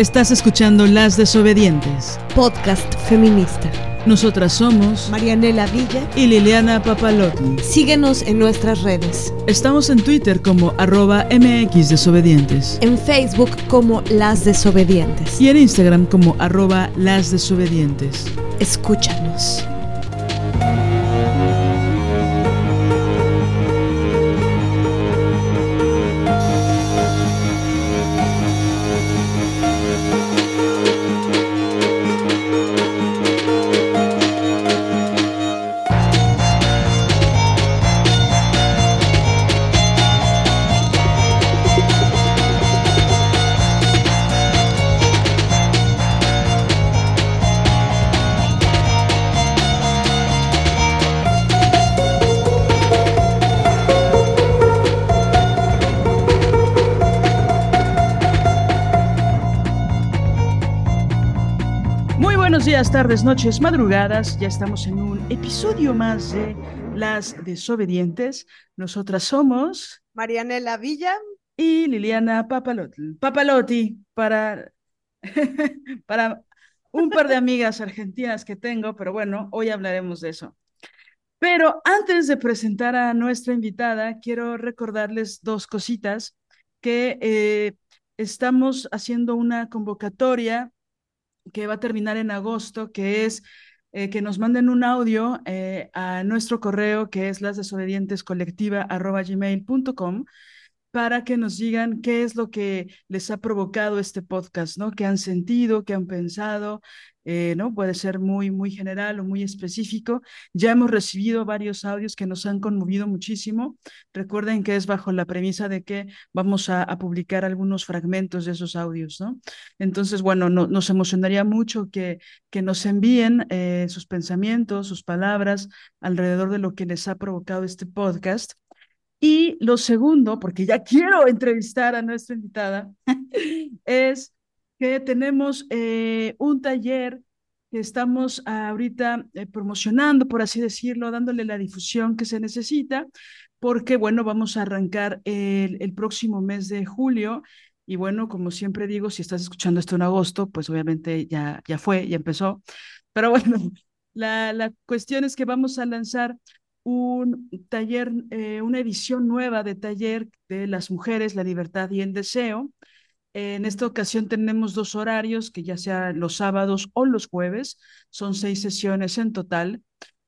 Estás escuchando Las Desobedientes, podcast feminista. Nosotras somos Marianela Villa y Liliana Papalotti. Síguenos en nuestras redes. Estamos en Twitter como arroba mxdesobedientes. En Facebook como Las Desobedientes. Y en Instagram como arroba Las Desobedientes. Escúchanos. Tardes, noches, madrugadas. Ya estamos en un episodio más de Las Desobedientes. Nosotras somos Marianela Villa. y Liliana Papalotti. Papalotti para, para un par de amigas argentinas que tengo, pero bueno, hoy hablaremos de eso. Pero antes de presentar a nuestra invitada, quiero recordarles dos cositas, que eh, estamos haciendo una convocatoria que va a terminar en agosto, que es eh, que nos manden un audio eh, a nuestro correo, que es lasdesobedientescolectiva.gmail.com, para que nos digan qué es lo que les ha provocado este podcast, ¿no? ¿Qué han sentido, qué han pensado? Eh, ¿no? Puede ser muy, muy general o muy específico. Ya hemos recibido varios audios que nos han conmovido muchísimo. Recuerden que es bajo la premisa de que vamos a, publicar algunos fragmentos de esos audios, ¿no? Entonces, bueno, no, nos emocionaría mucho que, que nos envíen eh, sus pensamientos, sus palabras alrededor de lo que les ha provocado este podcast. Y lo segundo, porque ya quiero entrevistar a nuestra invitada, es que tenemos eh, un taller que estamos ahorita eh, promocionando, por así decirlo, dándole la difusión que se necesita, porque, bueno, vamos a arrancar el, el próximo mes de julio. Y bueno, como siempre digo, si estás escuchando esto en agosto, pues obviamente ya, ya fue, ya empezó. Pero bueno, la, la cuestión es que vamos a lanzar un taller, eh, una edición nueva de taller de las mujeres, la libertad y el deseo. En esta ocasión tenemos dos horarios, que ya sea los sábados o los jueves, son seis sesiones en total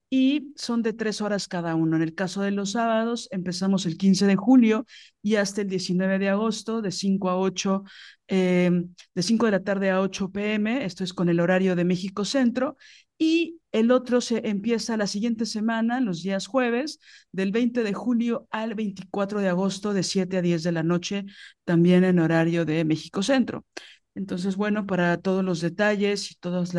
y son de tres horas cada uno. En el caso de los sábados, empezamos el 15 de julio y hasta el 19 de agosto, de 5 a 8, eh, de 5 de la tarde a 8 pm, esto es con el horario de México Centro, y el otro se empieza la siguiente semana, los días jueves, del 20 de julio al 24 de agosto, de 7 a 10 de la noche, también en horario de México Centro. Entonces, bueno, para todos los detalles y todos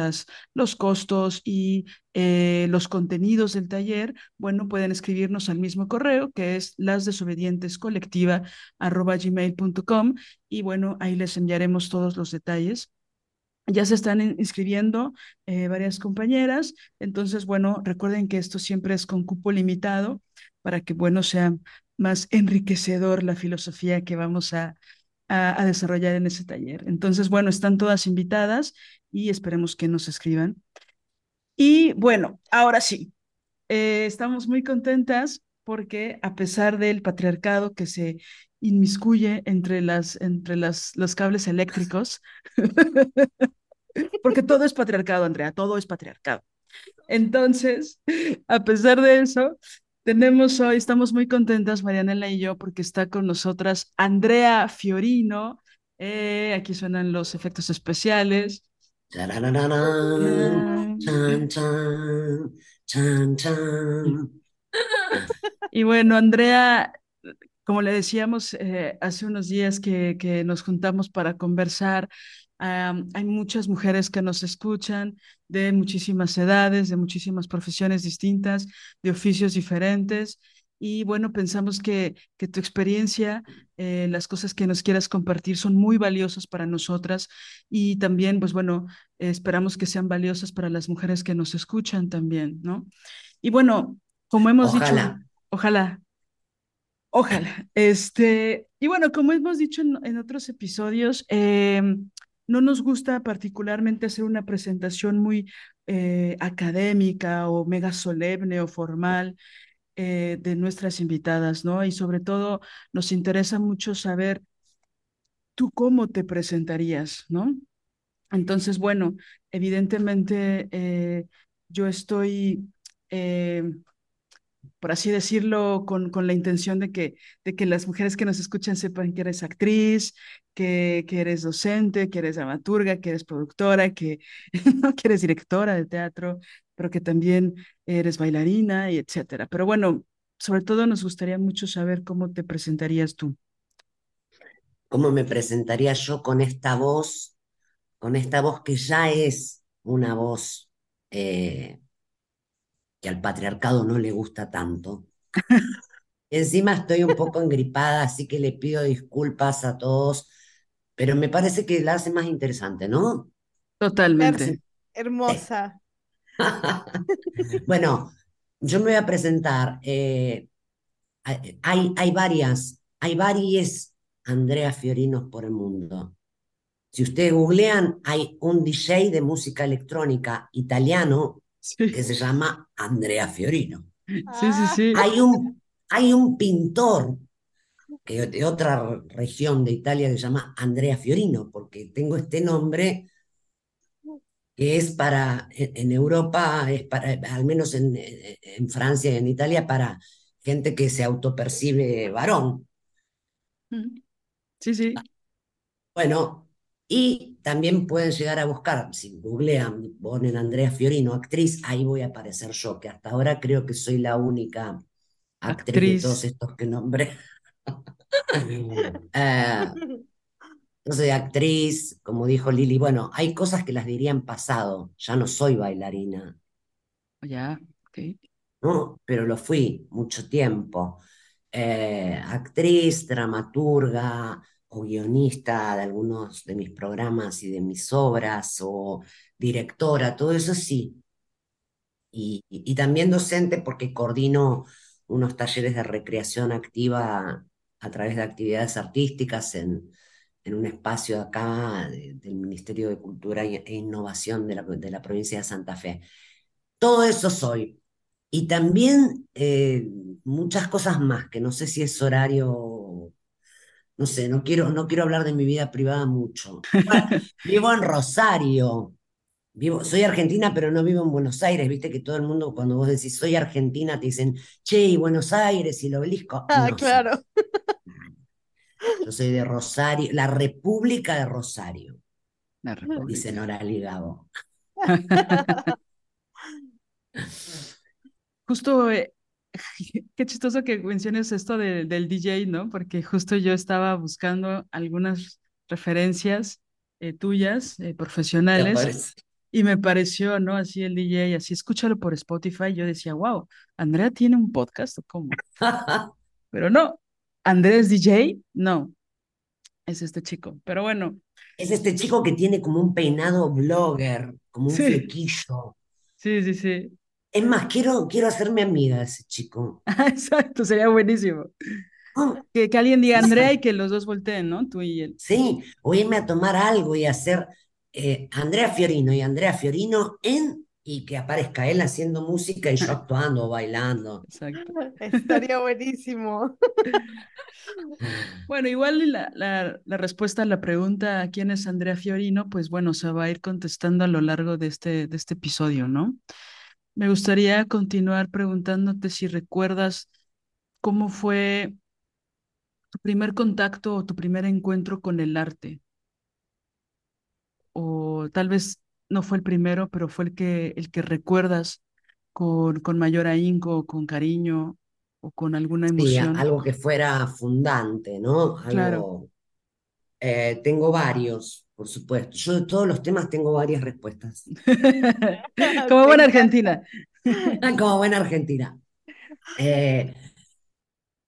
los costos y eh, los contenidos del taller, bueno, pueden escribirnos al mismo correo que es lasdesobedientescolectiva.gmail.com y bueno, ahí les enviaremos todos los detalles. Ya se están inscribiendo eh, varias compañeras, entonces, bueno, recuerden que esto siempre es con cupo limitado para que, bueno, sea más enriquecedor la filosofía que vamos a, a, desarrollar en ese taller. Entonces, bueno, están todas invitadas y esperemos que nos escriban. Y bueno, ahora sí, eh, estamos muy contentas porque a pesar del patriarcado que se inmiscuye entre, las, entre las, los cables eléctricos, porque todo es patriarcado, Andrea, todo es patriarcado. Entonces, a pesar de eso, tenemos hoy, estamos muy contentas, Marianela y yo, porque está con nosotras Andrea Fiorino. Eh, aquí suenan los efectos especiales. Chan, chan, chan. Y bueno, Andrea, como le decíamos eh, hace unos días que, que, nos juntamos para conversar, hay muchas mujeres que nos escuchan de muchísimas edades, de muchísimas profesiones distintas, de oficios diferentes. Y bueno, pensamos que, que tu experiencia, eh, las cosas que nos quieras compartir son muy valiosas para nosotras y también, pues bueno, esperamos que sean valiosas para las mujeres que nos escuchan también, ¿no? Y bueno, como hemos Ojalá. dicho, ojalá, ojalá. Este, y bueno, como hemos dicho en, en otros episodios, eh, no nos gusta particularmente hacer una presentación muy eh, académica o mega solemne o formal eh, de nuestras invitadas, ¿no? Y sobre todo nos interesa mucho saber tú cómo te presentarías, ¿no? Entonces, bueno, evidentemente eh, yo estoy, eh, por así decirlo, con, con, la intención de que, de que las mujeres que nos escuchan sepan que eres actriz, que, que eres docente, que eres dramaturga, que eres productora, que, que eres directora de teatro, pero que también eres bailarina y etcétera. Pero bueno, sobre todo nos gustaría mucho saber cómo te presentarías tú. ¿Cómo me presentaría yo con esta voz, con esta voz que ya es una voz eh, que al patriarcado no le gusta tanto? Encima estoy un poco engripada, así que le pido disculpas a todos, pero me parece que la hace más interesante, ¿no? Totalmente. Hermosa. bueno, yo me voy a presentar. Eh, hay, hay varias, hay varias Andrea Fiorinos por el mundo. Si ustedes googlean, hay un DJ de música electrónica italiano Sí, que se llama Andrea Fiorino. sí, sí, sí. Hay un, hay un pintor que de otra región de Italia que se llama Andrea Fiorino, porque tengo este nombre que es para, en Europa, es para, al menos en, en Francia y en Italia, para gente que se autopercibe varón. Sí, sí. Bueno, y también pueden llegar a buscar, si googlean, ponen Andrea Fiorino, actriz, ahí voy a aparecer yo, que hasta ahora creo que soy la única actriz, Actriz. de todos estos que nombré. Eh, no soy actriz, como dijo Lili, bueno, hay cosas que las diría en pasado, ya no soy bailarina, Ya, ok. ¿no? Pero lo fui mucho tiempo. Eh, actriz, dramaturga o guionista de algunos de mis programas y de mis obras, o directora, todo eso sí. Y, y- también docente porque coordino unos talleres de recreación activa a través de actividades artísticas en, en un espacio acá de- del Ministerio de Cultura e Innovación de la, de la provincia de Santa Fe. Todo eso soy. Y también eh, muchas cosas más, que no sé si es horario, no sé, no quiero, no quiero hablar de mi vida privada mucho. Vivo en Rosario. Vivo, soy argentina, pero no vivo en Buenos Aires. Viste que todo el mundo, cuando vos decís soy argentina, te dicen, che, y Buenos Aires y el obelisco. Ah, No, claro. Yo soy de Rosario, la República de Rosario, La dice República. Nora Ligabo. Justo, eh, qué chistoso que menciones esto de- del DJ, ¿no? Porque justo yo estaba buscando algunas referencias eh, tuyas, eh, ¿Te profesionales, y me pareció, ¿no? Así el DJ, así escúchalo por Spotify. Yo decía, wow, Andrea tiene un podcast, ¿o cómo? Pero no, Andrés DJ, no, es este chico. Pero bueno, Es este chico que tiene como un peinado blogger, como un sí, flequillo. sí, sí, sí. Es más, quiero, quiero hacerme amiga de ese chico. Exacto, sería buenísimo. Oh, Que, que alguien diga Andrea y que los dos volteen, ¿no? Tú y él. Sí, o irme a tomar algo y hacer eh, Andrea Fiorino y Andrea Fiorino en y que aparezca él haciendo música y yo actuando o bailando. Exacto. Estaría buenísimo. Bueno, igual la, la, la respuesta a la pregunta ¿quién es Andrea Fiorino? Pues bueno, se va a ir contestando a lo largo de este, de este episodio, ¿no? Me gustaría continuar preguntándote si recuerdas cómo fue tu primer contacto o tu primer encuentro con el arte, o tal vez no fue el primero, pero fue el que, el que recuerdas con, con mayor ahínco, con cariño o con alguna Sí, emoción. algo que fuera fundante, ¿no? Claro. Eh, tengo varios, por supuesto. Yo de todos los temas tengo varias respuestas. Como Me buena argentina. Como buena argentina. Eh,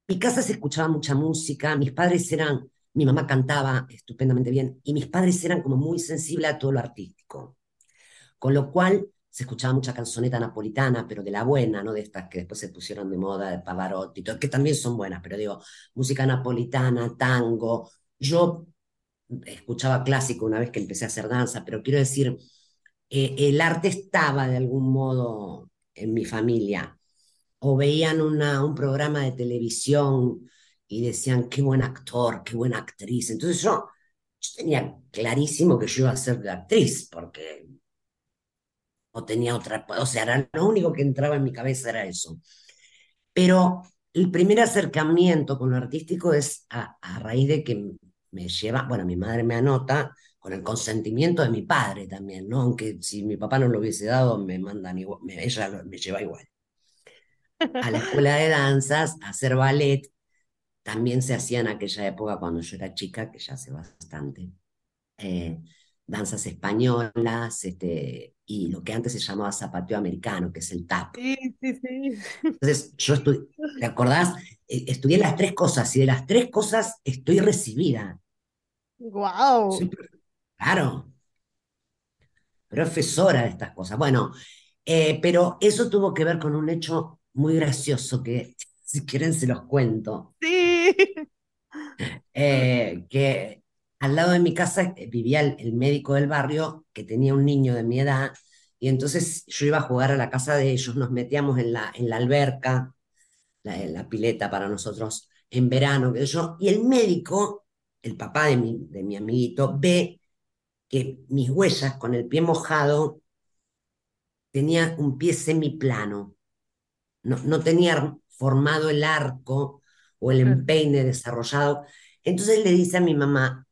mi casa se escuchaba mucha música, mis padres eran, mi mamá cantaba estupendamente bien y mis padres eran como muy sensibles a todo lo artístico. Con lo cual se escuchaba mucha canzoneta napolitana, pero de la buena, no de estas que después se pusieron de moda, de Pavarotti, que también son buenas, pero digo, música napolitana, tango. Yo escuchaba clásico una vez que empecé a hacer danza, pero quiero decir, eh, el arte estaba de algún modo en mi familia. O veían una, un programa de televisión y decían, qué buen actor, qué buena actriz. Entonces yo, yo tenía clarísimo que yo iba a ser actriz, porque o tenía otra, o sea, era lo único que entraba en mi cabeza era eso. Pero el primer acercamiento con lo artístico es a raíz de que me lleva, bueno, mi madre me anota con el consentimiento de mi padre también, ¿no? Aunque si mi papá no lo hubiese dado, me mandan igual, me, ella me lleva igual. A la escuela de danzas, a hacer ballet, también se hacía en aquella época cuando yo era chica, que ya hace bastante. Eh, danzas españolas, este, y lo que antes se llamaba zapateo americano, que es el tap. Sí, sí, sí. Entonces, yo estudié, ¿te acordás? Eh, estudié las tres cosas y de las tres cosas estoy recibida. Wow. Soy, claro, profesora de estas cosas. Bueno, eh, pero eso tuvo que ver con un hecho muy gracioso que, si quieren, se los cuento. Sí. Eh, que al lado de mi casa vivía el, el, médico del barrio que tenía un niño de mi edad y entonces yo iba a jugar a la casa de ellos, nos metíamos en la, en la alberca, la, la pileta para nosotros en verano, que yo, y el médico, el papá de mi, de mi amiguito, ve que mis huellas con el pie mojado tenía un pie semiplano, no, no tenía formado el arco o el empeine desarrollado. Entonces le dice a mi mamá,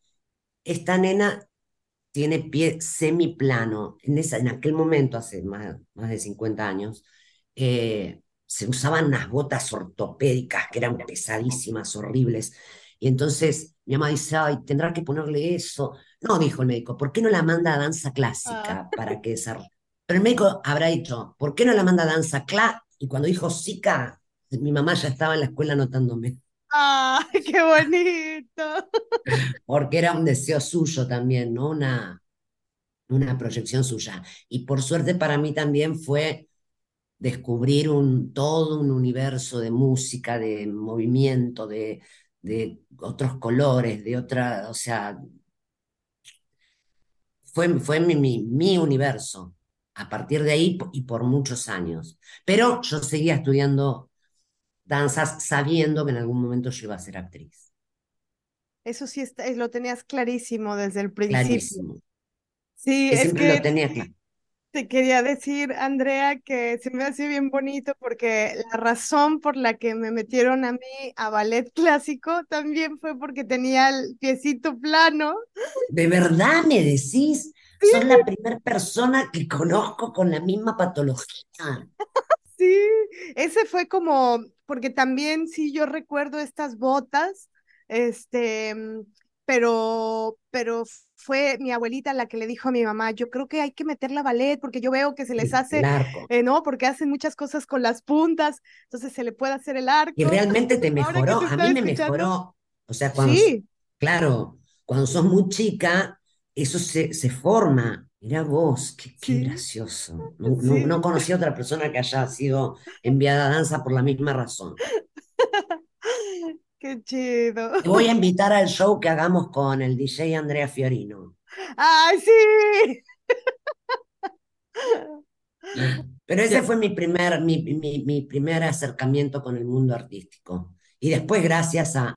esta nena tiene pie semiplano. En, esa, en aquel momento, hace más, más de 50 años, eh, se usaban unas botas ortopédicas que eran pesadísimas, horribles. Y entonces mi mamá dice, ay, tendrá que ponerle eso. No, dijo el médico, ¿por qué no la manda a danza clásica Ah. para que desarrolle? Pero el médico habrá dicho, ¿por qué no la manda a danza clá? Y cuando dijo Zika, mi mamá ya estaba en la escuela anotándome, ¡Ay, qué bonito! porque era un deseo suyo también, ¿no? Una, una proyección suya. Y por suerte para mí también fue descubrir un, todo un universo de música, de movimiento, de, de otros colores, de otra, o sea, fue, fue mi, mi, mi universo a partir de ahí y por muchos años. Pero yo seguía estudiando danzas sabiendo que en algún momento yo iba a ser actriz. Eso sí está, lo tenías clarísimo desde el principio. Clarísimo. Sí, Que es siempre que lo tenía claro. Te quería decir, Andrea, que se me hace bien bonito porque la razón por la que me metieron a mí a ballet clásico también fue porque tenía el piecito plano. ¿De verdad me decís? Sos la primera persona que conozco con la misma patología. Sí, ese fue como, porque también sí yo recuerdo estas botas, este, pero, pero fue mi abuelita la que le dijo a mi mamá, yo creo que hay que meterla a ballet porque yo veo que se les hace, eh, ¿no? Porque hacen muchas cosas con las puntas, entonces se le puede hacer el Y arco. realmente te mejoró, te a mí me escuchando, mejoró. O sea, cuando, sí, claro, cuando sos muy chica, eso se, se forma. Mirá vos, qué, qué sí, gracioso. No, no, sí. no conocí a otra persona que haya sido enviada a danza por la misma razón. Qué chido. Te voy a invitar al show que hagamos con el DJ Andrea Fiorino. ¡Ay, sí! Pero ese fue mi primer, mi, mi, mi primer acercamiento con el mundo artístico. Y después, gracias a,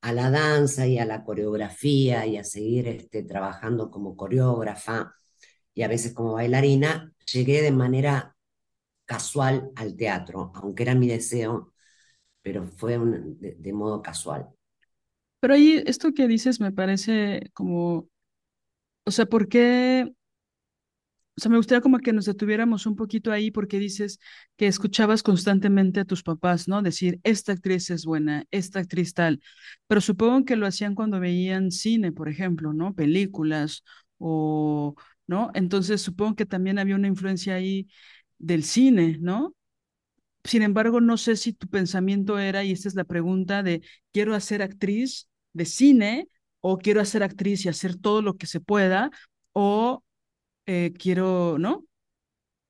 a la danza y a la coreografía y a seguir este, trabajando como coreógrafa y a veces como bailarina, llegué de manera casual al teatro, aunque era mi deseo, pero fue de modo casual. Pero ahí esto que dices me parece como, o sea, ¿por qué? O sea, me gustaría como que nos detuviéramos un poquito ahí porque dices que escuchabas constantemente a tus papás, ¿no? Decir, esta actriz es buena, esta actriz tal. Pero supongo que lo hacían cuando veían cine, por ejemplo, ¿no? Películas o, ¿no? Entonces supongo que también había una influencia ahí del cine, ¿no? Sin embargo, no sé si tu pensamiento era, y esta es la pregunta, de quiero hacer actriz de cine o quiero hacer actriz y hacer todo lo que se pueda o eh, quiero, ¿no?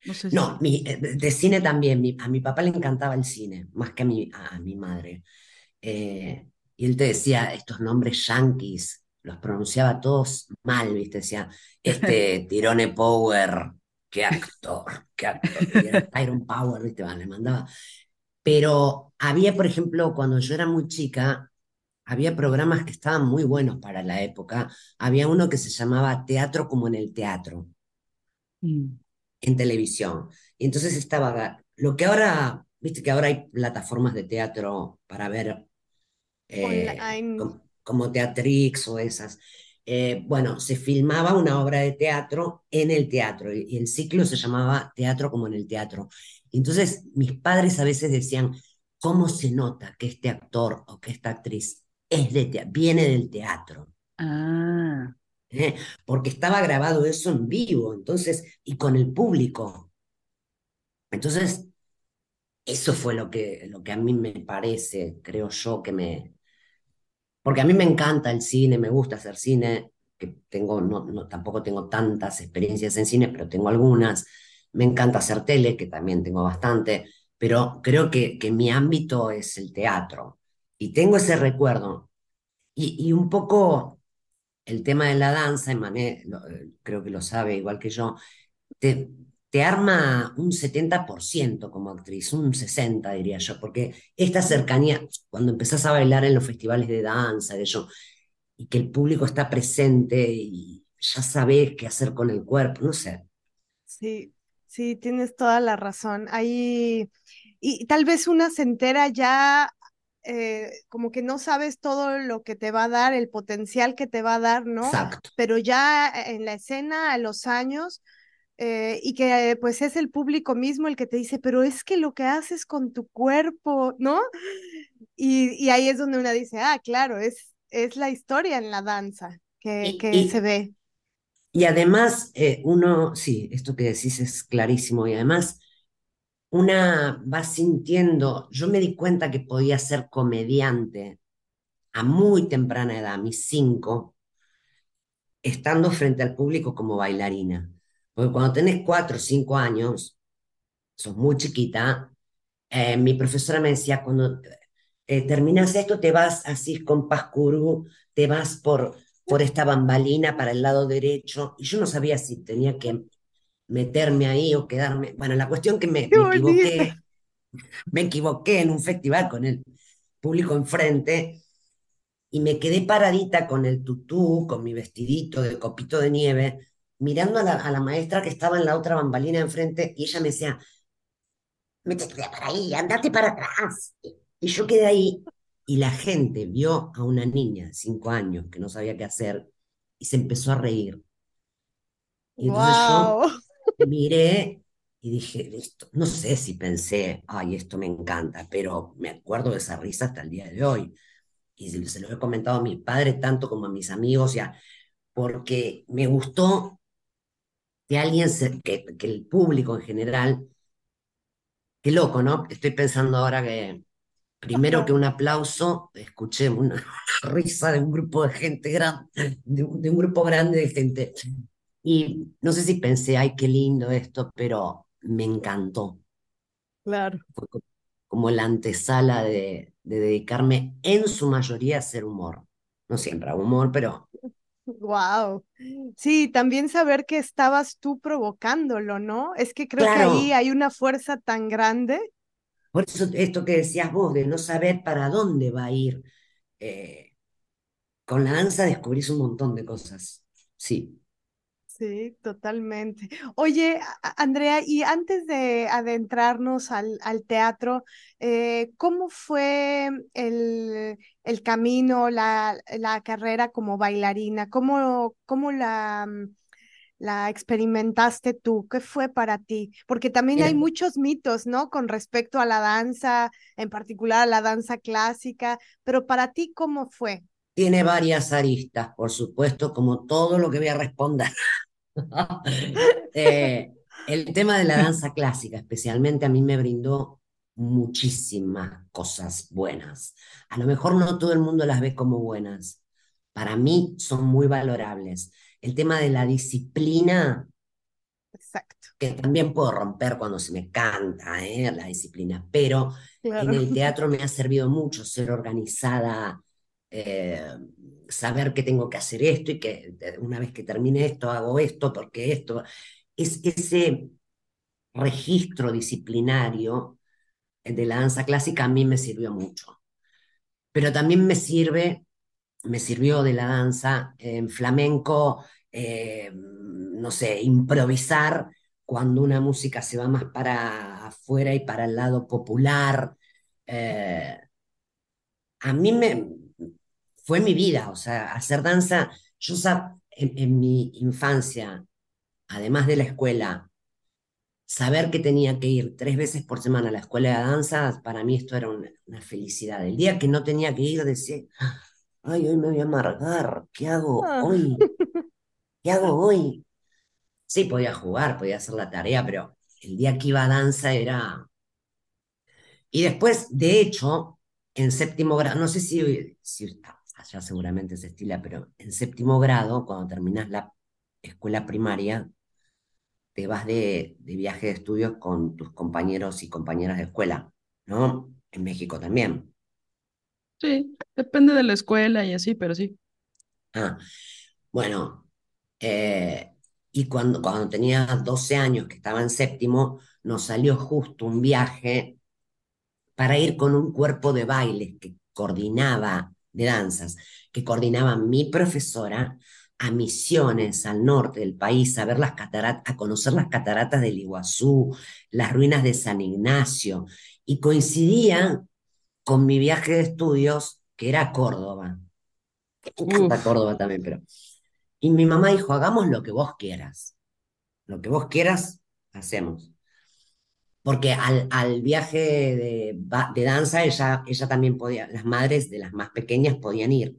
No sé si... No, mi, eh, de cine también. Mi- a mi papá le encantaba el cine, más que a mi, a, a mi madre. Eh, y él te decía estos nombres yanquis, los pronunciaba todos mal, ¿viste? Decía, este Tirone Power, qué actor, qué actor. Iron Power, ¿viste? le mandaba. Pero había, por ejemplo, cuando yo era muy chica, había programas que estaban muy buenos para la época. Había uno que se llamaba Teatro como en el teatro, mm. en televisión. Y entonces estaba lo que ahora, viste que ahora hay plataformas de teatro para ver eh, como, Teatrix o esas. Eh, bueno, se filmaba una obra de teatro en el teatro y, el ciclo se llamaba Teatro como en el teatro. Entonces mis padres a veces decían, ¿cómo se nota que este actor o que esta actriz es de viene del teatro? Ah. ¿Eh? Porque estaba grabado eso en vivo, entonces, y con el público. Entonces, eso fue lo que, lo que a mí me parece, creo yo, que me, porque a mí me encanta el cine, me gusta hacer cine, que tengo, no, tampoco tengo tantas experiencias en cine, pero tengo algunas. Me encanta hacer tele, que también tengo bastante, pero creo que, que mi ámbito es el teatro. Y tengo ese recuerdo. Y, y un poco el tema de la danza, Mané, creo que lo sabe igual que yo, te arma un 70% como actriz, un 60% diría yo, porque esta cercanía, cuando empezás a bailar en los festivales de danza, de eso, y que el público está presente y ya sabes qué hacer con el cuerpo, no sé. Sí, sí, tienes toda la razón. Ahí, y tal vez una se entera ya eh, como que no sabes todo lo que te va a dar, el potencial que te va a dar, ¿no? Exacto. Pero ya en la escena, a los años, eh, y que pues es el público mismo el que te dice, pero es que lo que haces con tu cuerpo, ¿no? Y, ahí es donde una dice, ah, claro, es, es la historia en la danza que, que se ve. Y además, eh, uno, sí, esto que decís es clarísimo, y además una va sintiendo, yo me di cuenta que podía ser comediante a muy temprana edad, a mis cinco, estando frente al público como bailarina. Porque cuando tenés cuatro o cinco años, sos muy chiquita, eh, mi profesora me decía, cuando eh, terminas esto, te vas así con Pascurú, te vas por, por esta bambalina para el lado derecho, y yo no sabía si tenía que meterme ahí o quedarme. Bueno, la cuestión que me, me equivoqué, me equivoqué en un festival con el público enfrente y me quedé paradita con el tutú, con mi vestidito de copito de nieve, mirando a la, maestra que estaba en la otra bambalina enfrente y ella me decía, métete para ahí, andate para atrás. Y yo quedé ahí y la gente vio a una niña de cinco años que no sabía qué hacer y se empezó a reír. Y entonces yo miré y dije, esto, no sé si pensé, ay, esto me encanta, pero me acuerdo de esa risa hasta el día de hoy. Y se lo he comentado a mis padres tanto como a mis amigos, ya, porque me gustó que alguien, que, que el público en general, qué loco, ¿no? Estoy pensando ahora que primero que un aplauso, escuché una risa de un grupo de gente grande, de un, grupo grande de gente. Y no sé si pensé, ay, qué lindo esto, pero me encantó. Claro. Fue como la antesala de, de dedicarme en su mayoría a hacer humor. No siempre a humor, pero Wow. Sí, también saber que estabas tú provocándolo, ¿no? Es que creo que ahí hay una fuerza tan grande. Por eso esto que decías vos, de no saber para dónde va a ir. Eh, con la danza descubrís un montón de cosas. Sí. Sí, totalmente. Oye, Andrea, y antes de adentrarnos al, al teatro, eh, ¿cómo fue el, el camino, la, la, carrera como bailarina? ¿Cómo, cómo la, mm, la experimentaste tú? ¿Qué fue para ti? Porque también hay muchos mitos, ¿no? Con respecto a la danza, en particular a la danza clásica, pero para ti, ¿cómo fue? Tiene varias aristas, por supuesto, como todo lo que voy a responder. Eh, el tema de la danza clásica, especialmente, a mí me brindó muchísimas cosas buenas. A lo mejor no todo el mundo las ve como buenas. Para mí son muy valorables. El tema de la disciplina, Exacto. que también puedo romper cuando se me canta ¿eh? la disciplina, pero en el teatro me ha servido mucho ser organizada, eh, saber que tengo que hacer esto y que una vez que termine esto hago esto porque esto. Es ese registro disciplinario de la danza clásica a mí me sirvió mucho. Pero también me sirve, me sirvió de la danza en flamenco, eh, no sé, improvisar cuando una música se va más para afuera y para el lado popular. Eh, a mí me fue mi vida, o sea, hacer danza, yo en, en mi infancia, además de la escuela, saber que tenía que ir tres veces por semana a la escuela de danza, para mí esto era una, felicidad. El día que no tenía que ir, decía, ay, hoy me voy a amargar, ¿qué hago ah. hoy? ¿Qué hago hoy? Sí, podía jugar, podía hacer la tarea, pero el día que iba a danza era... Y después, de hecho, en séptimo grado, no sé si, si allá seguramente se estila, pero en séptimo grado, cuando terminas la escuela primaria, te vas de, viaje de estudios con tus compañeros y compañeras de escuela, ¿no? En México también. Sí, depende de la escuela y así, pero sí. Ah, bueno, eh, y cuando, cuando tenía 12 años, que estaba en séptimo, nos salió justo un viaje para ir con un cuerpo de bailes que coordinaba, de danzas, que coordinaba mi profesora a Misiones, al norte del país, a ver las cataratas, a conocer las cataratas del Iguazú, las ruinas de San Ignacio, y coincidía con mi viaje de estudios, que era a Córdoba. Me Córdoba también, pero. Y mi mamá dijo: hagamos lo que vos quieras. Lo que vos quieras, hacemos. Porque al, al viaje de, de danza, ella, ella también podía, las madres de las más pequeñas podían ir.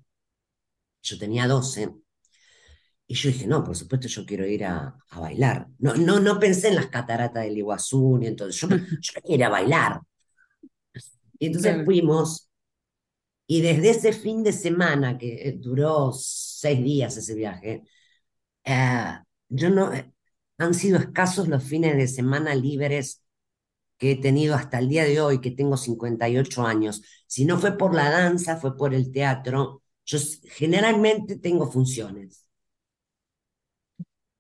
Yo tenía 12 y yo dije, no, por supuesto yo quiero ir a, a bailar. No, no, no pensé en las cataratas del Iguazú, ni entonces yo, yo quería ir a bailar. Y entonces fuimos, y desde ese fin de semana, que eh, duró seis días ese viaje, eh, yo no, eh, han sido escasos los fines de semana libres que he tenido hasta el día de hoy, que tengo 58 años. Si no fue por la danza, fue por el teatro. Yo generalmente tengo funciones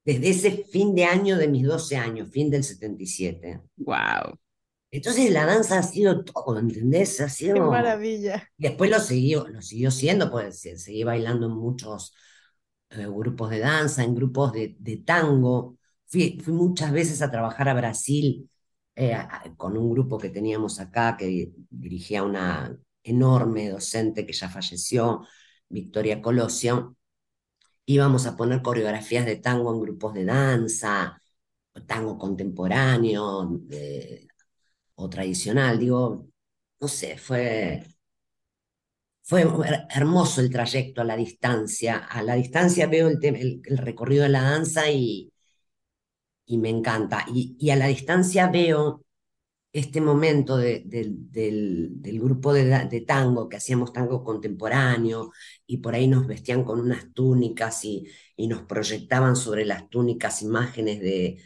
desde ese fin de año de mis 12 años, fin del 77. ¡Wow! Entonces la danza ha sido todo, ¿entendés? Ha sido... ¡Qué maravilla! Después lo siguió, lo siguió siendo, pues seguí bailando en muchos eh, grupos de danza, en grupos de, de tango. Fui, fui, muchas veces a trabajar a Brasil eh, con un grupo que teníamos acá que dirigía una enorme docente que ya falleció, Victoria Colosio, íbamos a poner coreografías de tango en grupos de danza, tango contemporáneo o tradicional, digo, no sé, fue, fue hermoso el trayecto a la distancia. A la distancia veo el, el, recorrido de la danza y, y me encanta. Y, y, a la distancia veo este momento de, del, grupo de, tango, que hacíamos tango contemporáneo, y por ahí nos vestían con unas túnicas y, y nos proyectaban sobre las túnicas imágenes de,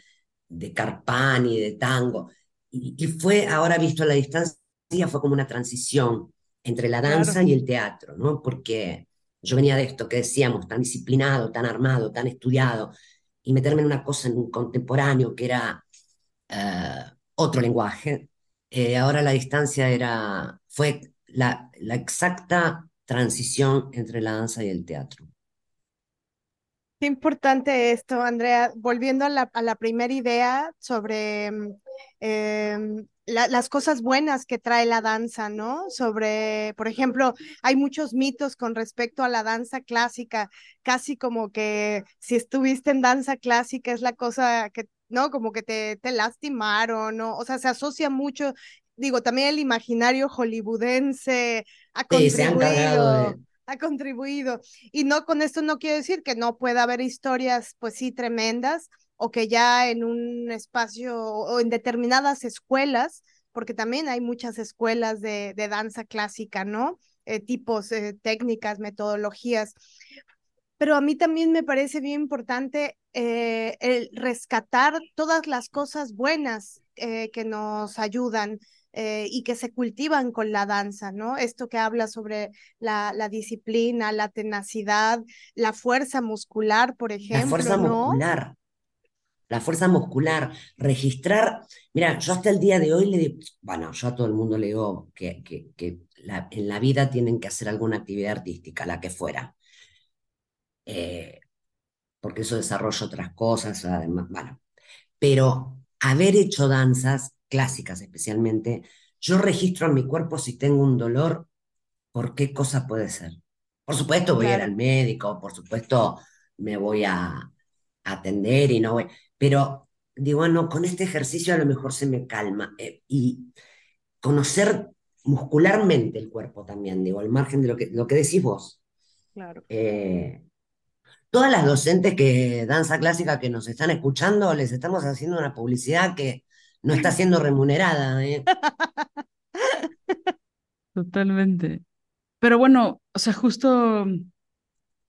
de Carpani, de tango. Y, fue, ahora visto a la distancia, fue como una transición entre la danza y el teatro, ¿no? Porque yo venía de esto que decíamos, tan disciplinado, tan armado, tan estudiado, y meterme en una cosa en un contemporáneo que era... Eh, otro lenguaje. Eh, ahora la distancia era, fue la, la exacta transición entre la danza y el teatro. Qué importante esto, Andrea. Volviendo a la, a la primera idea sobre em, las cosas buenas que trae la danza, ¿no? Sobre, por ejemplo, hay muchos mitos con respecto a la danza clásica, casi como que si estuviste en danza clásica es la cosa que ¿no? Como que te, te lastimaron, ¿no? O sea, se asocia mucho, digo, también el imaginario hollywoodense ha contribuido. Ha contribuido. Y no, con esto no quiero decir que no pueda haber historias, pues sí, tremendas, o que ya en un espacio o en determinadas escuelas, porque también hay muchas escuelas de, de danza clásica, ¿no? Eh, tipos, eh, técnicas, metodologías pero a mí también me parece bien importante eh, el rescatar todas las cosas buenas que nos ayudan. eh, y que se cultivan con la danza, ¿no? Esto que habla sobre la, la disciplina, la tenacidad, la fuerza muscular, por ejemplo. La fuerza ¿no? muscular. La fuerza muscular, registrar. Mira, yo hasta el día de hoy le digo, bueno, yo a todo el mundo le digo que, que, que en la vida tienen que hacer alguna actividad artística, la que fuera. Eh, porque eso desarrolla otras cosas, además, bueno. Pero haber hecho danzas clásicas especialmente, yo registro en mi cuerpo si tengo un dolor, por qué cosa puede ser. Por supuesto voy a ir al médico, por supuesto me voy a, atender y no voy, pero digo, bueno, con este ejercicio a lo mejor se me calma eh, y conocer muscularmente el cuerpo también, digo, al margen de lo que, lo que decís vos. Claro. Eh, todas las docentes que danza clásica que nos están escuchando, les estamos haciendo una publicidad que no está siendo remunerada. ¿eh? Totalmente. Pero bueno, o sea, justo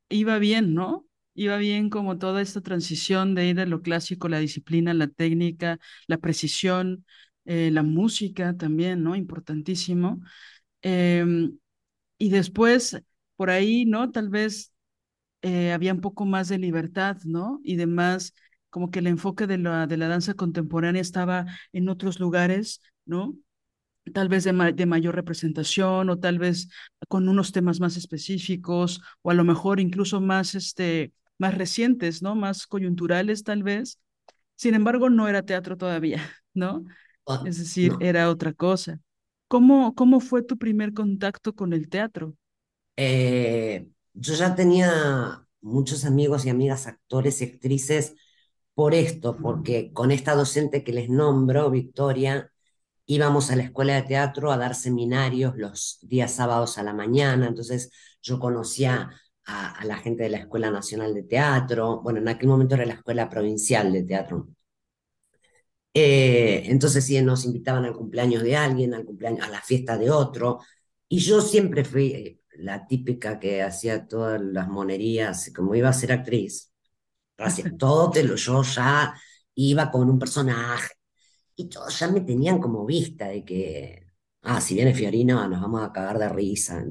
iba bien, ¿no? Iba bien como toda esta transición de ir de lo clásico, la disciplina, la técnica, la precisión, eh, la música también, ¿no? Importantísimo. Em, y después, por ahí, ¿no? Tal vez eh, había un poco más de libertad, ¿no? Y demás, como que el enfoque de la, de la danza contemporánea estaba en otros lugares, ¿no? Tal vez de, de mayor representación o tal vez con unos temas más específicos o a lo mejor incluso más, este, más recientes, ¿no? Más coyunturales tal vez. Sin embargo, no era teatro todavía, ¿no? Ah, es decir, era otra cosa. ¿Cómo, ¿Cómo fue tu primer contacto con el teatro? Eh, yo ya tenía muchos amigos y amigas actores y actrices por esto, porque con esta docente que les nombro, Victoria, íbamos a la escuela de teatro a dar seminarios los días sábados a la mañana, entonces yo conocía a, la gente de la Escuela Nacional de Teatro, bueno, en aquel momento era la Escuela Provincial de Teatro. Eh, entonces sí, nos invitaban al cumpleaños de alguien, al cumpleaños, a la fiesta de otro, y yo siempre fui la típica que hacía todas las monerías, como iba a ser actriz, todo te lo, yo ya iba con un personaje, y todos ya me tenían como vista de que, ah, si viene Fiorino, nos vamos a cagar de risa.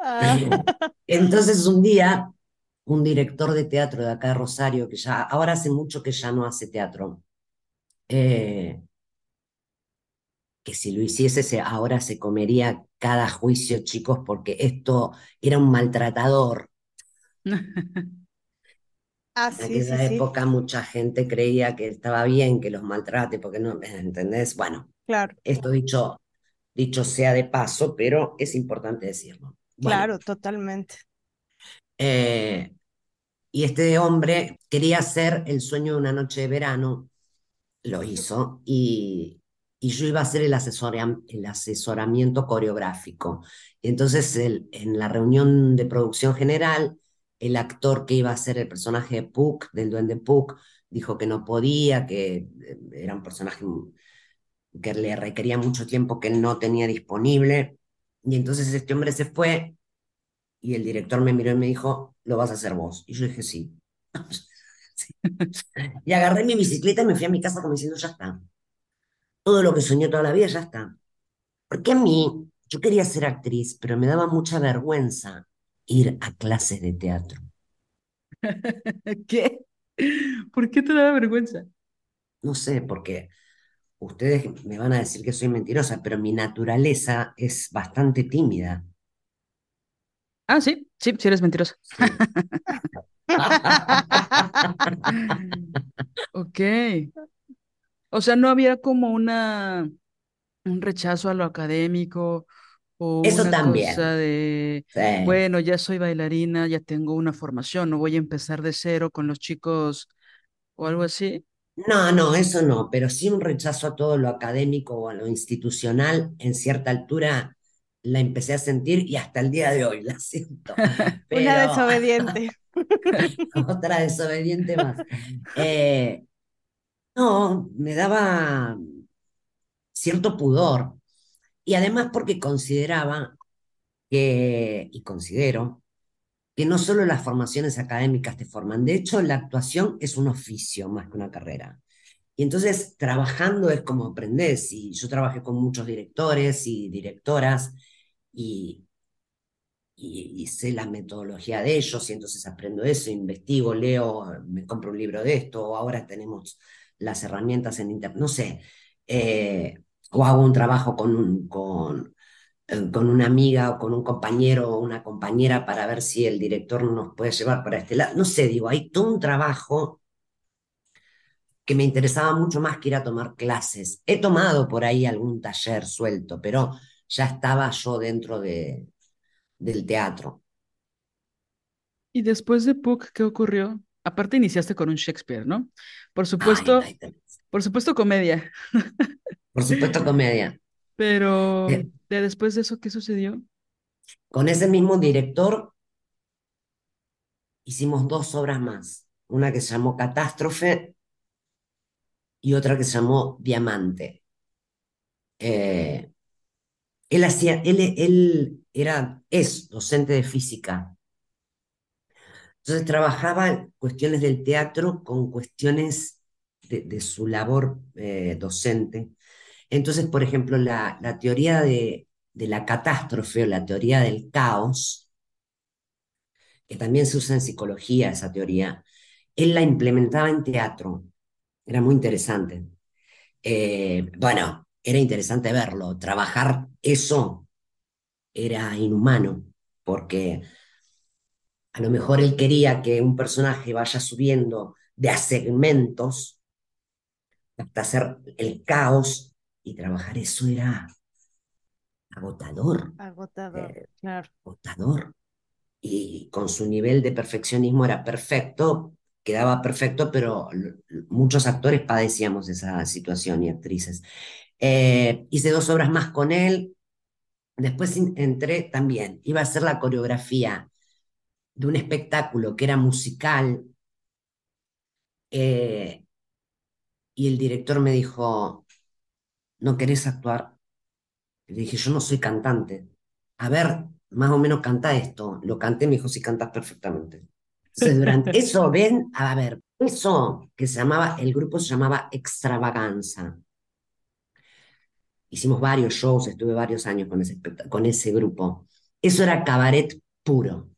Ah. Entonces un día, un director de teatro de acá de Rosario, que ya, ahora hace mucho que ya no hace teatro, eh, que si lo hiciese ahora se comería cada juicio, chicos, porque esto era un maltratador. Ah, en aquella época mucha gente creía que estaba bien que los maltrate, porque no, ¿entendés? Bueno, claro. esto dicho, dicho sea de paso, pero es importante decirlo. Claro, totalmente. Eh, y este hombre quería hacer el sueño de una noche de verano, lo hizo, y, y yo iba a hacer el, el asesoramiento coreográfico. Y entonces en la reunión de producción general, el actor que iba a ser el personaje de Puck, del duende Puck, dijo que no podía, que eh, era un personaje que le requería mucho tiempo que él no tenía disponible. Y entonces este hombre se fue y el director me miró y me dijo, lo vas a hacer vos. Y yo dije, sí. y agarré mi bicicleta y me fui a mi casa como diciendo, ya está. Todo lo que soñé toda la vida ya está. Porque a mí, yo quería ser actriz, pero me daba mucha vergüenza ir a clases de teatro. ¿Qué? ¿Por qué te da vergüenza? No sé, porque ustedes me van a decir que soy mentirosa, pero mi naturaleza es bastante tímida. Ah, sí, sí, sí eres mentirosa. ok. O sea, no había como una un rechazo a lo académico o Eso una también. cosa de, bueno, ya soy bailarina, ya tengo una formación, no voy a empezar de cero con los chicos o algo así. No, no, eso no, pero sí un rechazo a todo lo académico o a lo institucional en cierta altura la empecé a sentir y hasta el día de hoy la siento. Una desobediente. Otra desobediente más. Eh, no, me daba cierto pudor y además porque consideraba que, y considero, que no solo las formaciones académicas te forman, de hecho la actuación es un oficio más que una carrera. Y entonces trabajando es como aprendes. Y yo trabajé con muchos directores y directoras y, y, sé la metodología de ellos y entonces aprendo eso, investigo, leo, me compro un libro de esto, o ahora tenemos las herramientas en internet, no sé, eh, o hago un trabajo con, un, con, con una amiga o con un compañero o una compañera para ver si el director nos puede llevar para este lado, no sé, digo, hay todo un trabajo que me interesaba mucho más que ir a tomar clases. He tomado por ahí algún taller suelto, pero ya estaba yo dentro de, del teatro. ¿Y después de Puck, qué ocurrió? Aparte iniciaste con un Shakespeare, ¿no? Por supuesto, por supuesto comedia. Por supuesto comedia. Pero eh, de después de eso, ¿qué sucedió? Con ese mismo director hicimos dos obras más. Una que se llamó Catástrofe y otra que se llamó Diamante. Eh, él hacía, él, él era, es docente de física. Entonces trabajaba cuestiones del teatro con cuestiones de, su labor eh, docente. Entonces, por ejemplo, la, teoría de, de, la catástrofe o la teoría del caos, que también se usa en psicología esa teoría, él la implementaba en teatro. Era muy interesante. Eh, bueno, era interesante verlo. Trabajar eso era inhumano, porque a lo mejor él quería que un personaje vaya subiendo de a segmentos hasta hacer el caos y trabajar eso era agotador. Agotador, eh, claro. Agotador. Y con su nivel de perfeccionismo era perfecto, quedaba perfecto, pero muchos actores padecíamos esa situación y actrices. Eh, hice dos obras más con él. Después entré también, iba a hacer la coreografía de un espectáculo que era musical. Eh, y el director me dijo, ¿no querés actuar? Le dije, yo no soy cantante. A ver, más o menos canta esto. Lo canté, me dijo, sí, cantas perfectamente. Entonces, durante eso, ven, a ver, eso que se llamaba, el grupo se llamaba Extravaganza. Hicimos varios shows, estuve varios años con ese, con ese grupo. Eso era cabaret puro,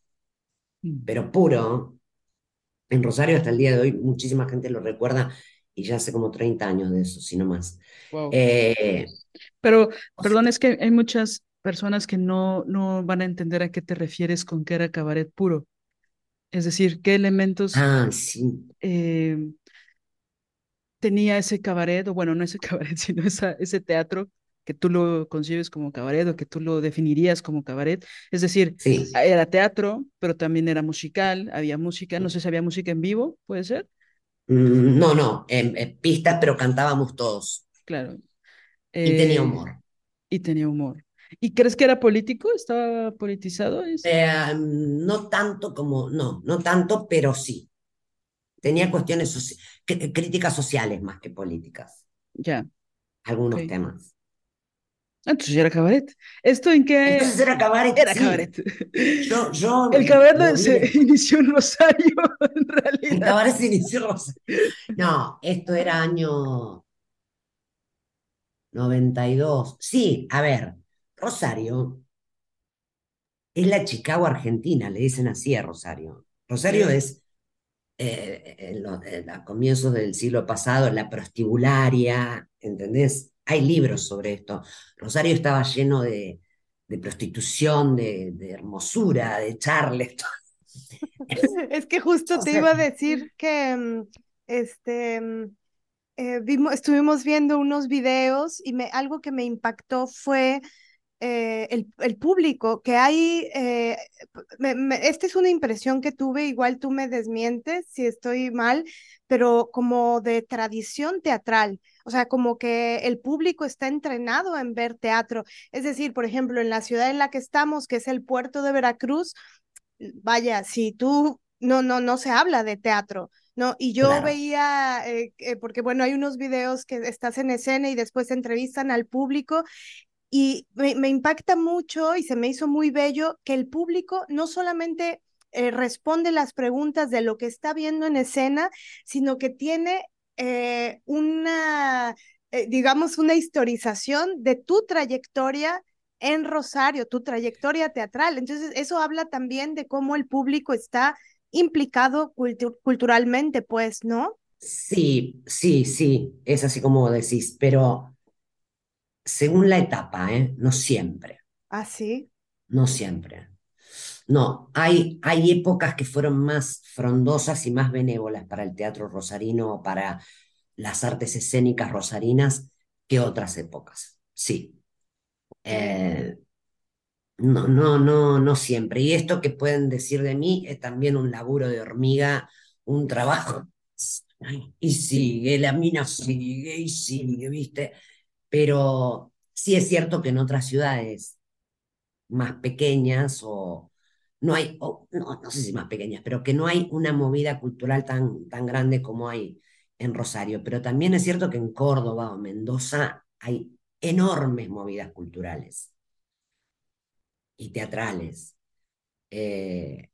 mm. pero puro. En Rosario hasta el día de hoy muchísima gente lo recuerda y ya hace como 30 años de eso, si no más. Eh, pero, perdón, es que hay muchas personas que no, no van a entender a qué te refieres con que era cabaret puro. Es decir, qué elementos ah, sí. Eh, tenía ese cabaret, o bueno, no ese cabaret, sino esa, ese teatro que tú lo concibes como cabaret o que tú lo definirías como cabaret. Es decir, era teatro, pero también era musical, había música, no sé si había música en vivo, ¿puede ser? Mm, no, no, en, pistas, pero cantábamos todos. Claro. y tenía eh, humor. Y tenía humor. ¿Y crees que era político? ¿Estaba politizado? Eh, no tanto como, no, no tanto, pero sí. Tenía cuestiones, críticas sociales más que políticas. Ya. Algunos temas. Entonces era cabaret. ¿Esto en qué? Entonces era cabaret. Era cabaret. Yo, yo, el cabaret se inició en Rosario, en realidad. El cabaret se inició en Rosario. No, esto era año 92. Sí, a ver, Rosario es la Chicago Argentina, le dicen así a Rosario. Rosario es, eh, a comienzos del siglo pasado, la prostibularia, ¿entendés? Hay libros sobre esto. Rosario estaba lleno de, prostitución, de, hermosura, de charles. es que justo te iba a decir que mm, este, mm, eh, vimos, estuvimos viendo unos videos y me, algo que me impactó fue eh, el, público, que hay, eh, esta es una impresión que tuve, igual tú me desmientes si estoy mal, pero como de tradición teatral, o sea, como que el público está entrenado en ver teatro. Es decir, por ejemplo, en la ciudad en la que estamos, que es el puerto de Veracruz, vaya, si tú, no, no, no se habla de teatro. No, y yo veía, eh, porque bueno, hay unos videos que estás en escena y después entrevistan al público y me, impacta mucho y se me hizo muy bello que el público no solamente eh, responde las preguntas de lo que está viendo en escena, sino que tiene eh, una, eh, digamos, una historización de tu trayectoria en Rosario, tu trayectoria teatral. Entonces, eso habla también de cómo el público está implicado culturalmente, pues, ¿no? Sí, sí, sí, es así como decís, pero según la etapa, ¿eh? No siempre. Ah, sí. No siempre. No, hay, hay épocas que fueron más frondosas y más benévolas para el teatro rosarino o para las artes escénicas rosarinas que otras épocas. Sí. Eh, no, no, no, no siempre. Y esto que pueden decir de mí es también un laburo de hormiga, un trabajo. Y sigue, la mina sigue y sigue, ¿viste? Pero sí es cierto que en otras ciudades más pequeñas o no hay, no, no sé si más pequeñas, pero que no hay una movida cultural tan, tan grande como hay en Rosario. Pero también es cierto que en Córdoba o Mendoza hay enormes movidas culturales y teatrales. Eh,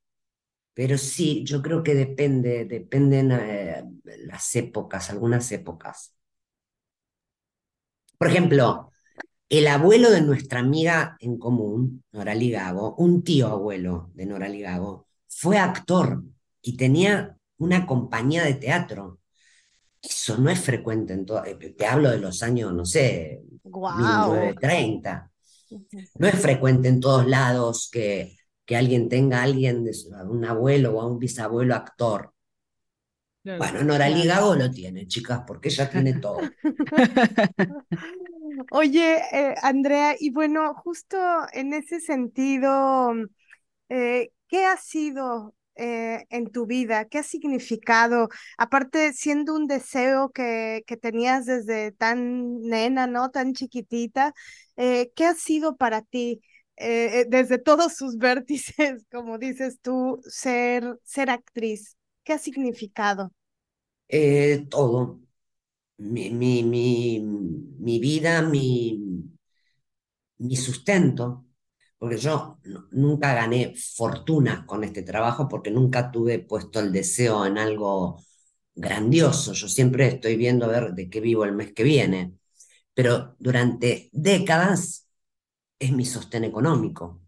pero sí, yo creo que depende, dependen eh, las épocas, algunas épocas. Por ejemplo, el abuelo de nuestra amiga en común, Nora Ligago, un tío abuelo de Nora Ligago, fue actor y tenía una compañía de teatro. Eso no es frecuente en todo, eh, te hablo de los años, no sé, 1930. No es frecuente en todos lados que, que alguien tenga a alguien, de, un abuelo o a un bisabuelo actor. bueno, Nora Ligago lo tiene, chicas, porque ella tiene todo. Oye, eh, Andrea, y bueno, justo en ese sentido, eh, ¿qué ha sido eh, en tu vida? ¿Qué ha significado? Aparte, siendo un deseo que, que tenías desde tan nena, ¿no? Tan chiquitita, ¿qué ha sido para ti? desde todos sus vértices, como dices tú, ser, ser actriz, ¿qué ha significado? todo, mi, mi, mi, vida, mi, mi sustento, porque yo nunca gané fortuna con este trabajo porque nunca tuve puesto el deseo en algo grandioso. Yo siempre estoy viendo a ver de qué vivo el mes que viene, pero durante décadas es mi sostén económico.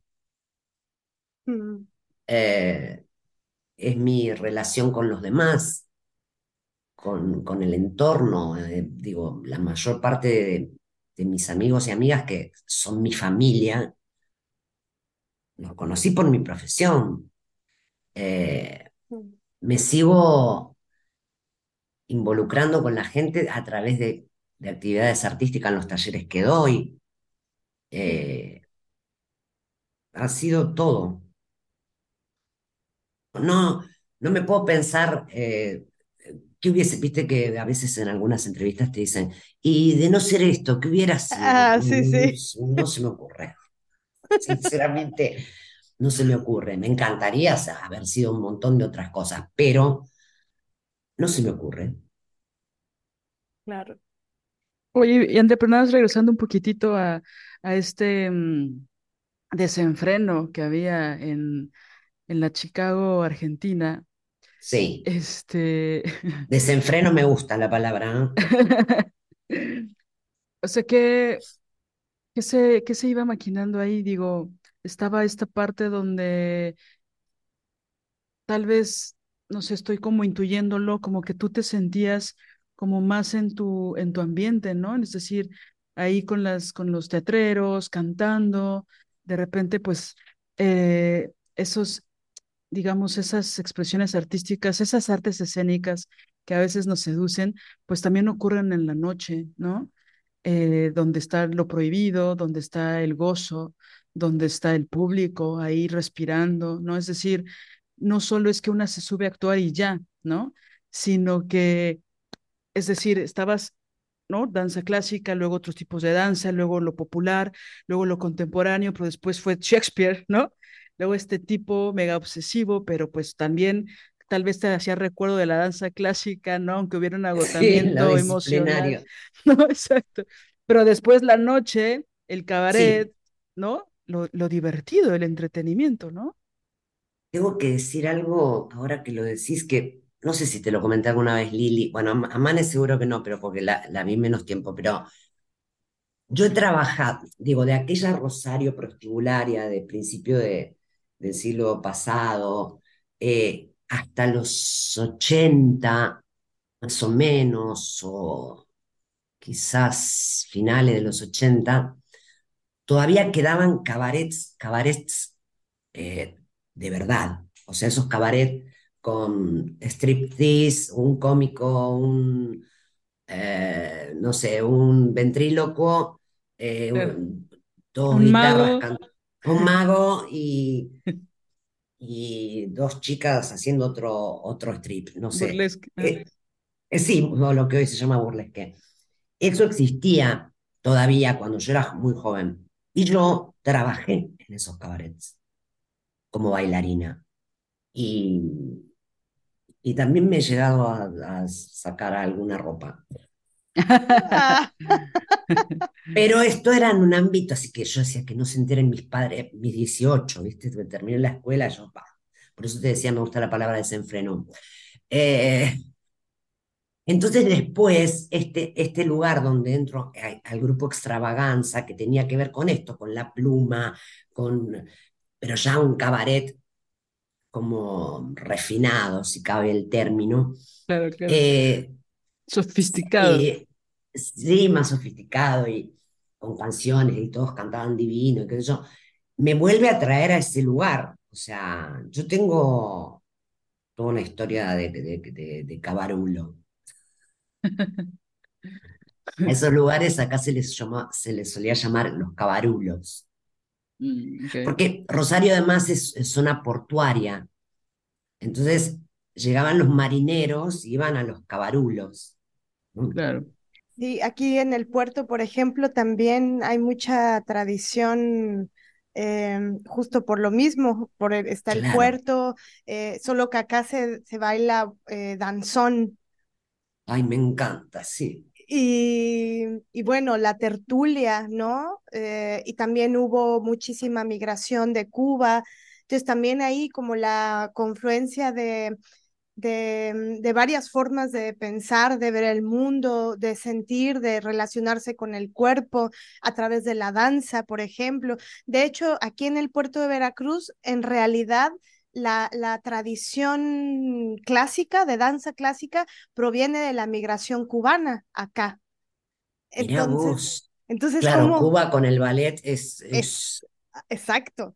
Mm. Eh, es mi relación con los demás, con, con el entorno. Eh, digo, la mayor parte de, de, mis amigos y amigas que son mi familia, los conocí por mi profesión. Eh, me sigo involucrando con la gente a través de, de actividades artísticas en los talleres que doy. Eh, ha sido todo. No, no me puedo pensar eh, ¿qué hubiese, viste que a veces en algunas entrevistas te dicen, y de no ser esto, ¿qué hubiera sido? Ah, sí, sí. No, se me ocurre. Sinceramente, no se me ocurre. Me encantaría haber sido un montón de otras cosas, pero no se me ocurre. Claro. Oye, y Entrepreneurs, regresando un poquitito a, a este mm, desenfreno que había en, en la Chicago, Argentina, Sí. Este. Desenfreno me gusta la palabra. ¿eh? o sea, que, que, se, que se iba maquinando ahí? Digo, estaba esta parte donde tal vez, no sé, estoy como intuyéndolo, como que tú te sentías como más en tu, en tu ambiente, ¿no? Es decir, ahí con las, con los teatreros, cantando, de repente, pues, eh, esos, digamos, esas expresiones artísticas, esas artes escénicas que a veces nos seducen, pues también ocurren en la noche, ¿no? Eh, donde está lo prohibido, donde está el gozo, donde está el público ahí respirando, ¿no? Es decir, no solo es que una se sube a actuar y ya, ¿no? Sino que, es decir, estabas ¿no? Danza clásica, luego otros tipos de danza, luego lo popular, luego lo contemporáneo, pero después fue Shakespeare, ¿no? Luego este tipo mega obsesivo, pero pues también tal vez te hacía recuerdo de la danza clásica, ¿no? Aunque hubiera un agotamiento emocional. No, exacto. Pero después la noche, el cabaret, ¿no? Lo, lo divertido, el entretenimiento, ¿no? Tengo que decir algo ahora que lo decís que no sé si te lo comenté alguna vez, Lili, bueno, a Mane seguro que no, pero porque la, la vi menos tiempo, pero yo he trabajado, digo, de aquella Rosario prostibularia de principio de, del siglo pasado eh, hasta los 80, más o menos, o quizás finales de los 80, todavía quedaban cabarets, cabarets eh, de verdad. O sea, esos cabarets con striptease, un cómico, un, eh, no sé, un ventríloco, eh, un, guitarras, mago. Un mago y, y dos chicas haciendo otro, otro strip, no sé. Burlesque. Ah. Eh, eh, sí, lo que hoy se llama burlesque. Eso existía todavía cuando yo era muy joven. Y yo trabajé en esos cabarets como bailarina. Y, y también me he llegado a, a sacar alguna ropa. Pero esto era en un ámbito, así que yo decía que no se enteren mis padres, mis 18, ¿viste? Terminé la escuela, yo, pa. Por eso te decía, me gusta la palabra desenfreno. Eh, entonces después, este, este lugar donde entro a- al grupo Extravaganza, que tenía que ver con esto, con la pluma, con, pero ya un cabaret como refinado, si cabe el término, Claro, claro. eh, Sofisticado. y, sí, más sofisticado y con canciones y todos cantaban divino, y qué sé yo, me vuelve a traer a ese lugar. O sea, yo tengo toda una historia de, de, de, de cabarulo. A esos lugares acá se les llama, se les solía llamar los cabarulos. Mm. Porque Rosario además es, es zona portuaria. Entonces llegaban los marineros y iban a los cabarulos. Claro. Sí, aquí en el puerto, por ejemplo, también hay mucha tradición, em, justo por lo mismo, por el- está el Claro. puerto, eh, solo que acá se, se baila eh, danzón. Ay, me encanta, sí. Y, y bueno, la tertulia, ¿no? Eh, y también hubo muchísima migración de Cuba. Entonces también ahí como la confluencia de, de, de varias formas de pensar, de ver el mundo, de sentir, de relacionarse con el cuerpo a través de la danza, por ejemplo. De hecho, aquí en el puerto de Veracruz, en realidad la, la tradición clásica, de danza clásica, proviene de la migración cubana acá. Entonces, entonces Claro, Cuba con el ballet es, es es exacto.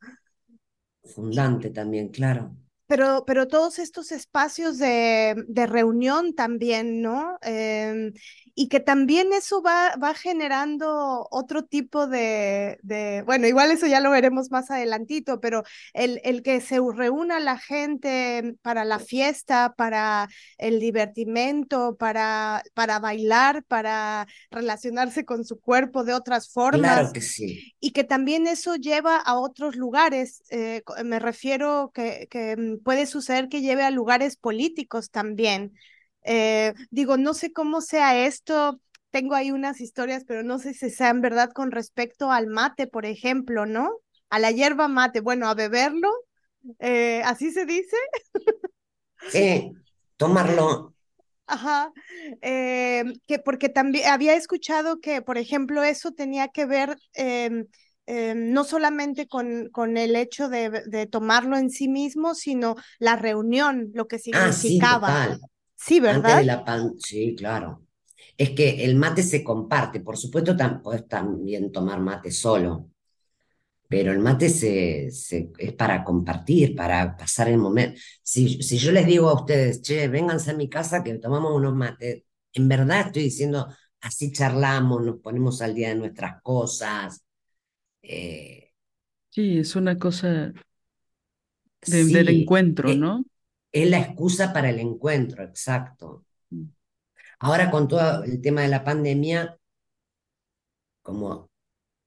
fundante también, claro. Pero, pero todos estos espacios de, de reunión también, ¿no? Em, y que también eso va, va generando otro tipo de, de, bueno, igual eso ya lo veremos más adelantito, pero el, el que se reúna la gente para la fiesta, para el divertimento, para, para bailar, para relacionarse con su cuerpo de otras Claro formas que sí. y que también eso lleva a otros lugares. eh, me refiero que, que puede suceder que lleve a lugares políticos también. Eh, digo, no sé cómo sea esto. Tengo ahí unas historias, pero no sé si sean verdad con respecto al mate, por ejemplo, ¿no? A la hierba mate. Bueno, a beberlo, eh, así se dice. Eh, tomarlo, Ajá, eh, que porque también había escuchado que, por ejemplo, eso tenía que ver em, no solamente con, con el hecho de, de tomarlo en sí mismo, sino la reunión, lo que ah, sí, significaba. total. Sí, Antes ¿verdad? de la pan, sí, claro. Es que el mate se comparte, por supuesto, también tomar mate solo, pero el mate se, se- es para compartir, para pasar el momento. Si, si yo les digo a ustedes, che, vénganse a mi casa que tomamos unos mates, en verdad estoy diciendo, así charlamos, nos ponemos al día de nuestras cosas. Eh, Sí, es una cosa de- del encuentro, eh, ¿no? es la excusa para el encuentro, exacto. Mm. Ahora con todo el tema de la pandemia, como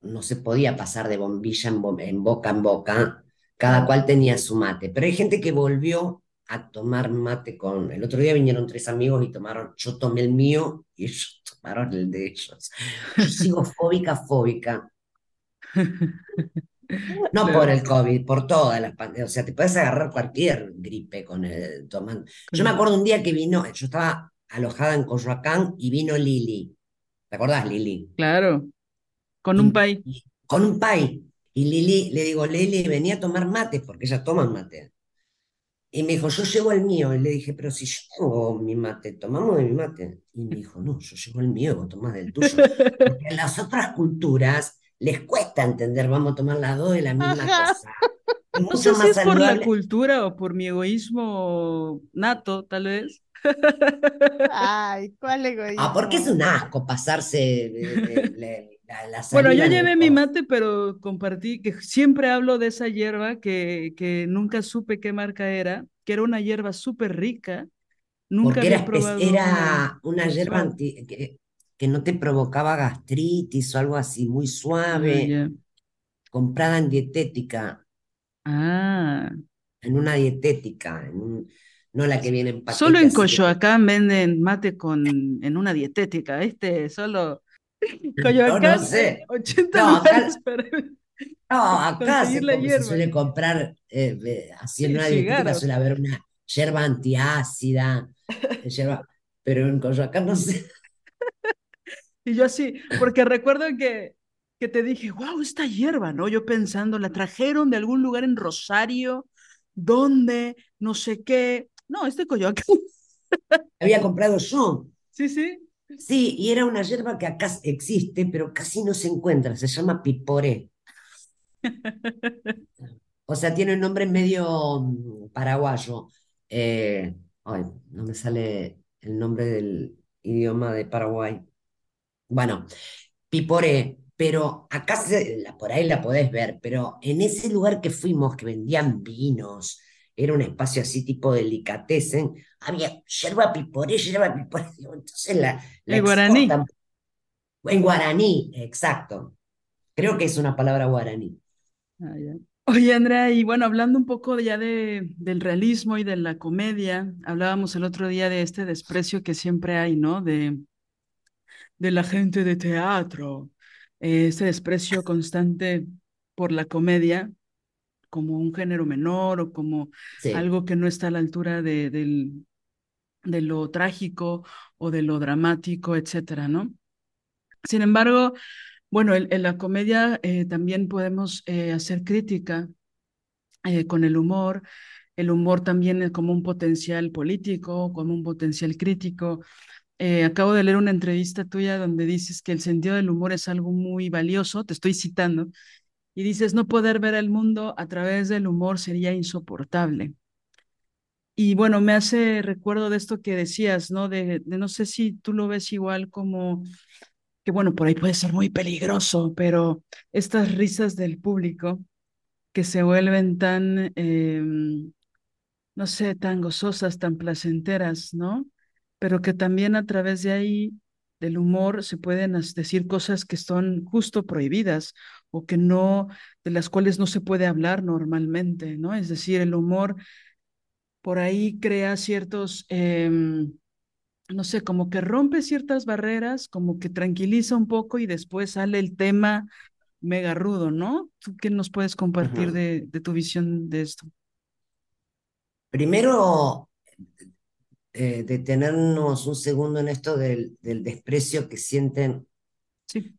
no se podía pasar de bombilla en, bo- en boca en boca, cada cual tenía su mate. Pero hay gente que volvió a tomar mate con... El otro día vinieron tres amigos y tomaron, yo tomé el mío y ellos tomaron el de ellos. Yo sigo fóbica, fóbica. No por el COVID, por todas las pandemias. O sea, te puedes agarrar cualquier gripe con el tomando. Yo me acuerdo un día que vino, yo estaba alojada en Coyoacán y vino Lili. ¿Te acordás, Lili? Claro, con un pay. con un pay. Y Lili, le digo, Lili, venía a tomar mate, porque ella toma mate. Y me dijo, yo llevo el mío. Y le dije, pero si yo tengo mi mate, tomamos de mi mate. Y me dijo, no, yo llevo el mío, vos tomás del tuyo. Porque en las otras culturas les cuesta entender, vamos a tomar las dos de la misma cosa. no sé si es por la cultura o por mi egoísmo nato, tal vez. Ay, ¿cuál egoísmo? Ah, porque es un asco pasarse la, Bueno, yo llevé mi mate, pero compartí que siempre hablo de esa hierba que, que nunca supe qué marca era, que era una hierba súper rica. Nunca porque era, probado era una, hierba anti, que no te provocaba gastritis o algo así, muy suave, ah, comprada en dietética. Ah. En una dietética, no la que viene en paquete. Solo en Coyoacán venden mate con, en una dietética, ¿viste? Solo Coyoacán, no, sé. 80 no, acá, no, acá se, suele comprar, eh, así en una dietética suele haber una hierba antiácida, pero en Coyoacán no sé. Y yo así, porque recuerdo que, que te dije, wow, esta hierba, ¿no? Yo pensando, la trajeron de algún lugar en Rosario, ¿dónde? No sé qué. No, este Coyoacán. Había comprado yo. Sí, sí. Sí, y era una hierba que acá existe, pero casi no se encuentra, se llama piporé. o sea, tiene un nombre medio mm, paraguayo. Eh, ay, no me sale el nombre del idioma de Paraguay. Bueno, Piporé, pero acá por ahí la podés ver, pero en ese lugar que fuimos, que vendían vinos, era un espacio así tipo delicatessen, había yerba piporé, yerba piporé, entonces la... en guaraní. En guaraní, exacto. Creo que es una palabra guaraní. Ah, Oye, Andrea, y bueno, hablando un poco ya de, del realismo y de la comedia, hablábamos el otro día de este desprecio que siempre hay, ¿no? De, de la gente de teatro, ese desprecio constante por la comedia como un género menor o como algo que no está a la altura de, de lo trágico o de lo dramático, etcétera, ¿no? Sin embargo, bueno, en, la comedia eh, también podemos eh, hacer crítica eh, con el humor. El humor también es como un potencial político, como un potencial crítico. Eh, acabo de leer una entrevista tuya donde dices que el sentido del humor es algo muy valioso, te estoy citando, y dices, no poder ver el mundo a través del humor sería insoportable. Y bueno, me hace recuerdo de esto que decías, ¿no? De, no sé si tú lo ves igual como que, bueno, por ahí puede ser muy peligroso, pero estas risas del público que se vuelven tan, em, no sé, tan gozosas, tan placenteras, ¿no? Pero que también a través de ahí, del humor, se pueden decir cosas que son justo prohibidas o que no, de las cuales no se puede hablar normalmente, ¿no? Es decir, el humor por ahí crea ciertos, em, no sé, como que rompe ciertas barreras, como que tranquiliza un poco y después sale el tema mega rudo, ¿no? ¿Tú qué nos puedes compartir de, de tu visión de esto? Primero, eh, detenernos un segundo en esto del, del desprecio que sienten,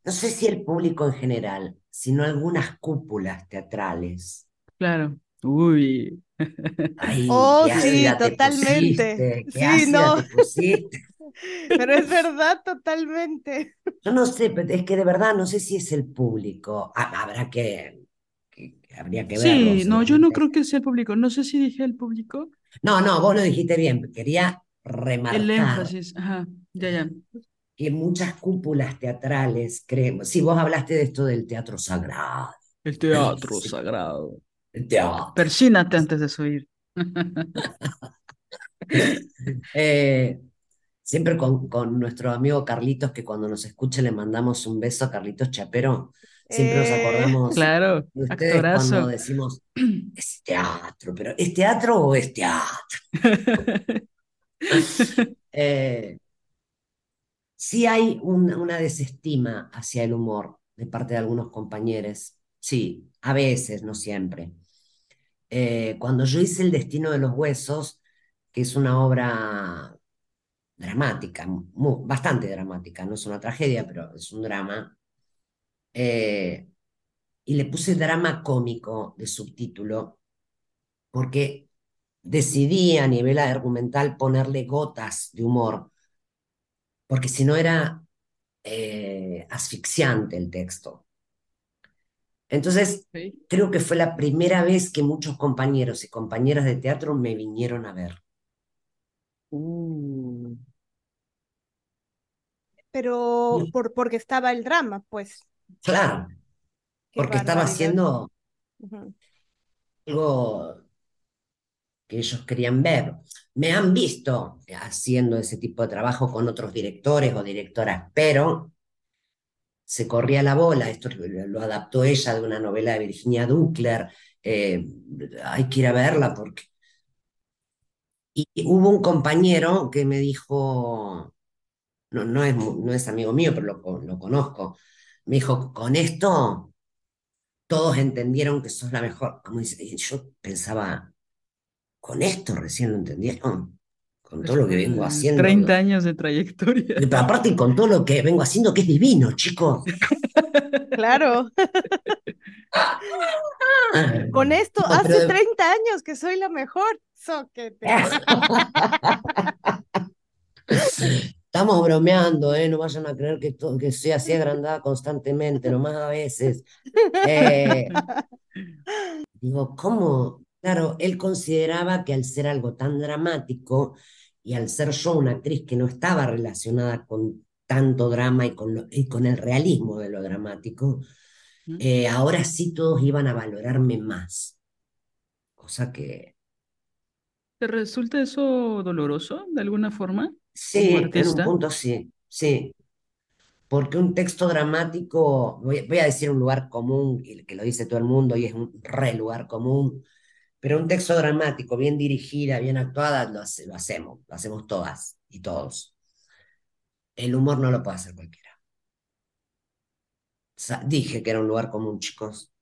no sé si el público en general, sino algunas cúpulas teatrales. Claro. Uy. oh, sí, totalmente. sí, no. Pero es verdad, totalmente. Yo no sé, es que de verdad no sé si es el público. Habrá que, habría que verlo. Sí, no, yo no creo que sea el público. No sé si dije el público. No, no, vos lo dijiste bien. Quería remarcar el énfasis, ajá, ya, ya. que muchas cúpulas teatrales creemos, si vos hablaste de esto del teatro sagrado. El teatro sagrado. El teatro. Persínate antes de subir. eh, siempre con, con, nuestro amigo Carlitos, que cuando nos escucha le mandamos un beso a Carlitos Chapero. Siempre nos acordamos claro, de ustedes cuando decimos, es teatro, pero ¿es teatro o es teatro? eh, sí hay una desestima hacia el humor de parte de algunos compañeros sí, a veces, no siempre. Eh, cuando yo hice El Destino de los Huesos, que es una obra dramática, bastante dramática, no es una tragedia, pero es un drama, eh, y le puse drama cómico de subtítulo, porque decidí a nivel argumental ponerle gotas de humor, porque si no era eh, asfixiante el texto. Entonces, creo que fue la primera vez que muchos compañeros y compañeras de teatro me vinieron a ver. Uh. Pero por, porque estaba el drama, pues. Claro, porque estaba haciendo algo que ellos querían ver. Me han visto haciendo ese tipo de trabajo con otros directores o directoras, pero se corría la bola, esto lo adaptó ella de una novela de Virginia Duckler, eh, hay que ir a verla porque... Y hubo un compañero que me dijo, no, no, es, no es amigo mío, pero lo, conozco, me dijo, con esto todos entendieron que sos la mejor. Yo pensaba, con esto recién lo entendieron con todo lo que vengo haciendo. 30 años de trayectoria. Pero aparte con todo lo que vengo haciendo, que es divino, chicos. Claro. con esto, hace 30 años que soy la mejor. Estamos bromeando, ¿eh? No vayan a creer que, todo, que sea así agrandada constantemente, nomás a veces. Eh, digo, ¿cómo? Claro, él consideraba que al ser algo tan dramático, y al ser yo una actriz que no estaba relacionada con tanto drama y con, y con el realismo de lo dramático, eh, ahora sí todos iban a valorarme más. Cosa que... ¿Te resulta eso doloroso de alguna forma? Sí, en un punto sí, sí. Porque un texto dramático, voy, voy, a decir un lugar común, que lo dice todo el mundo y es un re lugar común, pero un texto dramático, bien dirigida, bien actuada, lo, lo hacemos, lo hacemos todas y todos. El humor no lo puede hacer cualquiera. dije que era un lugar común, chicos.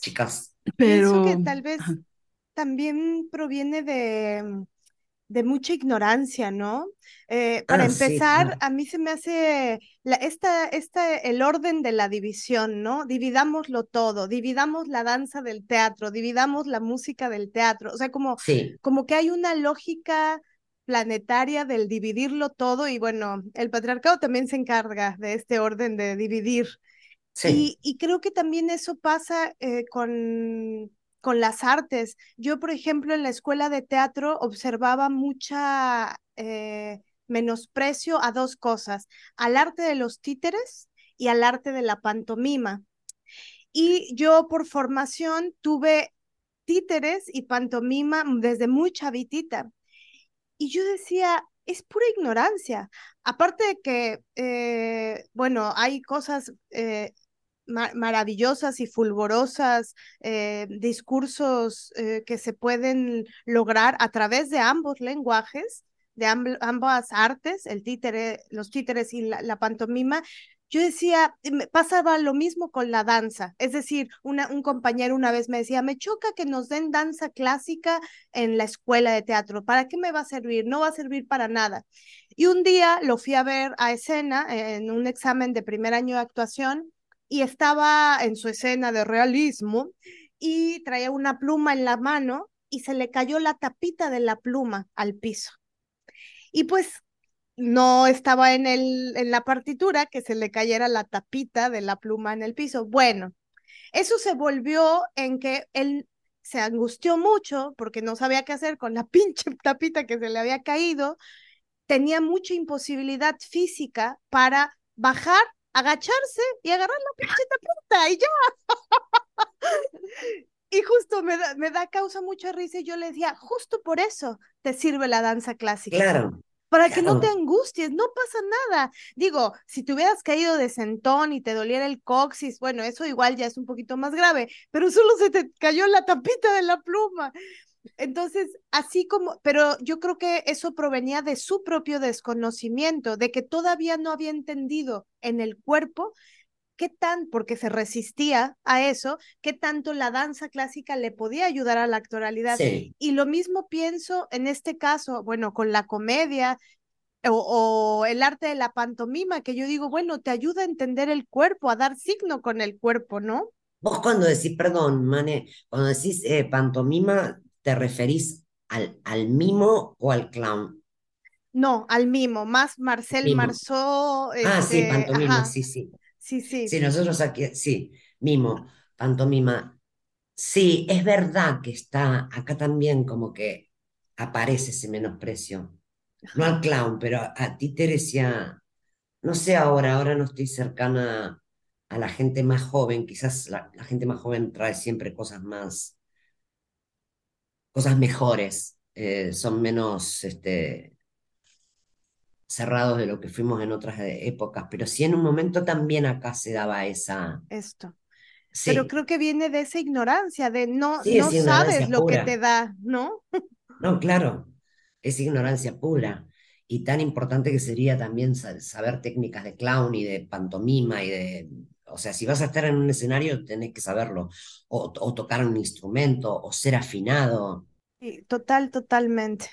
Chicas. Pero... Pienso que tal vez también proviene de, de mucha ignorancia, ¿no? Eh, para ah, empezar, a mí se me hace la, esta, esta, el orden de la división, ¿no? Dividámoslo todo, dividamos la danza del teatro, dividamos la música del teatro, o sea, como, como que hay una lógica planetaria del dividirlo todo y bueno, el patriarcado también se encarga de este orden de dividir. Y, y, creo que también eso pasa eh, con con las artes. Yo, por ejemplo, en la escuela de teatro observaba mucha eh, menosprecio a dos cosas, al arte de los títeres y al arte de la pantomima. Y yo por formación tuve títeres y pantomima desde muy chavitita. Y yo decía, es pura ignorancia. Aparte de que, eh, bueno, hay cosas eh, maravillosas y fulgurosas eh, discursos eh, que se pueden lograr a través de ambos lenguajes, de ambas artes, el títere, los títeres y la, pantomima. Yo decía, pasaba lo mismo con la danza, es decir, un compañero una vez me decía, me choca que nos den danza clásica en la escuela de teatro, ¿para qué me va a servir? No va a servir para nada. Y un día lo fui a ver a escena en un examen de primer año de actuación y estaba en su escena de realismo y traía una pluma en la mano y se le cayó la tapita de la pluma al piso. Y pues no estaba en, el, en la partitura que se le cayera la tapita de la pluma en el piso. Bueno, eso se volvió en que él se angustió mucho porque no sabía qué hacer con la pinche tapita que se le había caído. Tenía mucha imposibilidad física para bajar agacharse y agarrar la pinche tapita y ya. y justo me da, me da causa mucha risa y yo le decía, justo por eso te sirve la danza clásica. Claro. Para que no te angusties, no pasa nada. Digo, si te hubieras caído de sentón y te doliera el coxis, bueno, eso igual ya es un poquito más grave, pero solo se te cayó la tapita de la pluma. Entonces, así como, pero yo creo que eso provenía de su propio desconocimiento, de que todavía no había entendido en el cuerpo qué tan, porque se resistía a eso, qué tanto la danza clásica le podía ayudar a la actualidad. Sí. Y lo mismo pienso en este caso, bueno, con la comedia o, o, el arte de la pantomima, que yo digo, bueno, te ayuda a entender el cuerpo, a dar signo con el cuerpo, ¿no? Vos cuando decís, perdón, Mane, cuando decís eh, pantomima, ¿te referís al, al mimo o al clown? No, al mimo, más Marcel Mimo. Marceau. Ah, sí, este, pantomima, ajá, sí, sí. sí, sí, Sí, nosotros aquí, sí, mimo, pantomima. Sí, es verdad que está acá también como que aparece ese menosprecio. No al clown, pero a, a ti, Teresia, no sé ahora, ahora no estoy cercana a la gente más joven, quizás la, la gente más joven trae siempre cosas más, cosas mejores, eh, son menos este, cerrados de lo que fuimos en otras eh, épocas, pero sí en un momento también acá se daba esa, esto. Pero creo que viene de esa ignorancia, de no, sí, no sabes lo que te da, ¿no? No, claro, es ignorancia pura. Y tan importante que sería también sa- saber técnicas de clown y de pantomima y de... O sea, si vas a estar en un escenario, tenés que saberlo. O, o tocar un instrumento, o ser afinado. Sí, total, totalmente.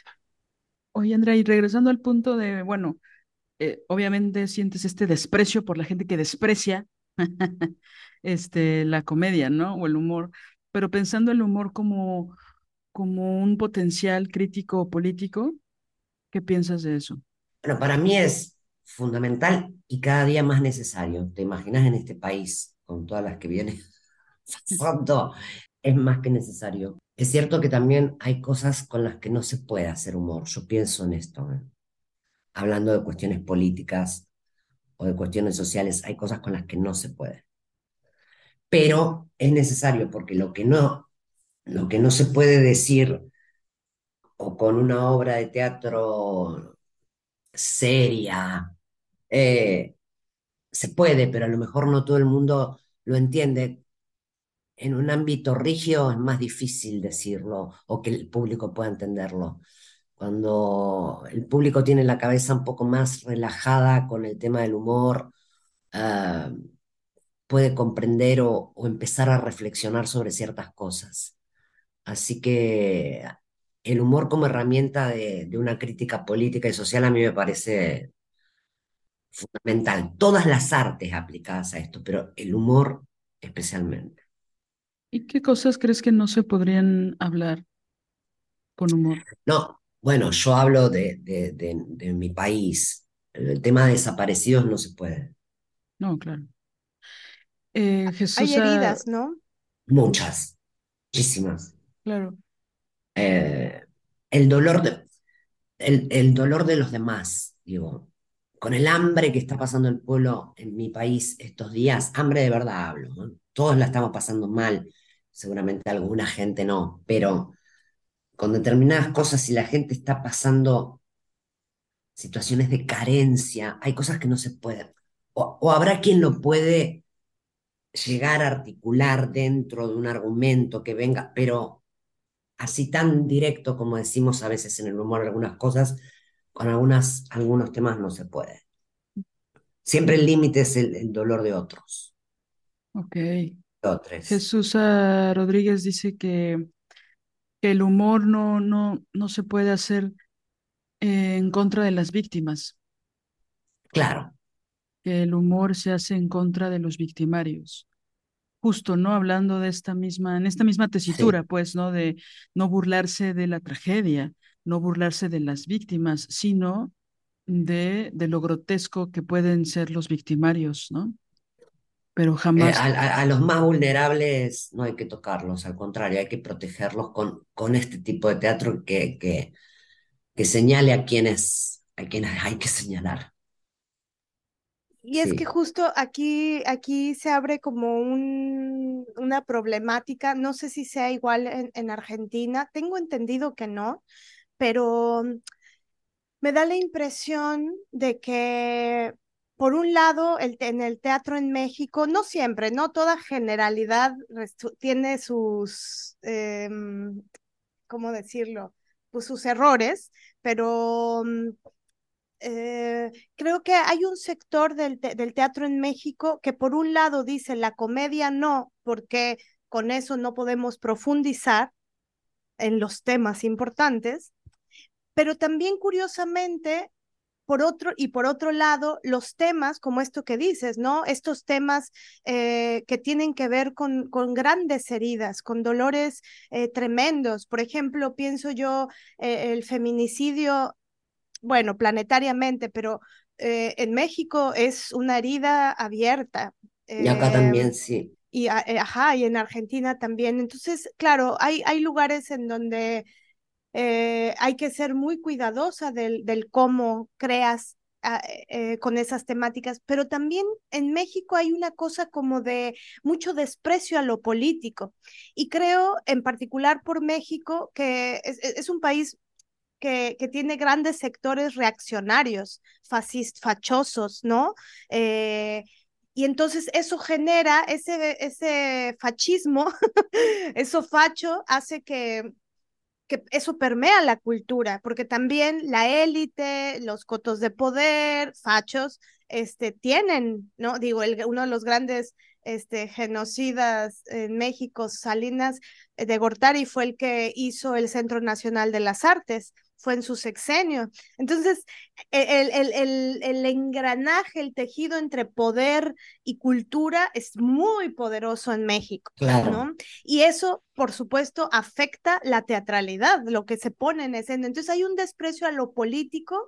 Oye, Andrea, y regresando al punto de, bueno, eh, obviamente sientes este desprecio por la gente que desprecia este, la comedia, ¿no? O el humor, pero pensando el humor como, como un potencial crítico político, ¿qué piensas de eso? Bueno, para mí es fundamental y cada día más necesario. ¿Te imaginas en este país, con todas las que vienen? Es más que necesario. Es cierto que también hay cosas con las que no se puede hacer humor. Yo pienso en esto, ¿eh? Hablando de cuestiones políticas o de cuestiones sociales, hay cosas con las que no se puede. Pero es necesario porque lo que no, lo que no se puede decir o con una obra de teatro seria, eh, se puede, pero a lo mejor no todo el mundo lo entiende. En un ámbito rígido es más difícil decirlo o que el público pueda entenderlo. Cuando el público tiene la cabeza un poco más relajada con el tema del humor, ah, puede comprender o, empezar a reflexionar sobre ciertas cosas. Así que el humor como herramienta de una crítica política y social a mí me parece fundamental. Todas las artes aplicadas a esto, pero el humor especialmente. ¿Y qué cosas crees que no se podrían hablar con humor? No, bueno, yo hablo de, de, de, de mi país. El tema de desaparecidos no se puede. No, claro. Eh, Hay Jesús, ah, heridas, ¿no? Muchas, muchísimas. claro, Eh, el dolor de, el, el dolor de los demás, digo, con el hambre que está pasando el pueblo en mi país estos días, hambre de verdad hablo. Todos la estamos pasando mal, seguramente alguna gente no, pero con determinadas cosas, si la gente está pasando situaciones de carencia, hay cosas que no se pueden, o, o habrá quien lo puede llegar a articular dentro de un argumento que venga, pero así tan directo como decimos a veces en el humor algunas cosas, con algunas, algunos temas no se puede. Siempre el límite es el, el dolor de otros, ok. otros. Jesús Rodríguez dice que, que el humor no, no, no se puede hacer eh, en contra de las víctimas, Claro, que el humor se hace en contra de los victimarios. Justo, ¿no? Hablando de esta misma, en esta misma tesitura, sí. pues, ¿no? De no burlarse de la tragedia, no burlarse de las víctimas, sino de, de lo grotesco que pueden ser los victimarios, ¿no? Pero Eh, jamás, a, a- a los más vulnerables no hay que tocarlos, al contrario, hay que protegerlos con, con este tipo de teatro que, que, que señale a quienes, a quienes hay que señalar. Y es que justo aquí, aquí se abre como un, una problemática, no sé si sea igual en, en Argentina, tengo entendido que no, pero me da la impresión de que, por un lado, el, en el teatro en México, no siempre, no toda generalidad tiene sus, em, ¿cómo decirlo? Pues sus errores, pero mm, eh, creo que hay un sector del, del teatro en México que por un lado dice la comedia no, porque con eso no podemos profundizar en los temas importantes, pero también curiosamente por otro, y por otro lado, los temas como esto que dices, ¿no? Estos temas eh, que tienen que ver con, con grandes heridas, con dolores eh, tremendos. Por ejemplo, pienso yo eh, el feminicidio, bueno, planetariamente, pero en México es una herida abierta. y acá también, sí. Y, ajá, y en Argentina también. Entonces, claro, hay, hay lugares en donde eh, hay que ser muy cuidadosa del, cómo creas ah, eh, con esas temáticas, pero también en México hay una cosa como de mucho desprecio a lo político. Y creo en particular por México, que es, un país que, tiene grandes sectores reaccionarios, fascist, fachosos, ¿no? Eh, y entonces eso genera ese, ese fascismo, eso facho hace que que eso permea la cultura, porque también la élite, los cotos de poder, fachos, este, tienen, ¿no? Digo, el, uno de los grandes este, genocidas en México, Salinas eh, de Gortari, fue el que hizo el Centro Nacional de las Artes fue en su sexenio. Entonces, e, el, el, el, el, engranaje, el tejido entre poder y cultura es muy poderoso en México, ¿no? Y eso, por supuesto, afecta la teatralidad, lo que se pone en escena. Entonces, hay un desprecio a lo político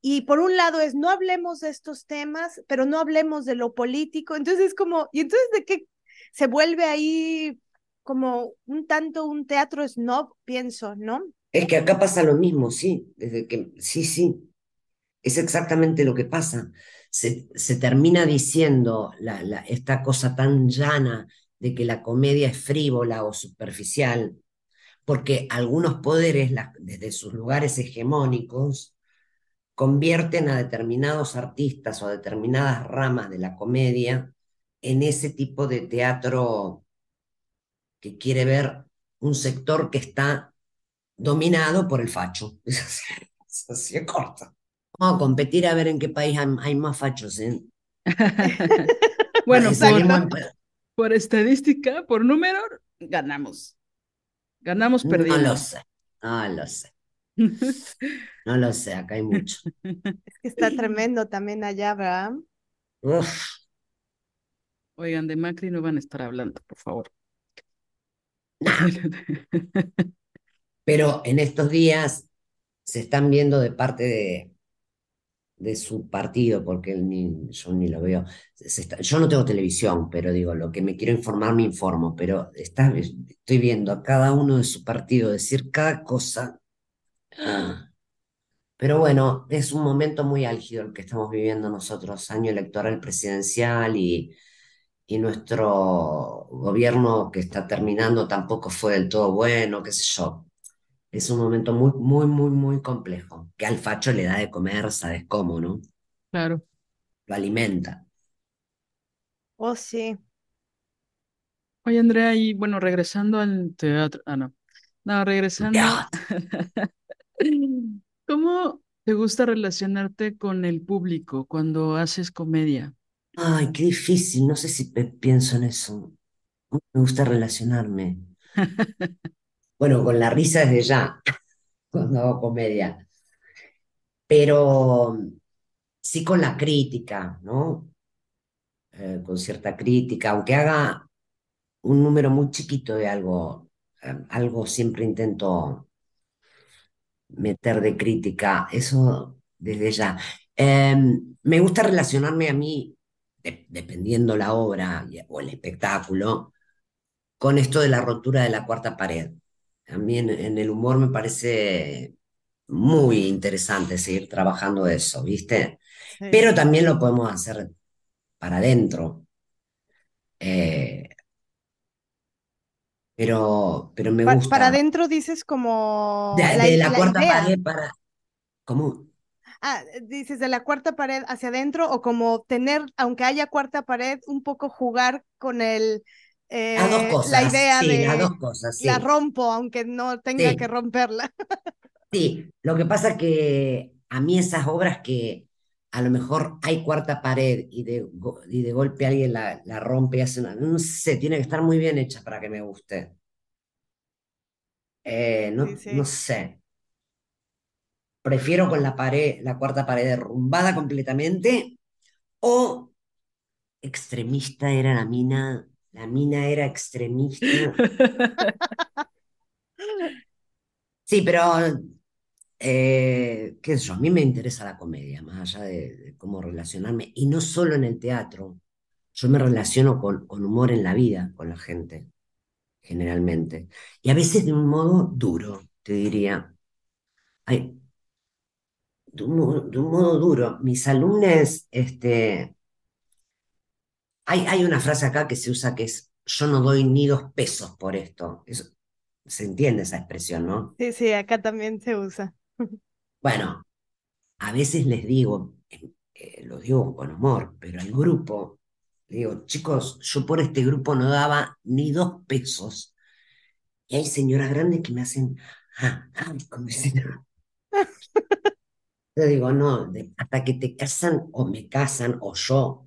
y por un lado es no hablemos de estos temas, pero no hablemos de lo político. Entonces es como, ¿y entonces de qué se vuelve ahí como un tanto un teatro snob, pienso, ¿no? Es que acá pasa lo mismo, sí, desde que, sí, sí, es exactamente lo que pasa. Se, se termina diciendo la, la, esta cosa tan llana de que la comedia es frívola o superficial, porque algunos poderes, desde sus lugares hegemónicos, convierten a determinados artistas o a determinadas ramas de la comedia en ese tipo de teatro que quiere ver un sector que está dominado por el facho. Es así, así es corta. Vamos a competir a ver en qué país hay, más fachos. ¿eh? bueno, por, por, estadística, por número, ganamos. Ganamos perdiendo. No lo sé, no lo sé. No lo sé, acá hay mucho. Es que está tremendo también allá, ¿verdad? Oigan, de Macri no van a estar hablando, por favor. Pero en estos días se están viendo de parte de, su partido, porque ni, yo ni lo veo. yo no tengo televisión, pero digo, lo que me quiero informar me informo, pero estoy viendo a cada uno de su partido decir cada cosa. Pero bueno, es un momento muy álgido el que estamos viviendo nosotros, año electoral presidencial y nuestro gobierno que está terminando tampoco fue del todo bueno, qué sé yo es un momento muy, muy, muy, muy complejo, que al facho le da de comer, ¿sabes cómo, no? Claro. Lo alimenta. Oh, sí. Oye, Andrea, y bueno, regresando al teatro, ah, no, no, regresando, ¿cómo te gusta relacionarte con el público cuando haces comedia? Ay, qué difícil, no sé si pienso en eso. Me gusta relacionarme. Bueno, con la risa desde ya, cuando hago comedia. Pero sí con la crítica, ¿no? Eh, con cierta crítica, aunque haga un número muy chiquito de algo, eh, algo siempre intento meter de crítica, eso desde ya. Em, me gusta relacionarme a mí, dependiendo la obra o el espectáculo, con esto de la rotura de la cuarta pared. A mí en, el humor me parece muy interesante seguir trabajando eso, ¿viste? Pero también lo podemos hacer para adentro. Eh, pero, pero me gusta. Para adentro dices como... De la, cuarta pared para... ¿Cómo? Ah, dices de la cuarta pared hacia adentro o como tener, aunque haya cuarta pared, un poco jugar con el las dos cosas. La idea sí, de las dos cosas, sí. la rompo, aunque no tenga Sí. que romperla. Sí, lo que pasa es que a mí esas obras que a lo mejor hay cuarta pared y de, y de golpe alguien la, la rompe y hace una... No sé, tiene que estar muy bien hecha para que me guste. Eh, no, no sé. Prefiero con la pared, la cuarta pared derrumbada completamente o extremista era la mina, la mina era extremista. Sí, pero eh, qué sé yo, a mí me interesa la comedia, más allá de, cómo relacionarme, y no solo en el teatro, yo me relaciono con, con humor en la vida, con la gente, generalmente, y a veces de un modo duro, te diría. Ay, de un, modo, duro. Mis alumnos, este, hay, hay una frase acá que se usa que es, yo no doy ni dos pesos por esto. Eso, se entiende esa expresión, ¿no? Sí, sí, acá también se usa. Bueno, a veces les digo, eh, lo digo con humor, pero al grupo, le digo, chicos, yo por este grupo no daba ni dos pesos. Y hay señoras grandes que me hacen, ah, ah, como dicen. Yo digo, no, hasta que te casan o me casan o yo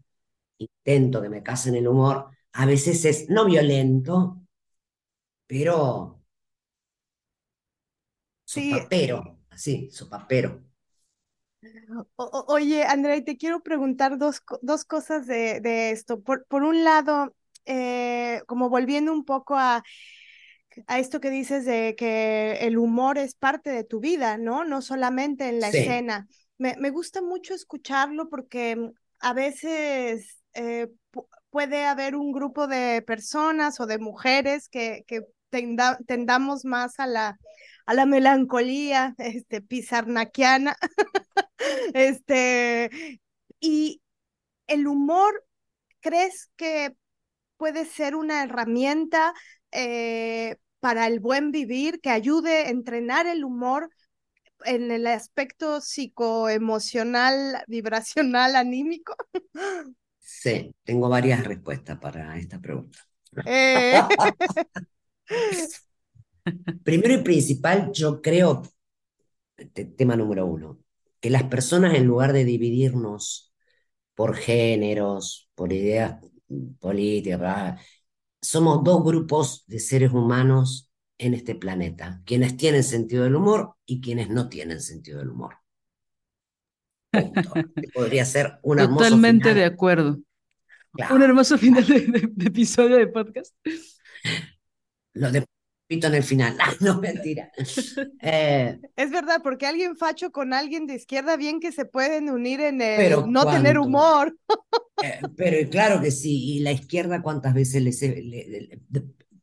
intento que me casen el humor, a veces es no violento, pero sí. papero Sí, su papero. oye, Andrea, te quiero preguntar dos, dos cosas de, de esto. Por, por, un lado, eh, como volviendo un poco a, a esto que dices de que el humor es parte de tu vida, ¿no? No solamente en la escena. Me, me, gusta mucho escucharlo porque mm, a veces eh, puede haber un grupo de personas o de mujeres que, que tendamos más a la a la melancolía, este, pizarnaquiana, este, y el humor, ¿crees que puede ser una herramienta eh, para el buen vivir, que ayude a entrenar el humor en el aspecto psicoemocional, vibracional, anímico? Sí, tengo varias respuestas para esta pregunta. Eh. Primero y principal, yo creo, tema número uno, que las personas en lugar de dividirnos por géneros, por ideas políticas, somos dos grupos de seres humanos en este planeta, quienes tienen sentido del humor y quienes no tienen sentido del humor. Podría ser un hermoso Totalmente de acuerdo. Un hermoso final de, de, episodio de podcast. Lo de en el final. no, mentira. Eh, es verdad, porque alguien facho con alguien de izquierda, bien que se pueden unir en el no tener humor. Eh, pero claro que sí, y la izquierda, ¿cuántas veces le, le,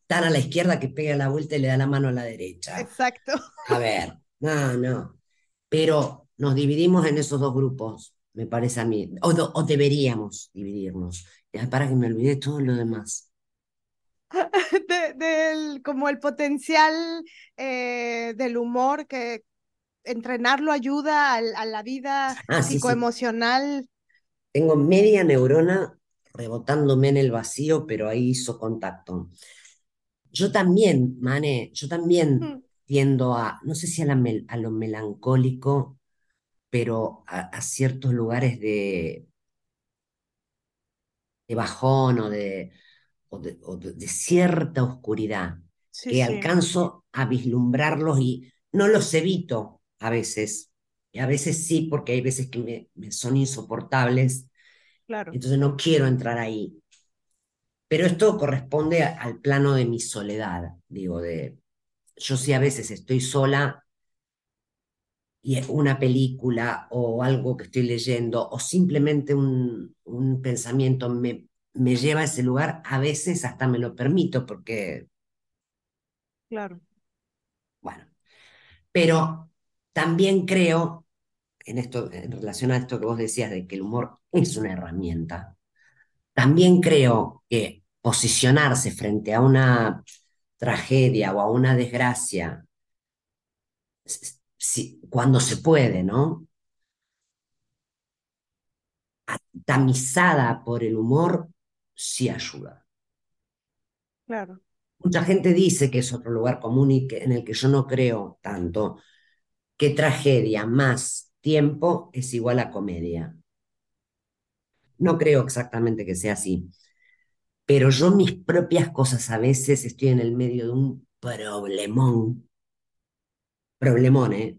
tan a la izquierda que pega la vuelta y le da la mano a la derecha? Exacto. A ver, no, no. Pero nos dividimos en esos dos grupos, me parece a mí, o, o deberíamos dividirnos. Para que me olvide todo lo demás. del, como el potencial eh, del humor que entrenarlo ayuda a, la vida ah, psicoemocional. Tengo media neurona rebotándome en el vacío, pero ahí hizo contacto. Yo también, Mane, yo también tiendo a, no sé si a, a lo melancólico, pero a, ciertos lugares de, de bajón o de, o de, cierta oscuridad, que alcanzo a vislumbrarlos y no los evito a veces, y a veces sí, porque hay veces que me, son insoportables, claro. entonces no quiero entrar ahí. Pero esto corresponde al plano de mi soledad, digo, de yo sí a veces estoy sola y una película o algo que estoy leyendo o simplemente un, un pensamiento me me lleva a ese lugar, a veces hasta me lo permito porque... Claro. Bueno, pero también creo, en, esto, en relación a esto que vos decías de que el humor es una herramienta, también creo que posicionarse frente a una tragedia o a una desgracia, si, cuando se puede, ¿no? tamizada por el humor, sí ayuda. Claro. Mucha gente dice que es otro lugar común y que, en el que yo no creo tanto. ¿Qué tragedia más tiempo es igual a comedia. No creo exactamente que sea así, pero yo mis propias cosas a veces estoy en el medio de un problemón, problemón, ¿eh?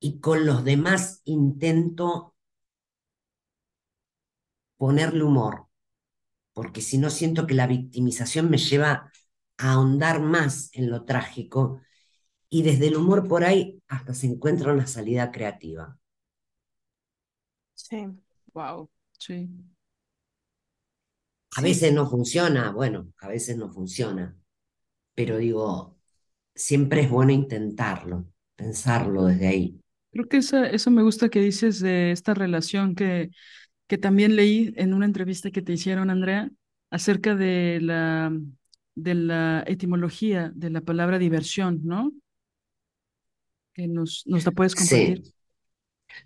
Y con los demás intento ponerle humor, porque si no siento que la victimización me lleva a ahondar más en lo trágico y desde el humor por ahí hasta se encuentra una salida creativa. Sí. Wow, sí. A veces no funciona, bueno, a veces no funciona, pero digo, siempre es bueno intentarlo, pensarlo desde ahí. Creo que esa, eso me gusta que dices de esta relación que, que también leí en una entrevista que te hicieron, Andrea, acerca de la, de la etimología de la palabra diversión, ¿no? Que nos, nos la puedes compartir. Sí,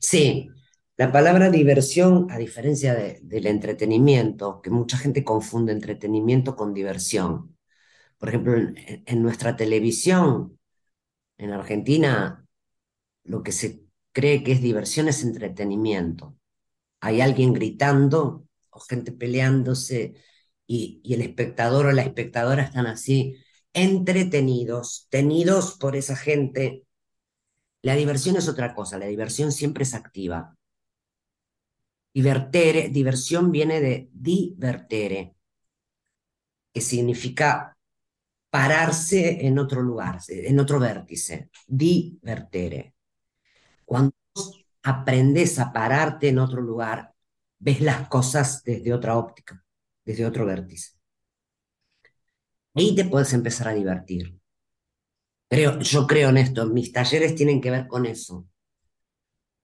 sí. La palabra diversión, a diferencia de- del entretenimiento, que mucha gente confunde entretenimiento con diversión. Por ejemplo, en, nuestra televisión, en Argentina, lo que se cree que es diversión es entretenimiento. Hay alguien gritando o gente peleándose y, y el espectador o la espectadora están así entretenidos, tenidos por esa gente. La diversión es otra cosa, la diversión siempre es activa. Divertere, diversión viene de divertere, que significa pararse en otro lugar, en otro vértice, divertere. Cuando aprendes a pararte en otro lugar, ves las cosas desde otra óptica, desde otro vértice. Ahí te puedes empezar a divertir. Creo, yo creo en esto, mis talleres tienen que ver con eso.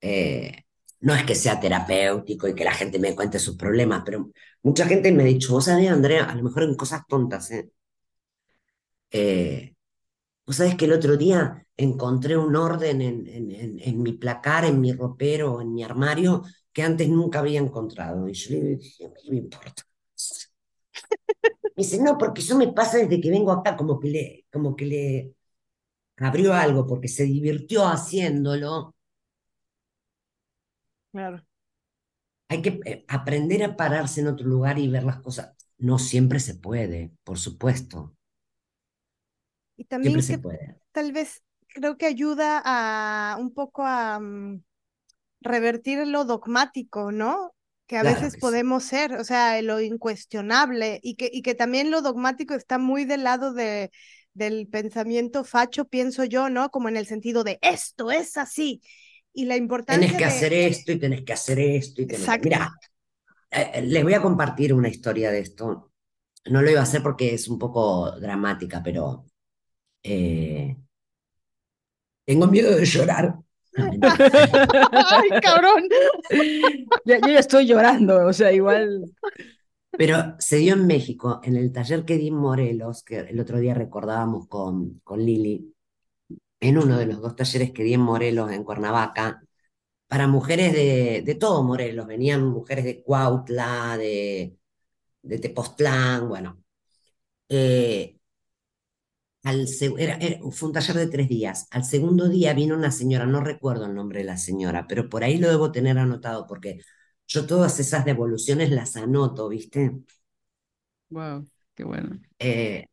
Eh, no es que sea terapéutico y que la gente me cuente sus problemas, pero mucha gente me ha dicho, vos sabés, Andrea, a lo mejor en cosas tontas, ¿eh? Eh, vos sabés que el otro día encontré un orden en, en, en, en mi placar, en mi ropero, en mi armario, que antes nunca había encontrado. Y yo le dije, ¿qué me importa? Me dice, no, porque eso me pasa desde que vengo acá, como que le, como que le abrió algo, porque se divirtió haciéndolo. Claro. Hay que eh, aprender a pararse en otro lugar y ver las cosas. No siempre se puede, por supuesto. Y también que tal vez creo que ayuda a un poco a mm, revertir lo dogmático, ¿no? Que a Claro veces que sí. podemos ser, o sea, lo incuestionable y que, y que también lo dogmático está muy del lado de, del pensamiento facho, pienso yo, ¿no? Como en el sentido de esto es así. Y la Tenés importancia que de... hacer esto y tenés que hacer esto y tenés que... Exacto. Mira, eh, eh, les voy a compartir una historia de esto. No lo iba a hacer porque es un poco dramática, pero eh, tengo miedo de llorar. ¡Ay, cabrón! Ya, yo ya estoy llorando, o sea, igual. Pero se dio en México, en el taller que di en Morelos, que el otro día recordábamos con, con Lili, en uno de los dos talleres que di en Morelos, en Cuernavaca, para mujeres de, de todo Morelos, venían mujeres de Cuautla, de, de Tepoztlán, bueno. Eh, al seg- era- era- fue un taller de tres días. Al segundo día vino una señora, no recuerdo el nombre de la señora, pero por ahí lo debo tener anotado porque yo todas esas devoluciones las anoto, ¿viste? Wow, qué bueno. Eh,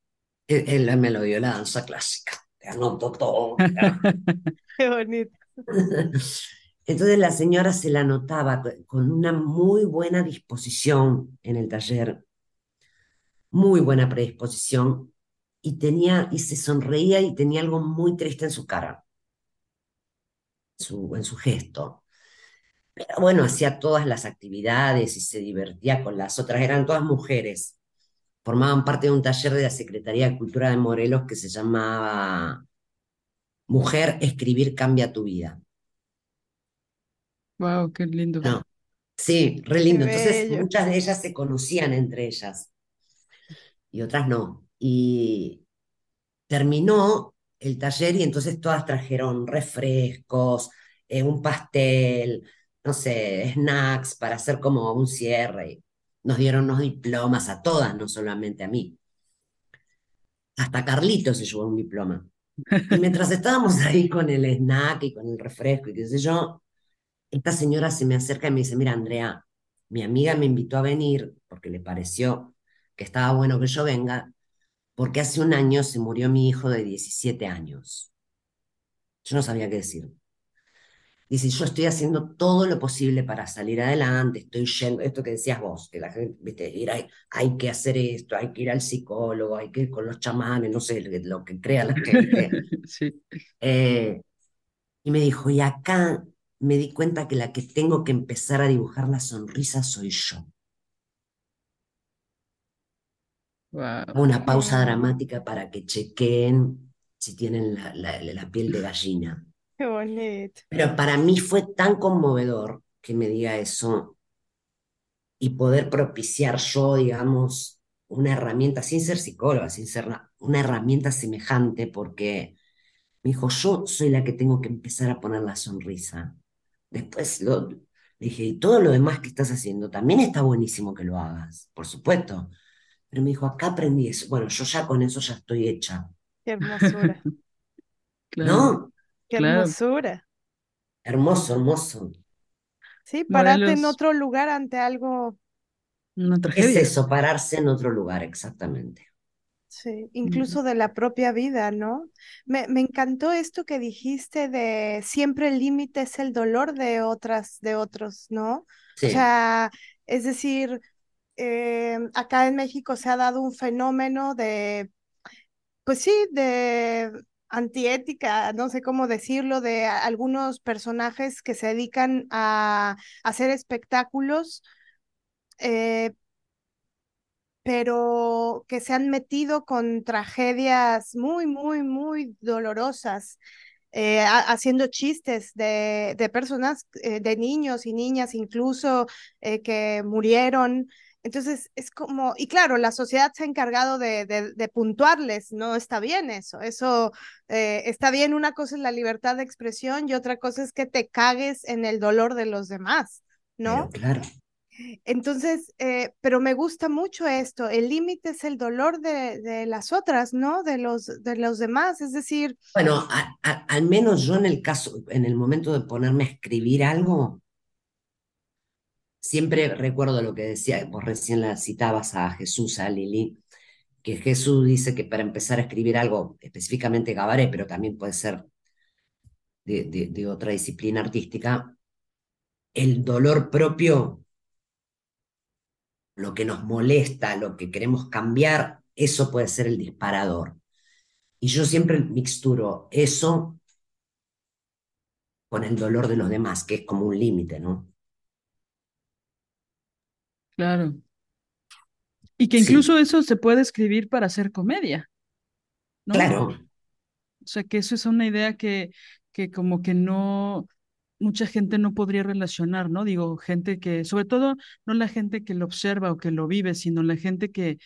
él, él me lo dio la danza clásica, te anoto todo. Qué bonito. Entonces la señora se la notaba co- con una muy buena disposición en el taller, muy buena predisposición, y tenía, y se sonreía y tenía algo muy triste en su cara, su, en su gesto. Pero bueno, hacía todas las actividades y se divertía con las otras, eran todas mujeres. Formaban parte de un taller de la Secretaría de Cultura de Morelos que se llamaba Mujer, escribir cambia tu vida. Wow, qué lindo. No, sí, re lindo. Entonces, muchas de ellas se conocían entre ellas y otras no. Y terminó el taller y entonces todas trajeron refrescos, eh, un pastel, no sé, snacks para hacer como un cierre. Nos dieron unos diplomas a todas, no solamente a mí. Hasta Carlito se llevó un diploma. Y mientras estábamos ahí con el snack y con el refresco y qué sé yo, esta señora se me acerca y me dice, mira, Andrea, mi amiga me invitó a venir porque le pareció que estaba bueno que yo venga, porque hace un año se murió mi hijo de 17 años. Yo no sabía qué decir. Dice, yo estoy haciendo todo lo posible para salir adelante, estoy yendo, esto que decías vos, que la gente, viste, ir, hay, hay que hacer esto, hay que ir al psicólogo, hay que ir con los chamanes, no sé, lo que crea la gente. Sí. Eh, y me dijo, y acá me di cuenta que la que tengo que empezar a dibujar la sonrisa soy yo. Wow. Una pausa dramática para que chequeen si tienen la, la- la piel de gallina. Qué bonito. Pero para mí fue tan conmovedor que me diga eso y poder propiciar yo, digamos, una herramienta, sin ser psicóloga, sin ser na- una herramienta semejante, porque me dijo, yo soy la que tengo que empezar a poner la sonrisa. Después lo, le dije, y todo lo demás que estás haciendo, también está buenísimo que lo hagas, por supuesto. Pero me dijo, acá aprendí eso. Bueno, yo ya con eso ya estoy hecha, Qué hermosura. Claro, ¿no? Qué Claro. hermosura. Hermoso, hermoso. Sí, pararte en otro lugar ante algo, una Es eso, pararse en otro lugar, exactamente. sí, incluso de la propia vida, ¿no? Me, me encantó esto que dijiste de siempre el límite es el dolor de otras, de otros, ¿no? O Sí, sea, es decir, eh, acá en México se ha dado un fenómeno de, pues sí, de antiética, no sé cómo decirlo, de algunos personajes que se dedican a, hacer espectáculos, eh, pero que se han metido con tragedias muy, muy, muy dolorosas. eh, ha- haciendo chistes de, de personas, de niños y niñas incluso, que murieron. Entonces, es como, y claro, la sociedad se ha encargado de, de, de puntuarles, no está bien eso, eso eh, está bien, una cosa es la libertad de expresión y otra cosa es que te cagues en el dolor de los demás, pero ¿no? claro. Entonces, eh, pero me gusta mucho esto, el límite es el dolor de, de las otras, ¿no? De los, de los demás, es decir, Bueno, a- a- al menos yo en el caso, en el momento de ponerme a escribir algo, siempre recuerdo lo que decía, vos recién la citabas a Jesús, a Lili, que Jesús dice que para empezar a escribir algo, específicamente cabaret, pero también puede ser de- de otra disciplina artística, el dolor propio, lo que nos molesta, lo que queremos cambiar, eso puede ser el disparador. Y yo siempre mixturo eso con el dolor de los demás, que es como un límite, ¿no? Claro. Y que Sí, incluso eso se puede escribir para hacer comedia, ¿no? claro, O sea, que eso es una idea que, que como que no, mucha gente no podría relacionar, ¿no? Digo, gente que, sobre todo, no la gente que lo observa o que lo vive, sino la gente que,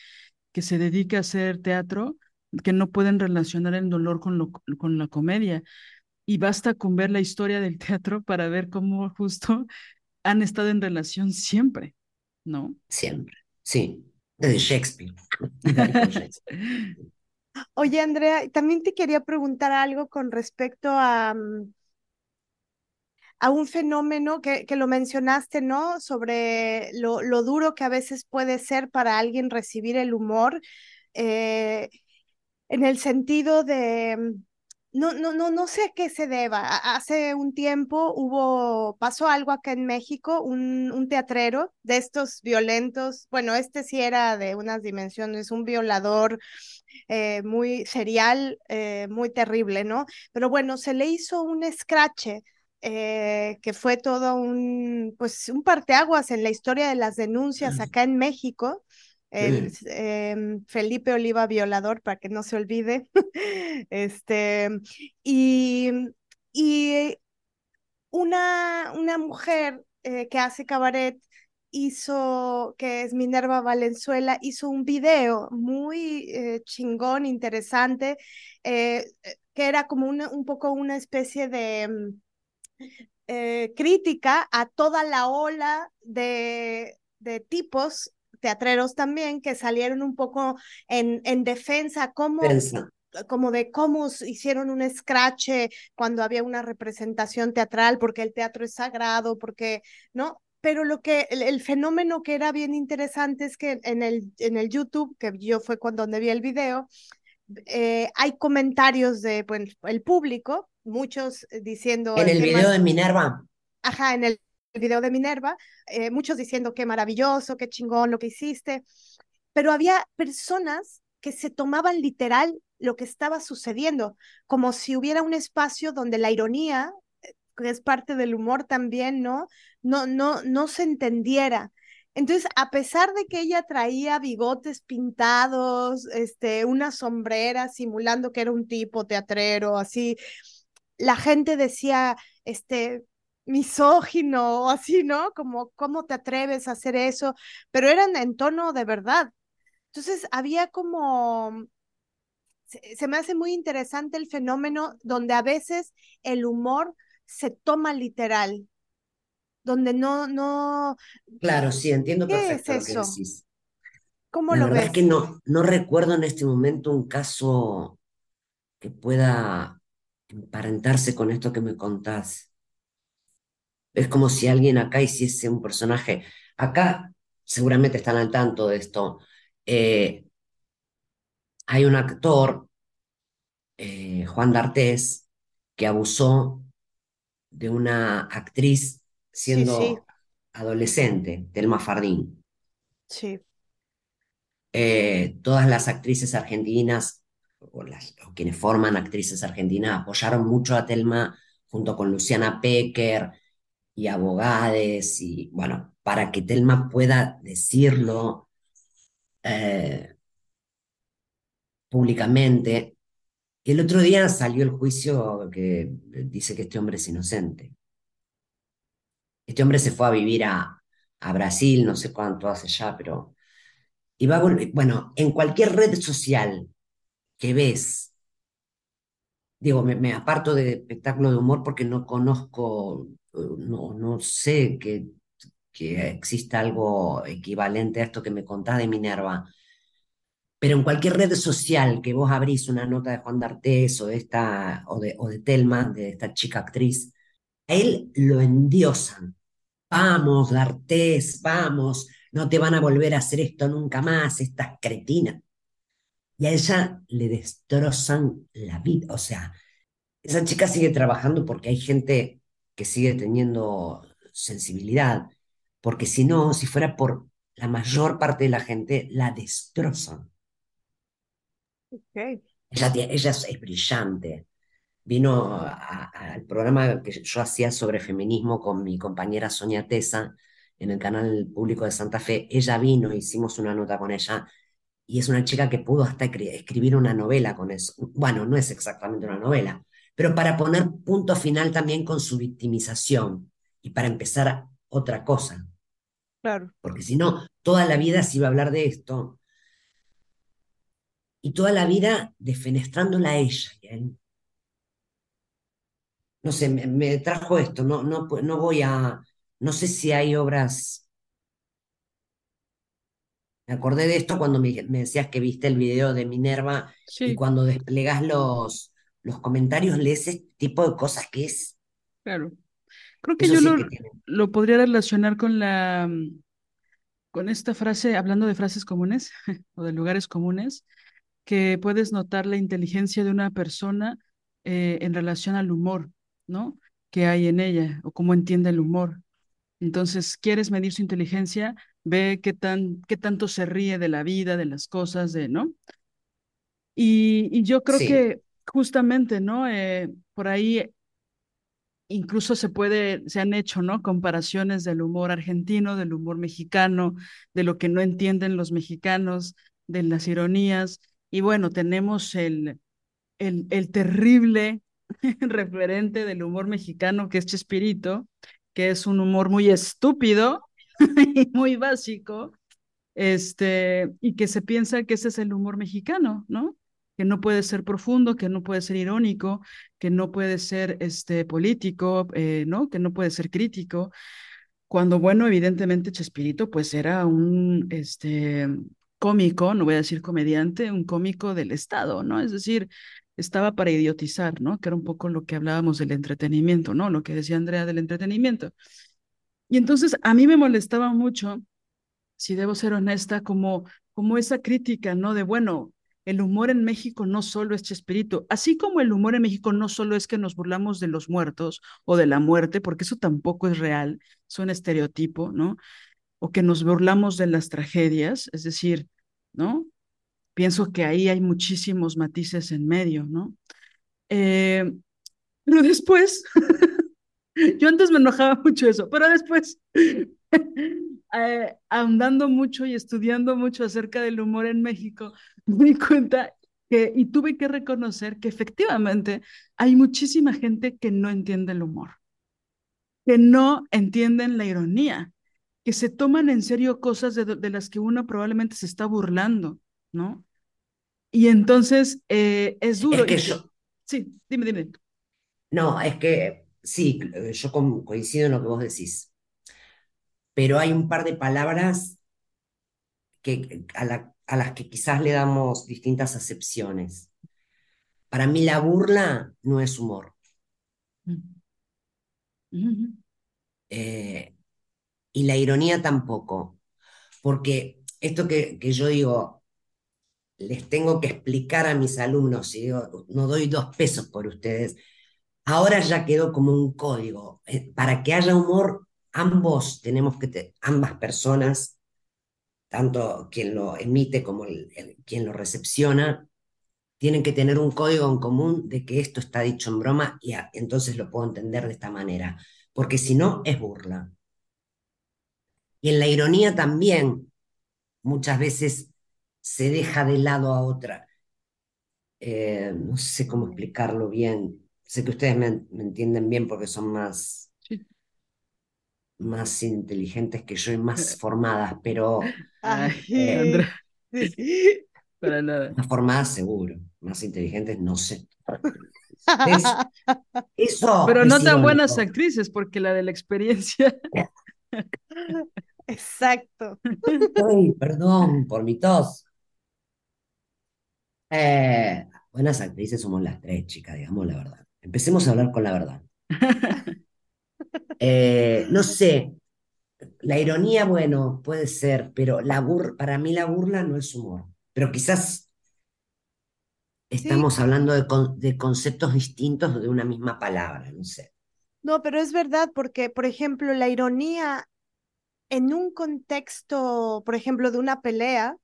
que se dedica a hacer teatro, que no pueden relacionar el dolor con, lo, con la comedia. Y basta con ver la historia del teatro para ver cómo justo han estado en relación siempre, ¿no? siempre, sí, desde Shakespeare. Oye, Andrea, también te quería preguntar algo con respecto a, mm, a un fenómeno que, que lo mencionaste, ¿no? Sobre lo, lo duro que a veces puede ser para alguien recibir el humor, eh, en el sentido de, mm, no, no, no, no sé a qué se deba. Hace un tiempo hubo, pasó algo acá en México, un, un teatrero de estos violentos, bueno, este sí era de unas dimensiones, un violador eh, muy serial, eh, muy terrible, ¿no? Pero bueno, se le hizo un escrache. eh, que fue todo un, pues, un parteaguas en la historia de las denuncias acá en México, el eh, Felipe Oliva violador, para que no se olvide, este, y, y una, una mujer eh, que hace cabaret hizo, que es Minerva Valenzuela, hizo un video muy eh, chingón, interesante, eh, que era como una, un poco una especie de eh, crítica a toda la ola de, de tipos teatreros también que salieron un poco en, en defensa, como Pensa, como de cómo hicieron un scratch cuando había una representación teatral, porque el teatro es sagrado, porque, ¿no? Pero lo que, el, fenómeno que era bien interesante es que en el, en el YouTube, que yo fue cuando donde vi el video, eh, hay comentarios de pues, el público, muchos diciendo... En el video de Minerva. Ajá, en el video de Minerva, eh, muchos diciendo qué maravilloso, qué chingón lo que hiciste, pero había personas que se tomaban literal lo que estaba sucediendo, como si hubiera un espacio donde la ironía, que es parte del humor también, ¿no? No, no, no se entendiera. Entonces, a pesar de que ella traía bigotes pintados, este, una sombrera simulando que era un tipo teatrero, así, la gente decía, este, misógino o así, ¿no? Como, ¿cómo te atreves a hacer eso? Pero eran en tono de verdad. Entonces, había como, se, me hace muy interesante el fenómeno donde a veces el humor se toma literal, donde no, no. Claro, sí, entiendo perfecto es eso? lo que decís. ¿Cómo La lo verdad ves? es que no, no recuerdo en este momento un caso que pueda emparentarse con esto que me contás. Es como si alguien acá hiciese un personaje. Acá seguramente están al tanto de esto. Eh, hay un actor, eh, Juan D'Artés, que abusó de una actriz siendo adolescente, Telma Fardín. Sí. Eh, todas las actrices argentinas, o, las, o quienes forman actrices argentinas, apoyaron mucho a Telma junto con Luciana Pecker y abogades, y bueno, para que Telma pueda decirlo eh, públicamente. El otro día salió el juicio que dice que este hombre es inocente. Este hombre se fue a vivir a, a Brasil, no sé cuánto hace ya, pero... Y va a volver, bueno, en cualquier red social que ves, digo, me, aparto de espectáculo de humor porque no conozco, no, no sé que, que exista algo equivalente a esto que me contás de Minerva. Pero en cualquier red social que vos abrís una nota de Juan D'Artés o de, esta, o de, o de Telma, de esta chica actriz, a él lo endiosan. Vamos, D'Artés, vamos, no te van a volver a hacer esto nunca más, estas cretinas. Y a ella le destrozan la vida. O sea, esa chica sigue trabajando porque hay gente que sigue teniendo sensibilidad. Porque si no, si fuera por la mayor parte de la gente, la destrozan. Okay. Ella, ella es brillante vino al programa que yo hacía sobre feminismo con mi compañera Sonia Tesa en el canal público de Santa Fe. Ella vino, hicimos una nota con ella y es una chica que pudo hasta escribir una novela con eso. Bueno, no es exactamente una novela, pero para poner punto final también con su victimización y para empezar otra cosa. Claro. Porque si no, toda la vida se iba a hablar de esto y toda la vida defenestrándola a ella y a él no sé, me, trajo esto, no, no, no voy a, no sé si hay obras. Me acordé de esto cuando me, decías que viste el video de Minerva y cuando desplegas los, los comentarios lees este tipo de cosas que es. Claro. Creo que yo lo, lo, podría relacionar con la con esta frase, hablando de frases comunes o de lugares comunes, que puedes notar la inteligencia de una persona eh, en relación al humor. ¿no? que hay en ella o cómo entiende el humor. Entonces, ¿quieres medir su inteligencia? Ve qué, tan, qué tanto se ríe de la vida, de las cosas, de, ¿no? Y, yo creo que justamente, ¿no? Eh, por ahí incluso se puede, se han hecho, ¿no? Comparaciones del humor argentino, del humor mexicano, de lo que no entienden los mexicanos, de las ironías. Y bueno, tenemos el, el, el terrible referente del humor mexicano, que es Chespirito, que es un humor muy estúpido muy básico, este, y que se piensa que ese es el humor mexicano, ¿no? Que no puede ser profundo, que no puede ser irónico, que no puede ser este, político, eh, ¿no? Que no puede ser crítico. Cuando, bueno, evidentemente Chespirito, pues era un, este, cómico, no voy a decir comediante, un cómico del Estado, ¿no? Es decir, estaba para idiotizar, ¿no? Que era un poco lo que hablábamos del entretenimiento, ¿no? Lo que decía Andrea del entretenimiento. Y entonces a mí me molestaba mucho, si debo ser honesta, como, como esa crítica, ¿no? De, bueno, el humor en México no solo es Chespirito, así como el humor en México no solo es que nos burlamos de los muertos o de la muerte, porque eso tampoco es real, es un estereotipo, ¿no? O que nos burlamos de las tragedias, es decir, ¿no? Pienso que ahí hay muchísimos matices en medio, ¿no? Eh, pero después, yo antes me enojaba mucho eso, pero después, eh, andando mucho y estudiando mucho acerca del humor en México, me di cuenta que, y tuve que reconocer que efectivamente hay muchísima gente que no entiende el humor, que no entienden la ironía, que se toman en serio cosas de, de las que uno probablemente se está burlando, ¿no? Y entonces eh, es duro. Es que yo... Sí, dime, dime. No, es que sí, yo coincido en lo que vos decís, pero hay un par de palabras que, a, la, a las que quizás le damos distintas acepciones. Para mí la burla no es humor. Eh, y la ironía tampoco, porque esto que, que yo digo, les tengo que explicar a mis alumnos, y digo, no doy dos pesos por ustedes, ahora ya quedó como un código. Eh, para que haya humor, ambos tenemos que, ambas personas, tanto quien lo emite como quien lo recepciona, tienen que tener un código en común de que esto está dicho en broma y entonces lo puedo entender de esta manera, porque si no es burla. Y en la ironía también, muchas veces se deja de lado a otra. Eh, no sé cómo explicarlo bien. Sé que ustedes me, entienden bien porque son más, más inteligentes que yo y más formadas, pero... Eh, Para nada. Más formadas seguro, más inteligentes no sé. eso pero no tan buenas actrices porque la de la experiencia. Exacto. Ay, perdón por mi tos. Eh, buenas actrices somos las tres, chicas, digamos la verdad. Empecemos a hablar con la verdad. Eh, no sé, la ironía, bueno, puede ser, pero la bur para mí la burla no es humor. Pero quizás estamos hablando de, de conceptos distintos de una misma palabra, no sé. No, pero es verdad, porque, por ejemplo, la ironía en un contexto, por ejemplo, de una pelea,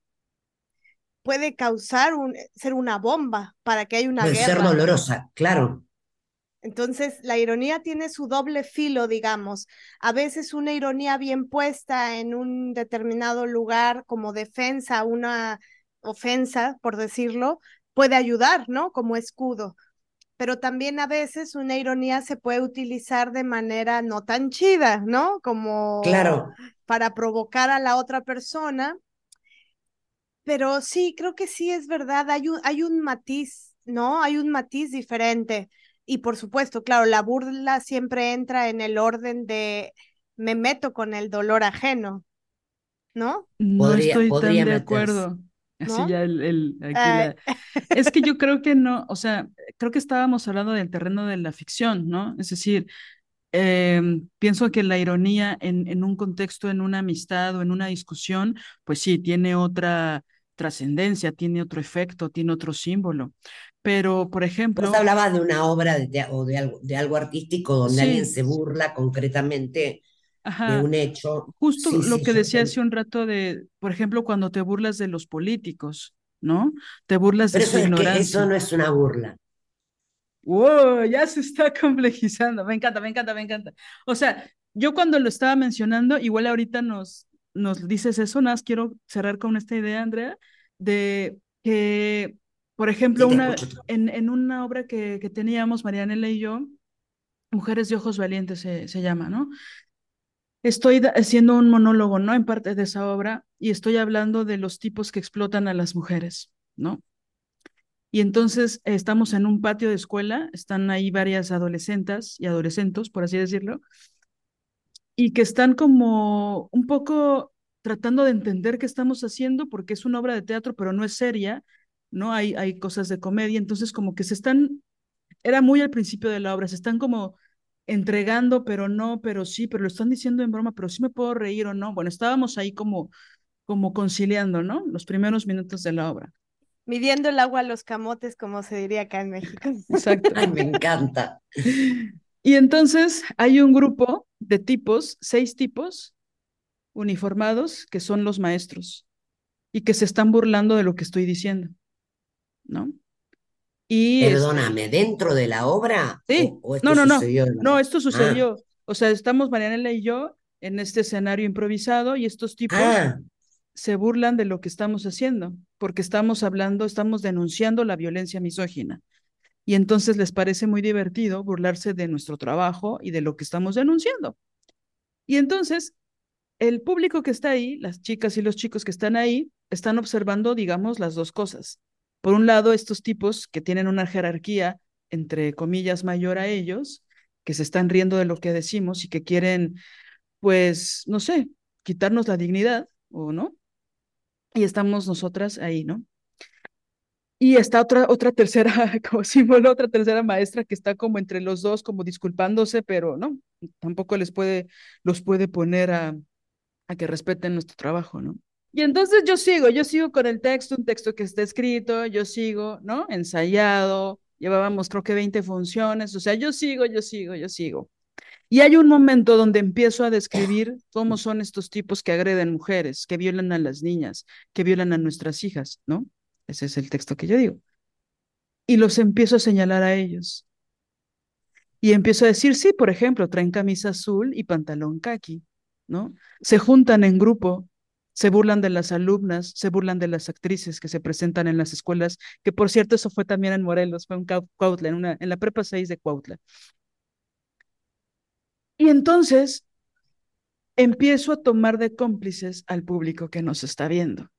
puede causar un, ser una bomba para que haya una puede guerra. ser dolorosa, claro. Entonces, la ironía tiene su doble filo, digamos. A veces una ironía bien puesta en un determinado lugar como defensa, una ofensa, por decirlo, puede ayudar, ¿no? Como escudo. Pero también a veces una ironía se puede utilizar de manera no tan chida, ¿no? Como claro. para provocar a la otra persona pero sí, creo que sí es verdad, hay un, hay un matiz, ¿no? Hay un matiz diferente. Y por supuesto, claro, la burla siempre entra en el orden de me meto con el dolor ajeno, ¿no? No estoy tan de acuerdo. Así ya el, Es que yo creo que no, o sea, creo que estábamos hablando del terreno de la ficción, ¿no? Es decir, em, pienso que la ironía en, en un contexto, en una amistad o en una discusión, pues sí, tiene otra, trascendencia, tiene otro efecto, tiene otro símbolo. Pero, por ejemplo... Vos hablabas de una obra de, o de algo, de algo artístico donde alguien se burla concretamente de un hecho. Justo lo que decía hace un rato de, por ejemplo, cuando te burlas de los políticos, ¿no? Te burlas de su ignorancia. eso no es una burla. Wow, ya se está complejizando. Me encanta, me encanta, me encanta. O sea, yo cuando lo estaba mencionando, igual ahorita nos, nos dices eso, nada más quiero cerrar con esta idea, Andrea, de que, por ejemplo, una, en, en, una obra que, que teníamos, Marianela y yo, Mujeres de Ojos Valientes se, se llama, ¿no? Estoy haciendo un monólogo, ¿no? En parte de esa obra, y estoy hablando de los tipos que explotan a las mujeres, ¿no? Y entonces estamos en un patio de escuela, están ahí varias adolescentes y adolescentes, por así decirlo, y que están como un poco tratando de entender qué estamos haciendo porque es una obra de teatro, pero no es seria, ¿no? Hay, hay cosas de comedia, entonces como que se están, era muy al principio de la obra, se están como entregando, pero no, pero sí, pero lo están diciendo en broma, pero sí me puedo reír o no. Bueno, estábamos ahí como, como conciliando, ¿no? Los primeros minutos de la obra. Midiendo el agua a los camotes, como se diría acá en México. Exacto. Ay, me encanta. Y entonces hay un grupo de tipos, seis tipos uniformados, que son los maestros y que se están burlando de lo que estoy diciendo, ¿no? Y Perdóname, ¿dentro de la obra? Sí, ¿O, no, no, no, no, esto sucedió. O sea, estamos Marianela y yo en este escenario improvisado y estos tipos ah. se burlan de lo que estamos haciendo, porque estamos hablando, estamos denunciando la violencia misógina. Y entonces les parece muy divertido burlarse de nuestro trabajo y de lo que estamos denunciando. Y entonces el público que está ahí, las chicas y los chicos que están ahí, están observando, digamos, las dos cosas. Por un lado, estos tipos que tienen una jerarquía, entre comillas, mayor a ellos, que se están riendo de lo que decimos y que quieren, pues, no sé, quitarnos la dignidad, ¿o no? Y estamos nosotras ahí, ¿no? Y está otra, otra tercera, como símbolo, otra tercera maestra que está como entre los dos, como disculpándose, pero no, tampoco les puede, los puede poner a, a que respeten nuestro trabajo, ¿no? Y entonces yo sigo, yo sigo con el texto, un texto que está escrito, yo sigo, ¿no? Ensayado, llevábamos creo que 20 funciones, o sea, yo sigo, yo sigo, yo sigo. Y hay un momento donde empiezo a describir cómo son estos tipos que agreden mujeres, que violan a las niñas, que violan a nuestras hijas, ¿no? Ese es el texto que yo digo. Y los empiezo a señalar a ellos. Y empiezo a decir, sí, por ejemplo, traen camisa azul y pantalón kaki, ¿no? Se juntan en grupo, se burlan de las alumnas, se burlan de las actrices que se presentan en las escuelas, que por cierto eso fue también en Morelos, fue en Cuautla, en, la prepa 6 de Cuautla. Y entonces empiezo a tomar de cómplices al público que nos está viendo.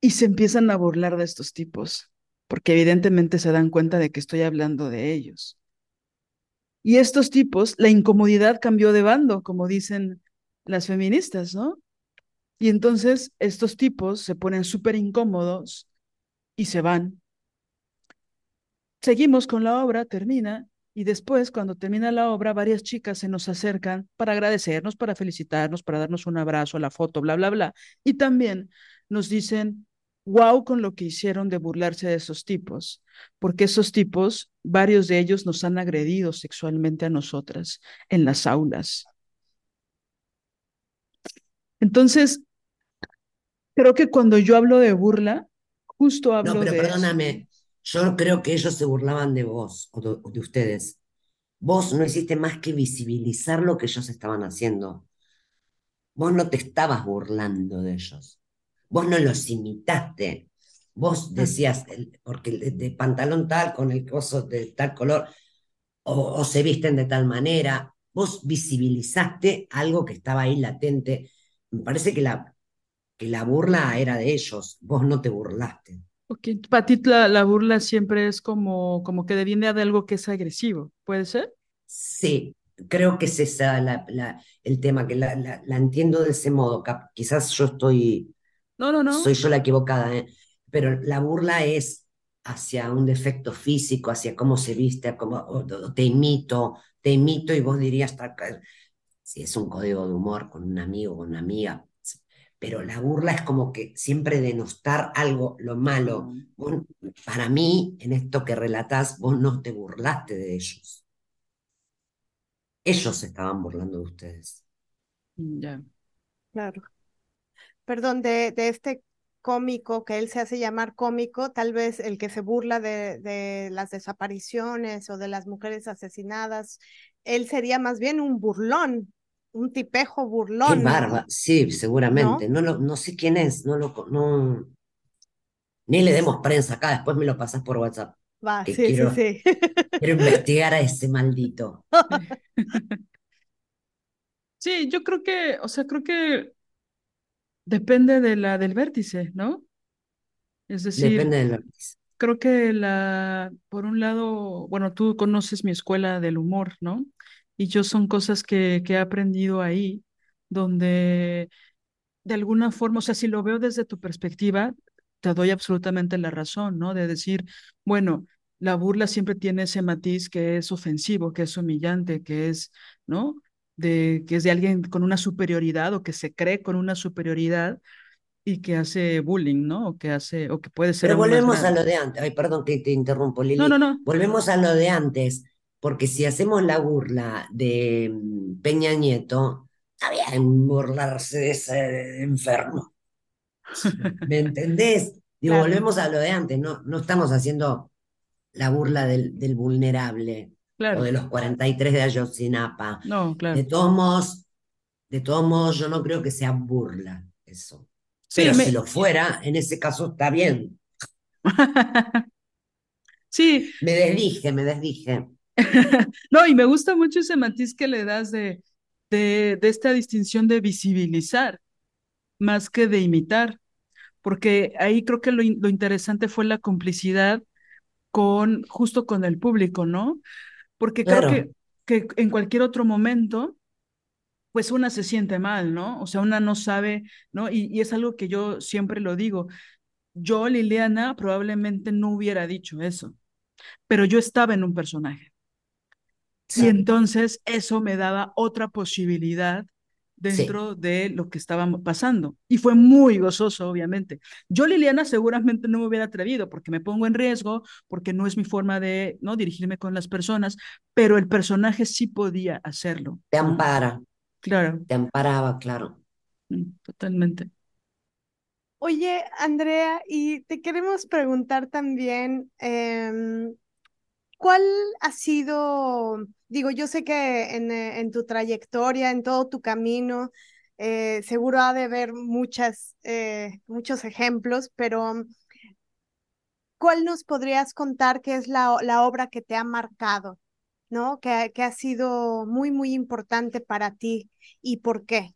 Y se empiezan a burlar de estos tipos, porque evidentemente se dan cuenta de que estoy hablando de ellos. Y estos tipos, la incomodidad cambió de bando, como dicen las feministas, ¿no? Y entonces estos tipos se ponen súper incómodos y se van. Seguimos con la obra, termina, y después, cuando termina la obra, varias chicas se nos acercan para agradecernos, para felicitarnos, para darnos un abrazo, la foto, bla, bla, bla. Y también nos dicen, wow con lo que hicieron de burlarse de esos tipos, porque esos tipos, varios de ellos nos han agredido sexualmente a nosotras en las aulas. Entonces, creo que cuando yo hablo de burla, justo hablo no, pero de perdóname, yo creo que ellos se burlaban de vos o de ustedes. Vos no hiciste más que visibilizar lo que ellos estaban haciendo. Vos no te estabas burlando de ellos vos no los imitaste, vos decías, porque de, pantalón tal, con el coso de tal color, o, se visten de tal manera, vos visibilizaste algo que estaba ahí latente. Me parece que la, que la burla era de ellos, vos no te burlaste. Ok, para ti la, burla siempre es como, como que deviene de algo que es agresivo, ¿puede ser? Sí, creo que es esa la, el tema, que la, la, entiendo de ese modo. Quizás yo estoy no, no, no. Soy yo la equivocada, ¿eh? Pero la burla es hacia un defecto físico, hacia cómo se viste, cómo, te imito, te imito y vos dirías, si es un código de humor con un amigo, con una amiga, pero la burla es como que siempre denostar algo, lo malo. para mí, en esto que relatás, vos no te burlaste de ellos. Ellos se estaban burlando de ustedes. Ya. Claro perdón, de, de este cómico que él se hace llamar cómico, tal vez el que se burla de, de, las desapariciones o de las mujeres asesinadas, él sería más bien un burlón, un tipejo burlón. Qué barba, sí, seguramente. No, no, no sé quién es, no lo no ni le demos prensa acá, después me lo pasas por WhatsApp. Va, sí, sí, sí. Quiero investigar a ese maldito. Sí, yo creo que, o sea, creo que Depende de la, del vértice, ¿no? Es decir, Depende del vértice. creo que la, por un lado, bueno, tú conoces mi escuela del humor, ¿no? Y yo son cosas que, que he aprendido ahí, donde de alguna forma, o sea, si lo veo desde tu perspectiva, te doy absolutamente la razón, ¿no? De decir, bueno, la burla siempre tiene ese matiz que es ofensivo, que es humillante, que es, ¿no? De, que es de alguien con una superioridad o que se cree con una superioridad y que hace bullying, ¿no? O que hace, o que puede ser. Pero volvemos a lo de antes. Ay, perdón que te interrumpo, Lili. No, no, no. Volvemos a lo de antes, porque si hacemos la burla de mm, Peña Nieto, está bien burlarse de ese enfermo. ¿Me entendés? Digo, Claro. volvemos a lo de antes, no, no estamos haciendo la burla del, del vulnerable Claro. o de los 43 de Ayotzinapa. No, claro. De todos modos, de todos modos, yo no creo que sea burla eso. Sí, Pero me- si lo fuera, en ese caso está bien. Sí, Me desdije, me desdije. no, y me gusta mucho ese matiz que le das de, de, de esta distinción de visibilizar más que de imitar, porque ahí creo que lo, lo interesante fue la complicidad con, justo con el público, ¿no? Porque creo Claro. que, que en cualquier otro momento, pues una se siente mal, ¿no? O sea, una no sabe, ¿no? Y, y es algo que yo siempre lo digo. Yo, Liliana, probablemente no hubiera dicho eso, pero yo estaba en un personaje. Y entonces eso me daba otra posibilidad dentro de lo que estaba pasando. Y fue muy gozoso, obviamente. Yo, Liliana, seguramente no me hubiera atrevido porque me pongo en riesgo, porque no es mi forma de ¿no? dirigirme con las personas, pero el personaje sí podía hacerlo. Te ¿no? ampara, Claro, te amparaba, claro. mm, totalmente. Oye, Andrea, y te queremos preguntar también, em, ¿cuál ha sido, digo, yo sé que en, eh, en tu trayectoria, en todo tu camino, eh, seguro ha de haber muchas, eh, muchos ejemplos, pero ¿cuál nos podrías contar que es la, la obra que te ha marcado, ¿no? Que, que ha sido muy, muy importante para ti y por qué?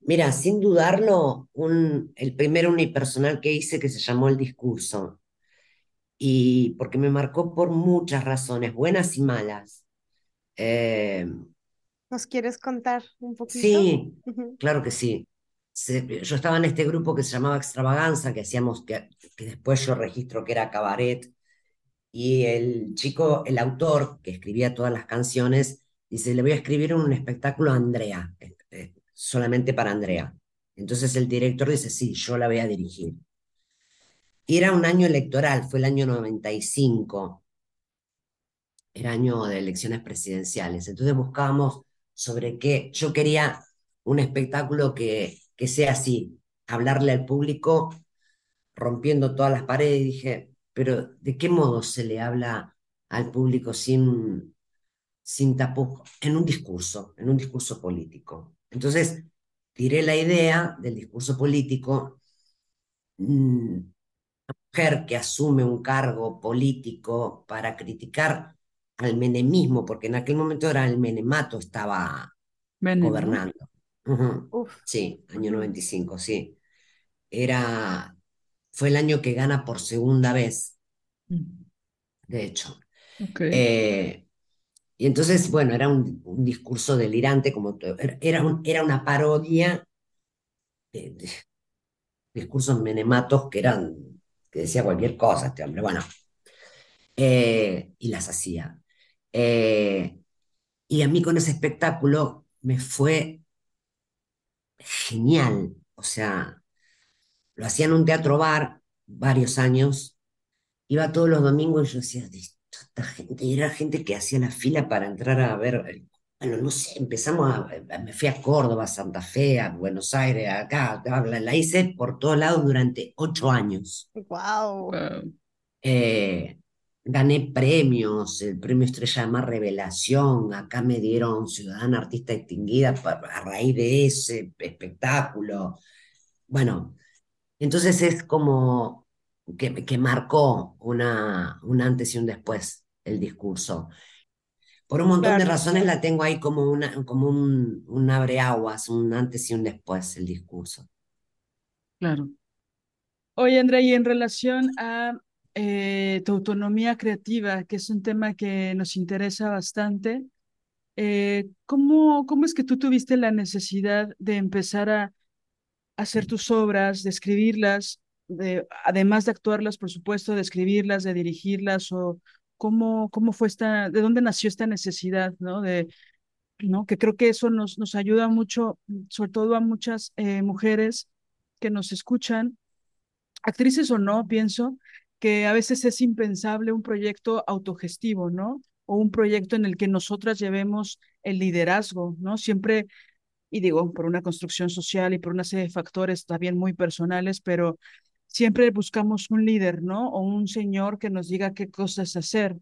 Mira, sin dudarlo, un, el primer unipersonal que hice que se llamó El Discurso, y porque me marcó por muchas razones, buenas y malas. Eh, ¿Nos quieres contar un poquito? sí, claro que sí. Se- yo estaba en este grupo que se llamaba Extravaganza, que hacíamos, que, que después yo registro que era cabaret, y el chico, el autor que escribía todas las canciones, dice, le voy a escribir un espectáculo a Andrea, eh, eh, solamente para Andrea. Entonces el director dice, sí, yo la voy a dirigir. Y era un año electoral, fue el año 95, era año de elecciones presidenciales. Entonces buscábamos sobre qué, yo quería un espectáculo que, que sea así, hablarle al público rompiendo todas las paredes y dije, pero ¿de qué modo se le habla al público sin, sin tapujos? En un discurso, en un discurso político. Entonces, tiré la idea del discurso político, mm, mujer que asume un cargo político para criticar al menemismo, porque en aquel momento era el menemato, estaba gobernando. Ujú. Uf. Sí, año Ujú. 95, sí. Era, fue el año que gana por segunda vez, Mm, de hecho. Eh, y entonces, bueno, era un, un discurso delirante, como to- era, era un- era una parodia de, de discursos menematos que eran, que decía cualquier cosa este hombre, bueno, eh, y las hacía. Eh, y a mí con ese espectáculo me fue genial, o sea, lo hacía en un teatro bar varios años, iba todos los domingos y yo decía, "De esta gente, y era gente que hacía la fila para entrar a ver, el- bueno, no sé, empezamos a, me fui a Córdoba, a Santa Fe, a Buenos Aires, acá, la, la hice por todos lados durante ocho años. Wow. Wow. Eh, gané premios, el premio Estrella de Mar Revelación, acá me dieron Ciudadana Artista Extinguida a raíz de ese espectáculo. Bueno, entonces es como que, que marcó una, un antes y un después el discurso. Por un montón de Claro. razones la tengo ahí como, una, como un, un abreaguas, un antes y un después el discurso. Claro. Oye, Andrea, y en relación a eh, tu autonomía creativa, que es un tema que nos interesa bastante, eh, ¿cómo, ¿cómo es que tú tuviste la necesidad de empezar a hacer tus obras, de escribirlas, de, además de actuarlas, por supuesto, de escribirlas, de dirigirlas, o cómo, cómo fue esta, de dónde nació esta necesidad, ¿no? De, ¿no? Que creo que eso nos, nos ayuda mucho, sobre todo a muchas eh, mujeres que nos escuchan, actrices o no, pienso, que a veces es impensable un proyecto autogestivo, ¿no? O un proyecto en el que nosotras llevemos el liderazgo, ¿no? Siempre y digo, por una construcción social y por una serie de factores también muy personales, pero siempre buscamos un líder, ¿no? O un señor que nos diga qué cosas hacer.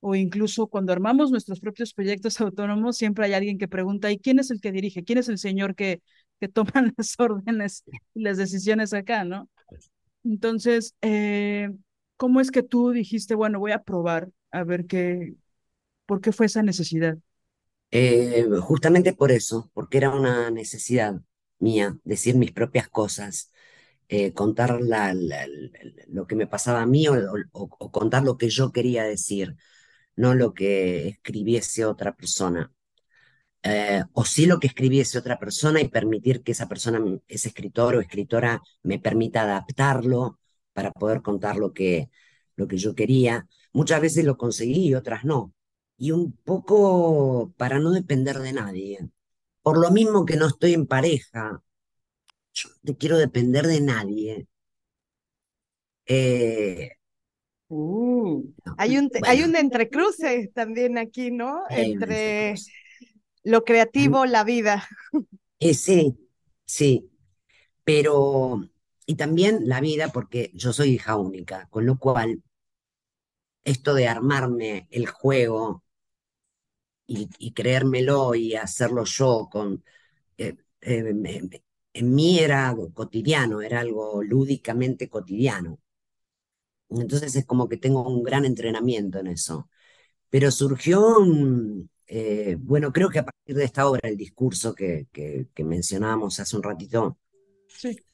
O incluso cuando armamos nuestros propios proyectos autónomos, siempre hay alguien que pregunta, ¿y quién es el que dirige? ¿Quién es el señor que, que toma las órdenes y las decisiones acá, ¿no? Entonces, eh, ¿cómo es que tú dijiste, bueno, voy a probar a ver qué, por qué fue esa necesidad? Eh, justamente por eso, porque era una necesidad mía decir mis propias cosas, eh, contar lo que me pasaba a mí o contar lo que yo quería decir, no lo que escribiese otra persona. Eh, o sí lo que escribiese otra persona y permitir que esa persona, ese escritor o escritora, me permita adaptarlo para poder contar lo que, lo que yo quería. Muchas veces lo conseguí y otras no y un poco para no depender de nadie. Por lo mismo que no estoy en pareja, yo no quiero depender de nadie. Eh, Uh, no, hay un, hay un entrecruce también aquí, ¿no? hay Entre lo creativo, la vida. eh, sí, sí, pero, y también la vida, porque yo soy hija única, con lo cual esto de armarme el juego y, y creérmelo y hacerlo yo con, eh, eh, en mí era algo cotidiano, era algo lúdicamente cotidiano. Entonces es como que tengo un gran entrenamiento en eso. Pero surgió, mm, eh, bueno, creo que a partir de esta obra, el discurso que, que, que mencionábamos hace un ratito, Sí.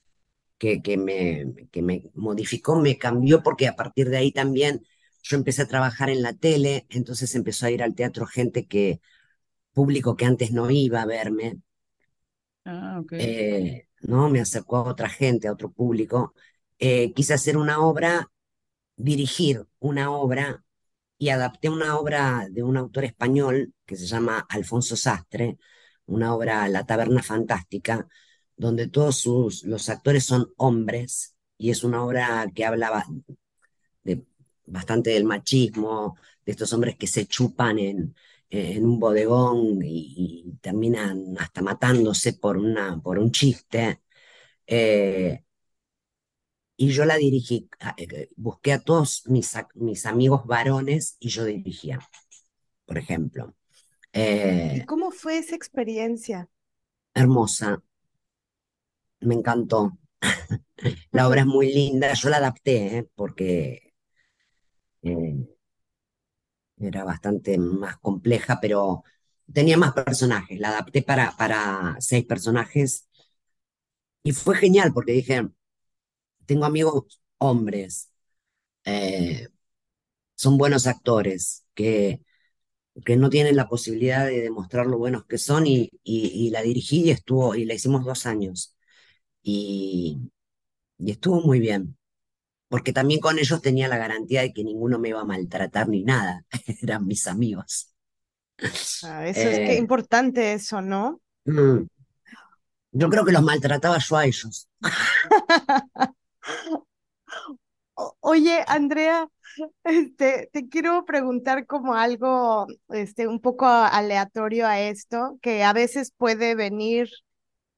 que, que me, que me modificó, me cambió, porque a partir de ahí también yo empecé a trabajar en la tele, entonces empezó a ir al teatro gente que, público que antes no iba a verme, Ah, eh, ¿no? Me acercó a otra gente, a otro público. Eh, quise hacer una obra, dirigir una obra y adapté una obra de un autor español que se llama Alfonso Sastre, una obra La Taberna Fantástica, donde todos sus, los actores son hombres y es una obra que habla de, bastante del machismo, de estos hombres que se chupan en, en un bodegón y, y terminan hasta matándose por, una, por un chiste. Eh, y yo la dirigí, a- eh, busqué a todos mis, mis amigos varones y yo dirigía, por ejemplo. ¿Y Eh, cómo fue esa experiencia? hermosa, me encantó. La obra es muy linda, yo la adapté, ¿eh? porque eh, era bastante más compleja, pero tenía más personajes. La adapté para, para seis personajes y fue genial porque dije, tengo amigos hombres, eh, son buenos actores, que, que no tienen la posibilidad de demostrar lo buenos que son y, y, y la dirigí y estuvo, y la hicimos dos años y, y estuvo muy bien. Porque también con ellos tenía la garantía de que ninguno me iba a maltratar ni nada. Eran mis amigos. Ah, eso es que Eh, importante eso, ¿no? mm, yo creo que los maltrataba yo a ellos. Oye, Andrea, este, te quiero preguntar como algo, este, un poco aleatorio a esto, que a veces puede venir,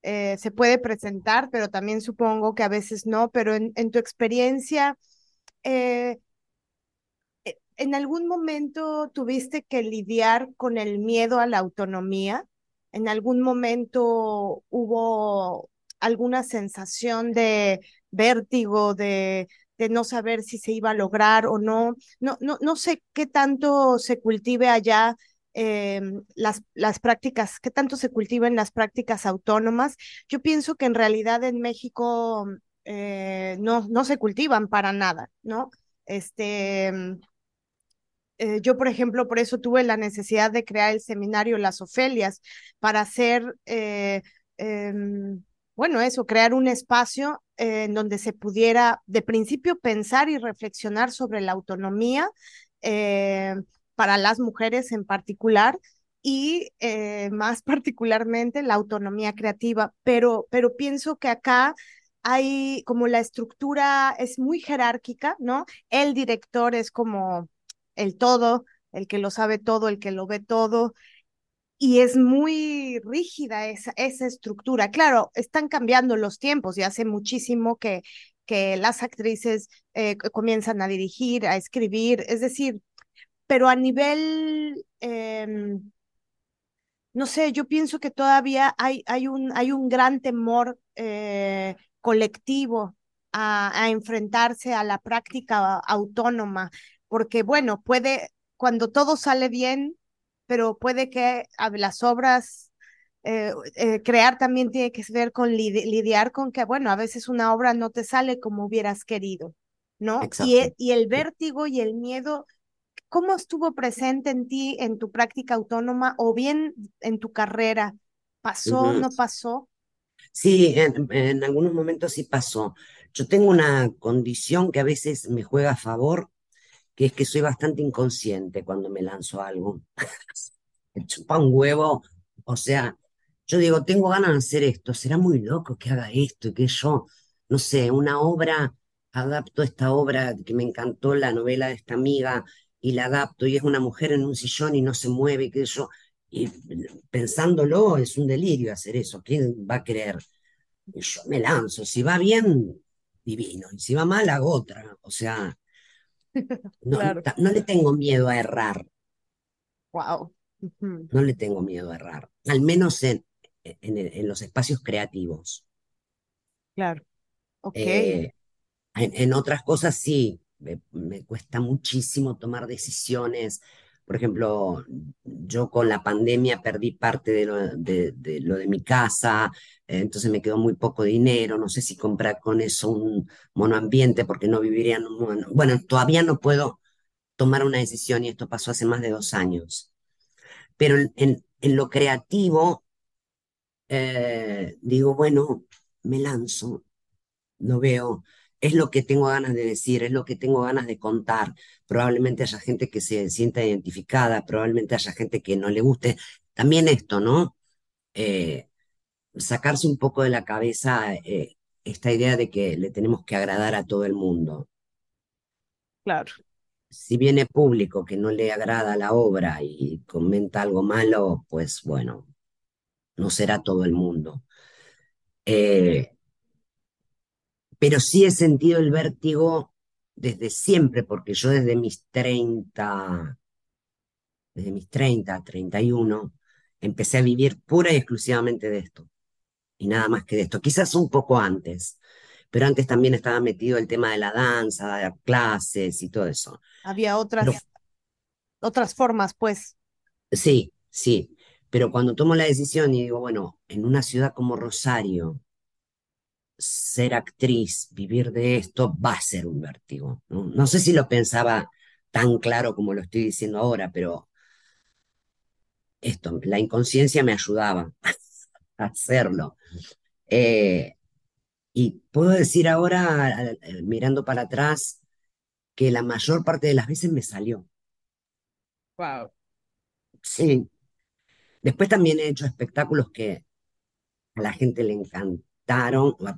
eh, se puede presentar, pero también supongo que a veces no, pero en, en tu experiencia, eh, e- ¿en algún momento tuviste que lidiar con el miedo a la autonomía? ¿En algún momento hubo alguna sensación de vértigo, de, de no saber si se iba a lograr o no? No, no, no sé qué tanto se cultive allá eh, las, las prácticas, qué tanto se cultiven las prácticas autónomas. Yo pienso que en realidad en México eh, no, no se cultivan para nada, ¿no? Este, eh, yo, por ejemplo, por eso tuve la necesidad de crear el seminario Las Ofelias, para hacer, eh, em, bueno, eso, crear un espacio en donde se pudiera, de principio, pensar y reflexionar sobre la autonomía para las mujeres en particular y más particularmente la autonomía creativa. Pero, pero pienso que acá hay como la estructura es muy jerárquica, ¿no? El director es como el todo, el que lo sabe todo, el que lo ve todo, y es muy rígida esa, esa estructura. Claro, están cambiando los tiempos y hace muchísimo que, que las actrices eh, comienzan a dirigir, a escribir, es decir, pero a nivel, em, no sé, yo pienso que todavía hay, hay, un, hay un gran temor eh, colectivo a, enfrentarse a la práctica autónoma, porque bueno, puede, cuando todo sale bien, pero puede que las obras, eh, eh, crear también tiene que ver con lidiar con que, bueno, a veces una obra no te sale como hubieras querido, ¿no? Y, e, y, el vértigo y el miedo, ¿cómo estuvo presente en ti, en tu práctica autónoma o bien en tu carrera? ¿Pasó, no pasó? Sí, en, algunos momentos sí pasó. Yo tengo una condición que a veces me juega a favor, que es que soy bastante inconsciente cuando me lanzo algo. me chupa un huevo, o sea, yo digo, tengo ganas de hacer esto, será muy loco que haga esto y que yo, no sé, una obra, adapto esta obra que me encantó, la novela de esta amiga, y la adapto y es una mujer en un sillón y no se mueve, que yo, y pensándolo, es un delirio hacer eso. ¿Quién va a creer? yo me lanzo. Si va bien, divino. Y si va mal, hago otra. O sea, no, no le tengo miedo a errar. Wow. No le tengo miedo a errar. Al menos en, en, los espacios creativos. Claro. Ok. Eh, en, otras cosas sí, me, cuesta muchísimo tomar decisiones por ejemplo, yo con la pandemia perdí parte de lo de, mi casa, eh, entonces me quedó muy poco dinero, no sé si comprar con eso un monoambiente porque no viviría en un Bueno, todavía no puedo tomar una decisión y esto pasó hace más de dos años. Pero en, en, lo creativo, eh, digo, bueno, me lanzo, no veo es lo que tengo ganas de decir, es lo que tengo ganas de contar. Probablemente haya gente que se sienta identificada, probablemente haya gente que no le guste. También esto, ¿no? Eh, sacarse un poco de la cabeza eh, esta idea de que le tenemos que agradar a todo el mundo. Claro. Si viene público que no le agrada la obra y comenta algo malo, pues bueno, no será todo el mundo. Eh, pero sí he sentido el vértigo desde siempre, porque yo desde mis 30, desde mis 30, 31, empecé a vivir pura y exclusivamente de esto, y nada más que de esto, quizás un poco antes, pero antes también estaba metido el tema de la danza, de clases y todo eso. Había otras, otras formas, pues. Sí, sí, pero cuando tomo la decisión y digo, bueno, en una ciudad como Rosario, ser actriz, vivir de esto, va a ser un vértigo. ¿no? sé si lo pensaba tan claro como lo estoy diciendo ahora, pero esto, la inconsciencia me ayudaba a hacerlo. Eh, y puedo decir ahora, mirando para atrás, que la mayor parte de las veces me salió. Wow. Sí. Después también he hecho espectáculos que a la gente le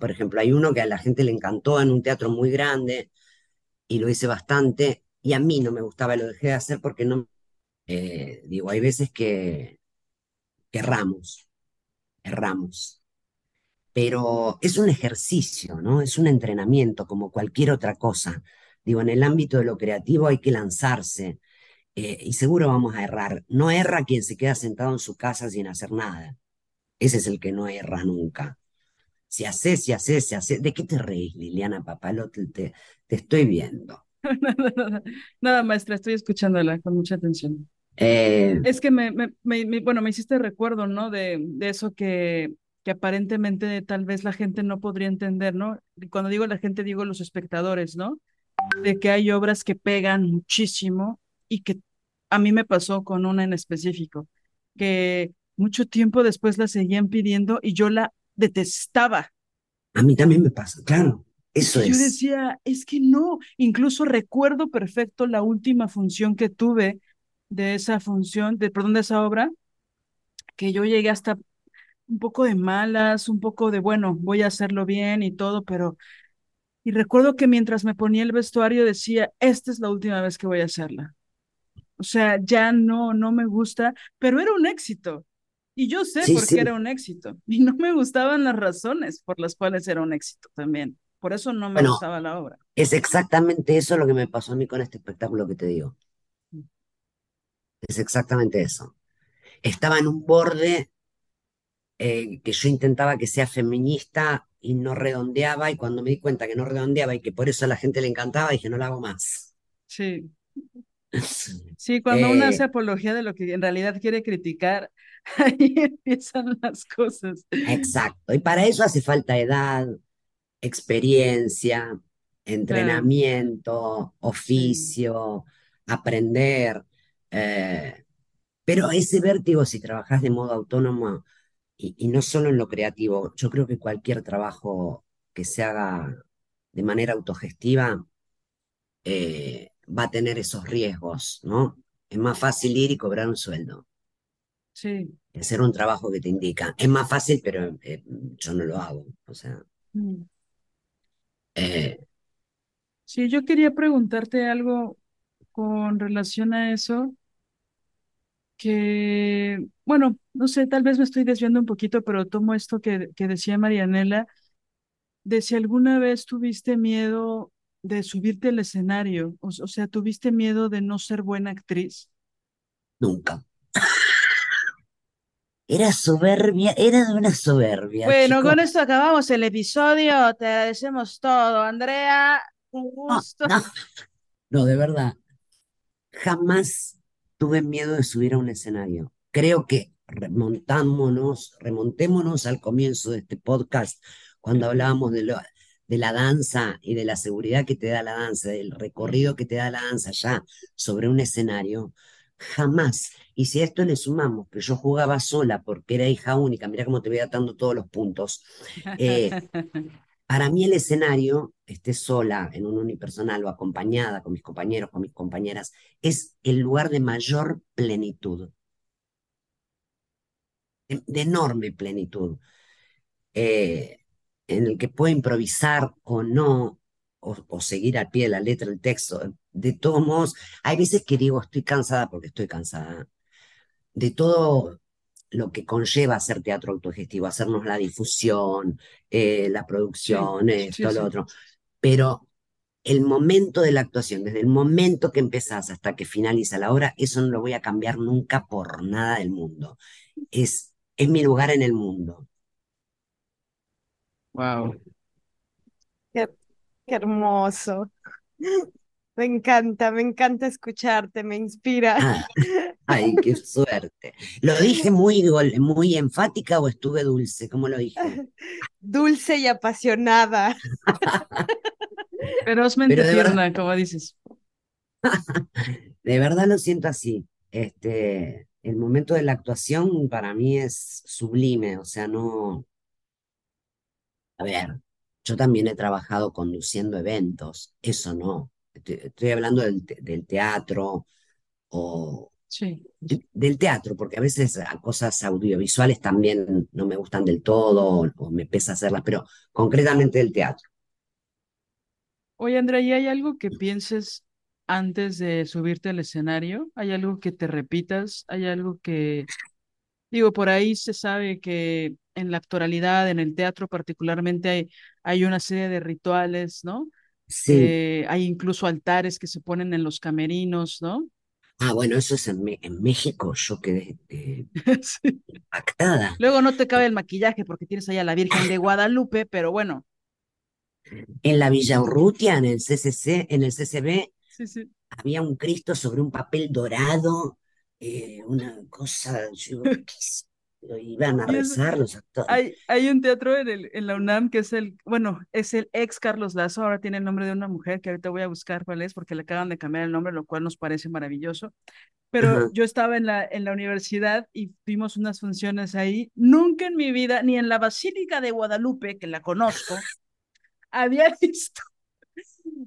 por ejemplo, hay uno que a la gente le encantó en un teatro muy grande y lo hice bastante, y a mí no me gustaba, lo dejé de hacer porque no, eh, digo, hay veces que, erramos, erramos, pero es un ejercicio, ¿no? Es un entrenamiento como cualquier otra cosa. Digo, en el ámbito de lo creativo hay que lanzarse. Eh, y seguro vamos a errar. No erra quien se queda sentado en su casa sin hacer nada. Ese es el que no erra nunca. Si haces, si haces, si haces. ¿De qué te reís, Liliana Papalote? Te, te estoy viendo. nada, maestra, estoy escuchándola con mucha atención. Eh, es que me, me, me, bueno, me hiciste recuerdo, ¿no? De, de eso que, que aparentemente tal vez la gente no podría entender, ¿no? Y cuando digo la gente, digo los espectadores, ¿no? De que hay obras que pegan muchísimo y que a mí me pasó con una en específico, que mucho tiempo después la seguían pidiendo y yo la detestaba. A mí también me pasa, claro. Eso Yo es. decía, es que no, incluso recuerdo perfecto la última función que tuve de esa función, de, perdón, de esa obra, que yo llegué hasta un poco de malas, un poco de, bueno, voy a hacerlo bien y todo, pero, y recuerdo que mientras me ponía el vestuario decía, esta es la última vez que voy a hacerla. O sea, ya no, no me gusta, pero era un éxito. Y yo sé Sí, por qué sí. era un éxito. Y no me gustaban las razones por las cuales era un éxito también. Por eso no me Bueno, gustaba la obra. es exactamente eso lo que me pasó a mí con este espectáculo que te digo. Es exactamente eso. Estaba en un borde eh, que yo intentaba que sea feminista y no redondeaba, y cuando me di cuenta que no redondeaba y que por eso a la gente le encantaba, dije, no la hago más. Sí. Sí, cuando uno hace Eh, apología de lo que en realidad quiere criticar, ahí empiezan las cosas. exacto. Y para eso hace falta edad, experiencia, entrenamiento, oficio, aprender. eh, pero ese vértigo, si trabajas de modo autónomo, y, y no solo en lo creativo, yo creo que cualquier trabajo que se haga de manera autogestiva eh, va a tener esos riesgos, ¿no? Es más fácil ir y cobrar un sueldo sí. hacer un trabajo que te indica. Es más fácil, pero eh, yo no lo hago. O sea, Mm. eh, Sí, yo quería preguntarte algo con relación a eso, que, bueno, no sé, tal vez me estoy desviando un poquito, pero tomo esto que, que decía Marianela, de si alguna vez tuviste miedo de subirte al escenario, o, o sea, tuviste miedo de no ser buena actriz. nunca. Era soberbia, era de una soberbia, Bueno, con esto acabamos el episodio. Te agradecemos todo, Andrea. Un No, gusto. no, no, de verdad. Jamás tuve miedo de subir a un escenario. Creo que remontámonos, remontémonos al comienzo de este podcast, cuando hablábamos de, lo- de la danza y de la seguridad que te da la danza, del recorrido que te da la danza ya sobre un escenario. Jamás. Y si a esto le sumamos que yo jugaba sola porque era hija única, mira cómo te voy dando todos los puntos. eh, para mí el escenario, esté sola en un unipersonal o acompañada con mis compañeros, con mis compañeras, es el lugar de mayor plenitud, de, de enorme plenitud, eh, en el que puedo improvisar o no, o, o seguir al pie de la letra el texto. De todos modos, hay veces que digo, estoy cansada porque estoy cansada. De todo lo que conlleva hacer teatro autogestivo, hacernos la difusión, eh, la producción, sí, esto, lo sí. otro. Pero el momento de la actuación, desde el momento que empezás hasta que finaliza la obra, eso no lo voy a cambiar nunca por nada del mundo. Es, es mi lugar en el mundo. Wow. Qué, qué hermoso. Me encanta, me encanta escucharte, me inspira. Ah, ay, qué suerte. ¿Lo dije muy, muy enfática o estuve dulce? ¿Cómo lo dije? Dulce y apasionada. Ferozmente Pero de verdad, tierna, como dices. de verdad lo siento así. Este, el momento de la actuación para mí es sublime, o sea, no, a ver, yo también he trabajado conduciendo eventos, eso no. Estoy, hablando del, te- del teatro o Sí. de- del teatro, porque a veces cosas audiovisuales también no me gustan del todo o, o me pesa hacerlas, pero concretamente del teatro. Oye, Andrea, ¿y hay algo que pienses antes de subirte al escenario? ¿Hay algo que te repitas? ¿Hay algo que, digo, por ahí se sabe que en la actualidad, en el teatro particularmente, hay, hay una serie de rituales, ¿no? Sí, Eh, hay incluso altares que se ponen en los camerinos, ¿no? ah, bueno, eso es en, en México, yo quedé eh, Sí. impactada. Luego no te cabe el maquillaje porque tienes ahí a la Virgen de Guadalupe, pero bueno, En la Villa Urrutia, en el CCC, en el CCB, sí, sí. había un Cristo sobre un papel dorado, eh, una cosa, yo ¿qué es? Iban a rezar los actores. Hay, hay un teatro en, el, en la UNAM que es el, bueno, es el ex Carlos Lazo, ahora tiene el nombre de una mujer que ahorita voy a buscar cuál es porque le acaban de cambiar el nombre, lo cual nos parece maravilloso. Pero yo estaba en la, en la universidad y tuvimos unas funciones ahí. Nunca en mi vida, ni en la Basílica de Guadalupe, que la conozco, había visto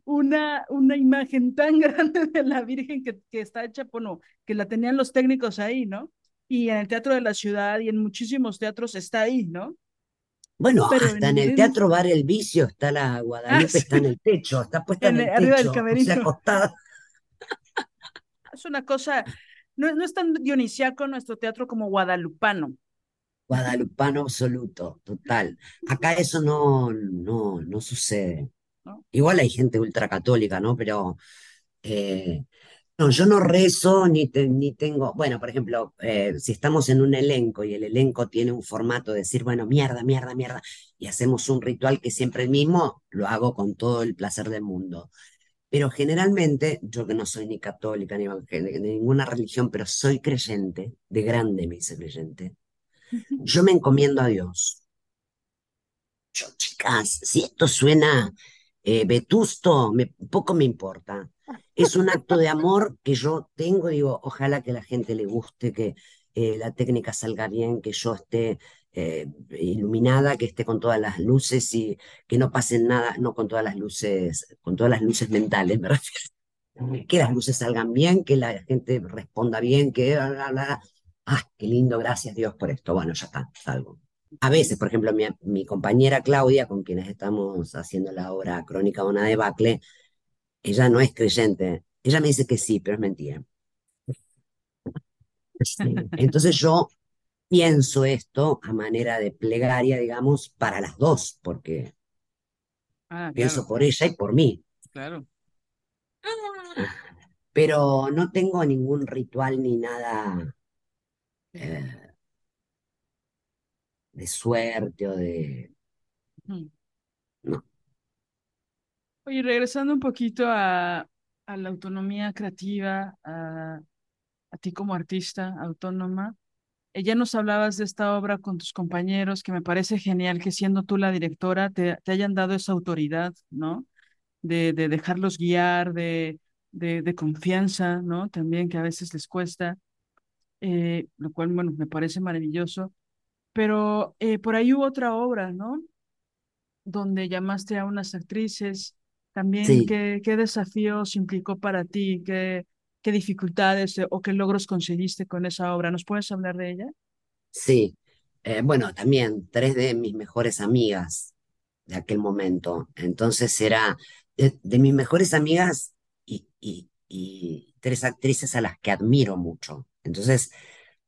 una, una imagen tan grande de la Virgen que, que está hecha, bueno, que la tenían los técnicos ahí, ¿no? Y en el Teatro de la Ciudad y en muchísimos teatros está ahí, ¿no? Bueno, hasta en, el Teatro Bar El Vicio está la Guadalupe, ah, está en el techo, está puesta en, el arriba techo, del camerino. acostada. Es una cosa, no, no es tan dionisiaco nuestro teatro como guadalupano. Guadalupano absoluto, total. Acá eso no, no, no sucede. Igual hay gente ultracatólica, ¿no? Pero eh, no, yo no rezo ni, ni tengo, bueno, por ejemplo, eh, si estamos en un elenco y el elenco tiene un formato de decir, bueno, mierda, mierda, mierda, y hacemos un ritual que siempre el mismo, lo hago con todo el placer del mundo. Pero generalmente, yo que no soy ni católica ni de ninguna religión, pero soy creyente, de grande me hice creyente, yo me encomiendo a Dios. Yo, chicas, si esto suena eh, vetusto, poco me importa es un acto de amor que yo tengo, digo, ojalá que la gente le guste, que eh, la técnica salga bien, que yo esté eh, iluminada, que esté con todas las luces y que no pasen nada, no con todas las luces, con todas las luces mentales, me refiero. Que las luces salgan bien, que la gente responda bien, que... Ah, qué lindo, gracias Dios por esto. Bueno, ya está, salgo. A veces, por ejemplo, mi, mi compañera Claudia, con quienes estamos haciendo la obra Crónica de una debacle, ella no es creyente. Ella me dice que sí, pero es mentira. Entonces yo pienso esto a manera de plegaria, digamos, para las dos, porque ah, pienso por ella y por mí. Claro. Pero no tengo ningún ritual ni nada eh, de suerte o de... No. Oye, regresando un poquito a, la autonomía creativa, a, ti como artista autónoma, eh, ya nos hablabas de esta obra con tus compañeros, que me parece genial que siendo tú la directora te, hayan dado esa autoridad, ¿no? De, dejarlos guiar, de, de, confianza, ¿no? También que a veces les cuesta, eh, lo cual, bueno, me parece maravilloso. Pero eh, por ahí hubo otra obra, ¿no? Donde llamaste a unas actrices también, ¿qué, ¿qué, desafíos implicó para ti? ¿Qué, qué dificultades o qué logros conseguiste con esa obra? ¿Nos puedes hablar de ella? Sí, eh, bueno, también tres de mis mejores amigas de aquel momento. Entonces era de, mis mejores amigas y, y, y, tres actrices a las que admiro mucho. Entonces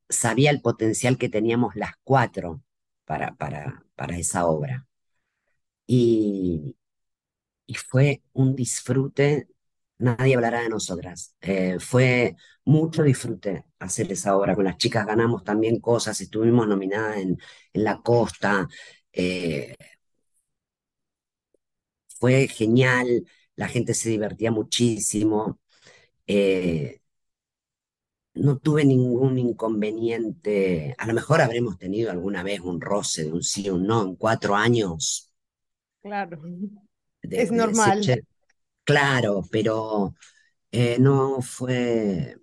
sabía el potencial que teníamos las cuatro para, para, para esa obra. Y, y fue un disfrute, nadie hablará de nosotras, eh, fue mucho disfrute hacer esa obra, con las chicas ganamos también cosas, estuvimos nominadas en, en la costa, eh, fue genial, la gente se divertía muchísimo. Eh, no tuve ningún inconveniente. A lo mejor habremos tenido alguna vez un roce de un sí o un no en cuatro años. Claro es normal. claro, pero eh, no fue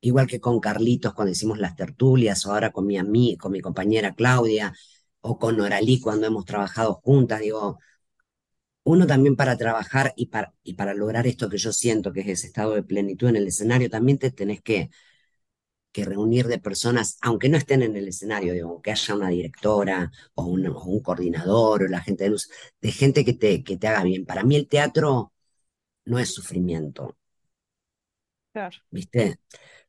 igual que con Carlitos cuando hicimos las tertulias, o ahora con mi, con mi compañera Claudia, o con Noralí cuando hemos trabajado juntas, digo, uno también para trabajar y para, y para lograr esto que yo siento que es ese estado de plenitud en el escenario, también te tenés que que reunir de personas, aunque no estén en el escenario, digo, que haya una directora o un, coordinador o la gente de luz, de gente que te, que te haga bien. Para mí el teatro no es sufrimiento. ¿Viste?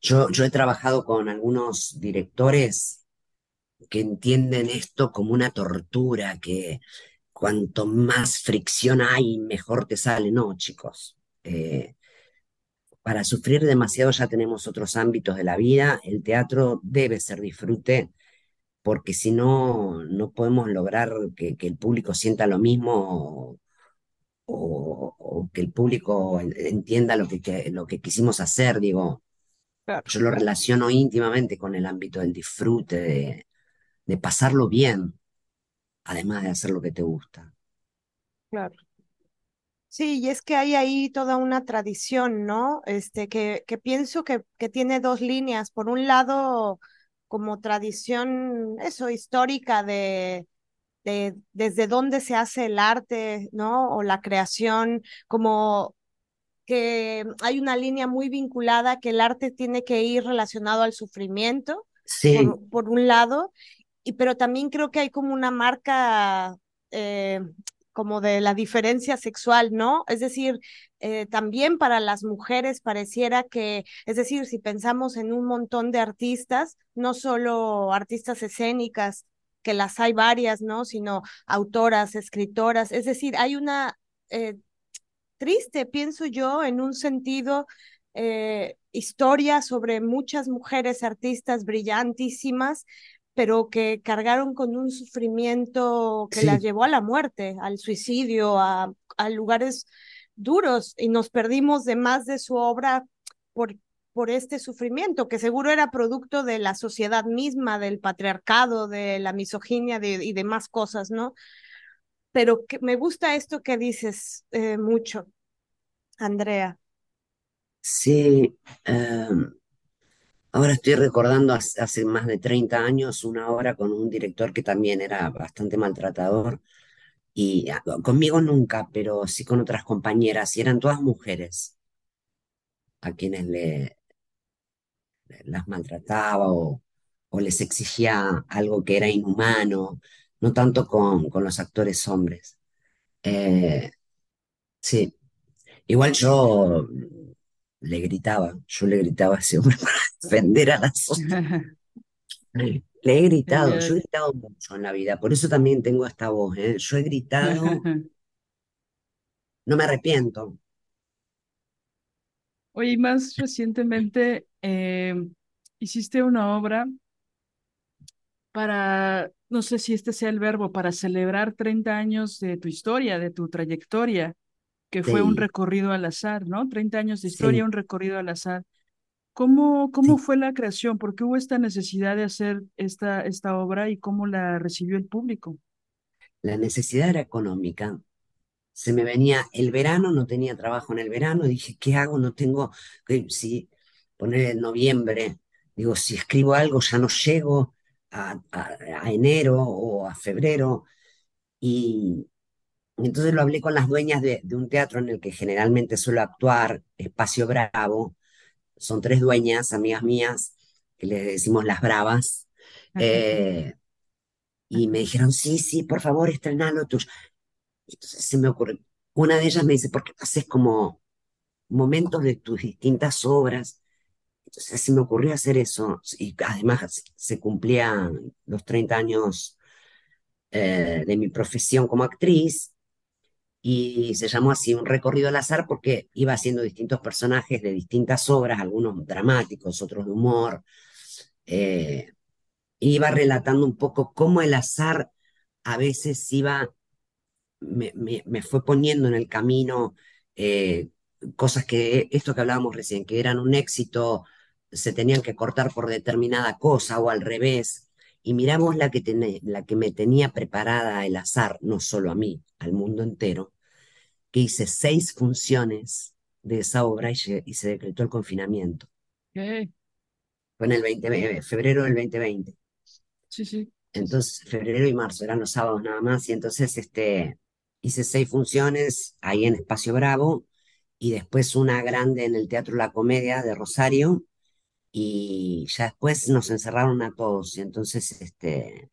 Yo, yo he trabajado con algunos directores que entienden esto como una tortura, que cuanto más fricción hay, mejor te sale. No, chicos. Eh, para sufrir demasiado ya tenemos otros ámbitos de la vida. El teatro debe ser disfrute, porque si no, no podemos lograr que, el público sienta lo mismo o, que el público entienda lo que, lo que quisimos hacer. Digo, Yo lo relaciono íntimamente con el ámbito del disfrute, de, de pasarlo bien, además de hacer lo que te gusta. Claro. Sí, y es que hay ahí toda una tradición, ¿no? Este, que, que pienso que, que tiene dos líneas. Por un lado, como tradición, eso, histórica de, de desde dónde se hace el arte, ¿no? O la creación, como que hay una línea muy vinculada que el arte tiene que ir relacionado al sufrimiento, Sí, por, por un lado, y pero también creo que hay como una marca eh, como de la diferencia sexual, ¿no? Es decir, eh, también para las mujeres pareciera que, es decir, si pensamos en un montón de artistas, no solo artistas escénicas, que las hay varias, ¿no? Sino autoras, escritoras, es decir, hay una eh, triste, pienso yo, en un sentido, historia sobre muchas mujeres artistas brillantísimas, pero que cargaron con un sufrimiento que las sí, llevó a la muerte, al suicidio, a, a lugares duros, y nos perdimos de más de su obra por, por este sufrimiento, que seguro era producto de la sociedad misma, del patriarcado, de la misoginia de, y demás cosas, ¿no? Pero que, me gusta esto que dices eh, mucho, Andrea. sí. em, ahora estoy recordando hace, más de 30 años una obra con un director que también era bastante maltratador y ah, conmigo nunca, pero sí con otras compañeras y eran todas mujeres a quienes le, las maltrataba o, o les exigía algo que era inhumano, no tanto con, con los actores hombres. Eh, sí, igual yo le gritaba, yo le gritaba a ese hombre para defender a las otras. Le he gritado, yo he gritado mucho en la vida, por eso también tengo esta voz, ¿eh? Yo he gritado, no me arrepiento. Oye, y más recientemente eh, hiciste una obra para, no sé si este sea el verbo, para celebrar 30 años de tu historia, de tu trayectoria, que fue un recorrido al azar, ¿no? 30 años de historia, sí, un recorrido al azar. ¿Cómo, cómo sí. fue la creación? ¿Por qué hubo esta necesidad de hacer esta, esta obra y cómo la recibió el público? La necesidad era económica. Se me venía el verano, no tenía trabajo en el verano, dije, ¿qué hago? No tengo, si poner en noviembre, digo, si escribo algo ya no llego a, a- a enero o a febrero. Y entonces lo hablé con las dueñas de, de un teatro en el que generalmente suelo actuar, Espacio Bravo. Son tres dueñas, amigas mías, que les decimos las bravas. Eh, y me dijeron, sí, sí, por favor, estrenalo tú. Entonces se me ocurre, una de ellas me dice, ¿por qué haces como momentos de tus distintas obras? Entonces se me ocurrió hacer eso, y además se cumplían los 30 años eh, de mi profesión como actriz, y se llamó así un recorrido al azar porque iba haciendo distintos personajes de distintas obras, algunos dramáticos, otros de humor, eh, iba relatando un poco cómo el azar a veces iba me, me- fue poniendo en el camino eh, cosas que, esto que hablábamos recién, que eran un éxito, se tenían que cortar por determinada cosa o al revés. Y miramos la que, tené- la que me tenía preparada el azar, no solo a mí, al mundo entero, que hice seis funciones de esa obra y, se decretó el confinamiento. Ok, Fue en el 20, febrero del 2020. Sí, sí. Entonces, febrero y marzo eran los sábados nada más, y entonces este, hice seis funciones ahí en Espacio Bravo, y después una grande en el Teatro La Comedia de Rosario, y ya después nos encerraron a todos, y entonces, este,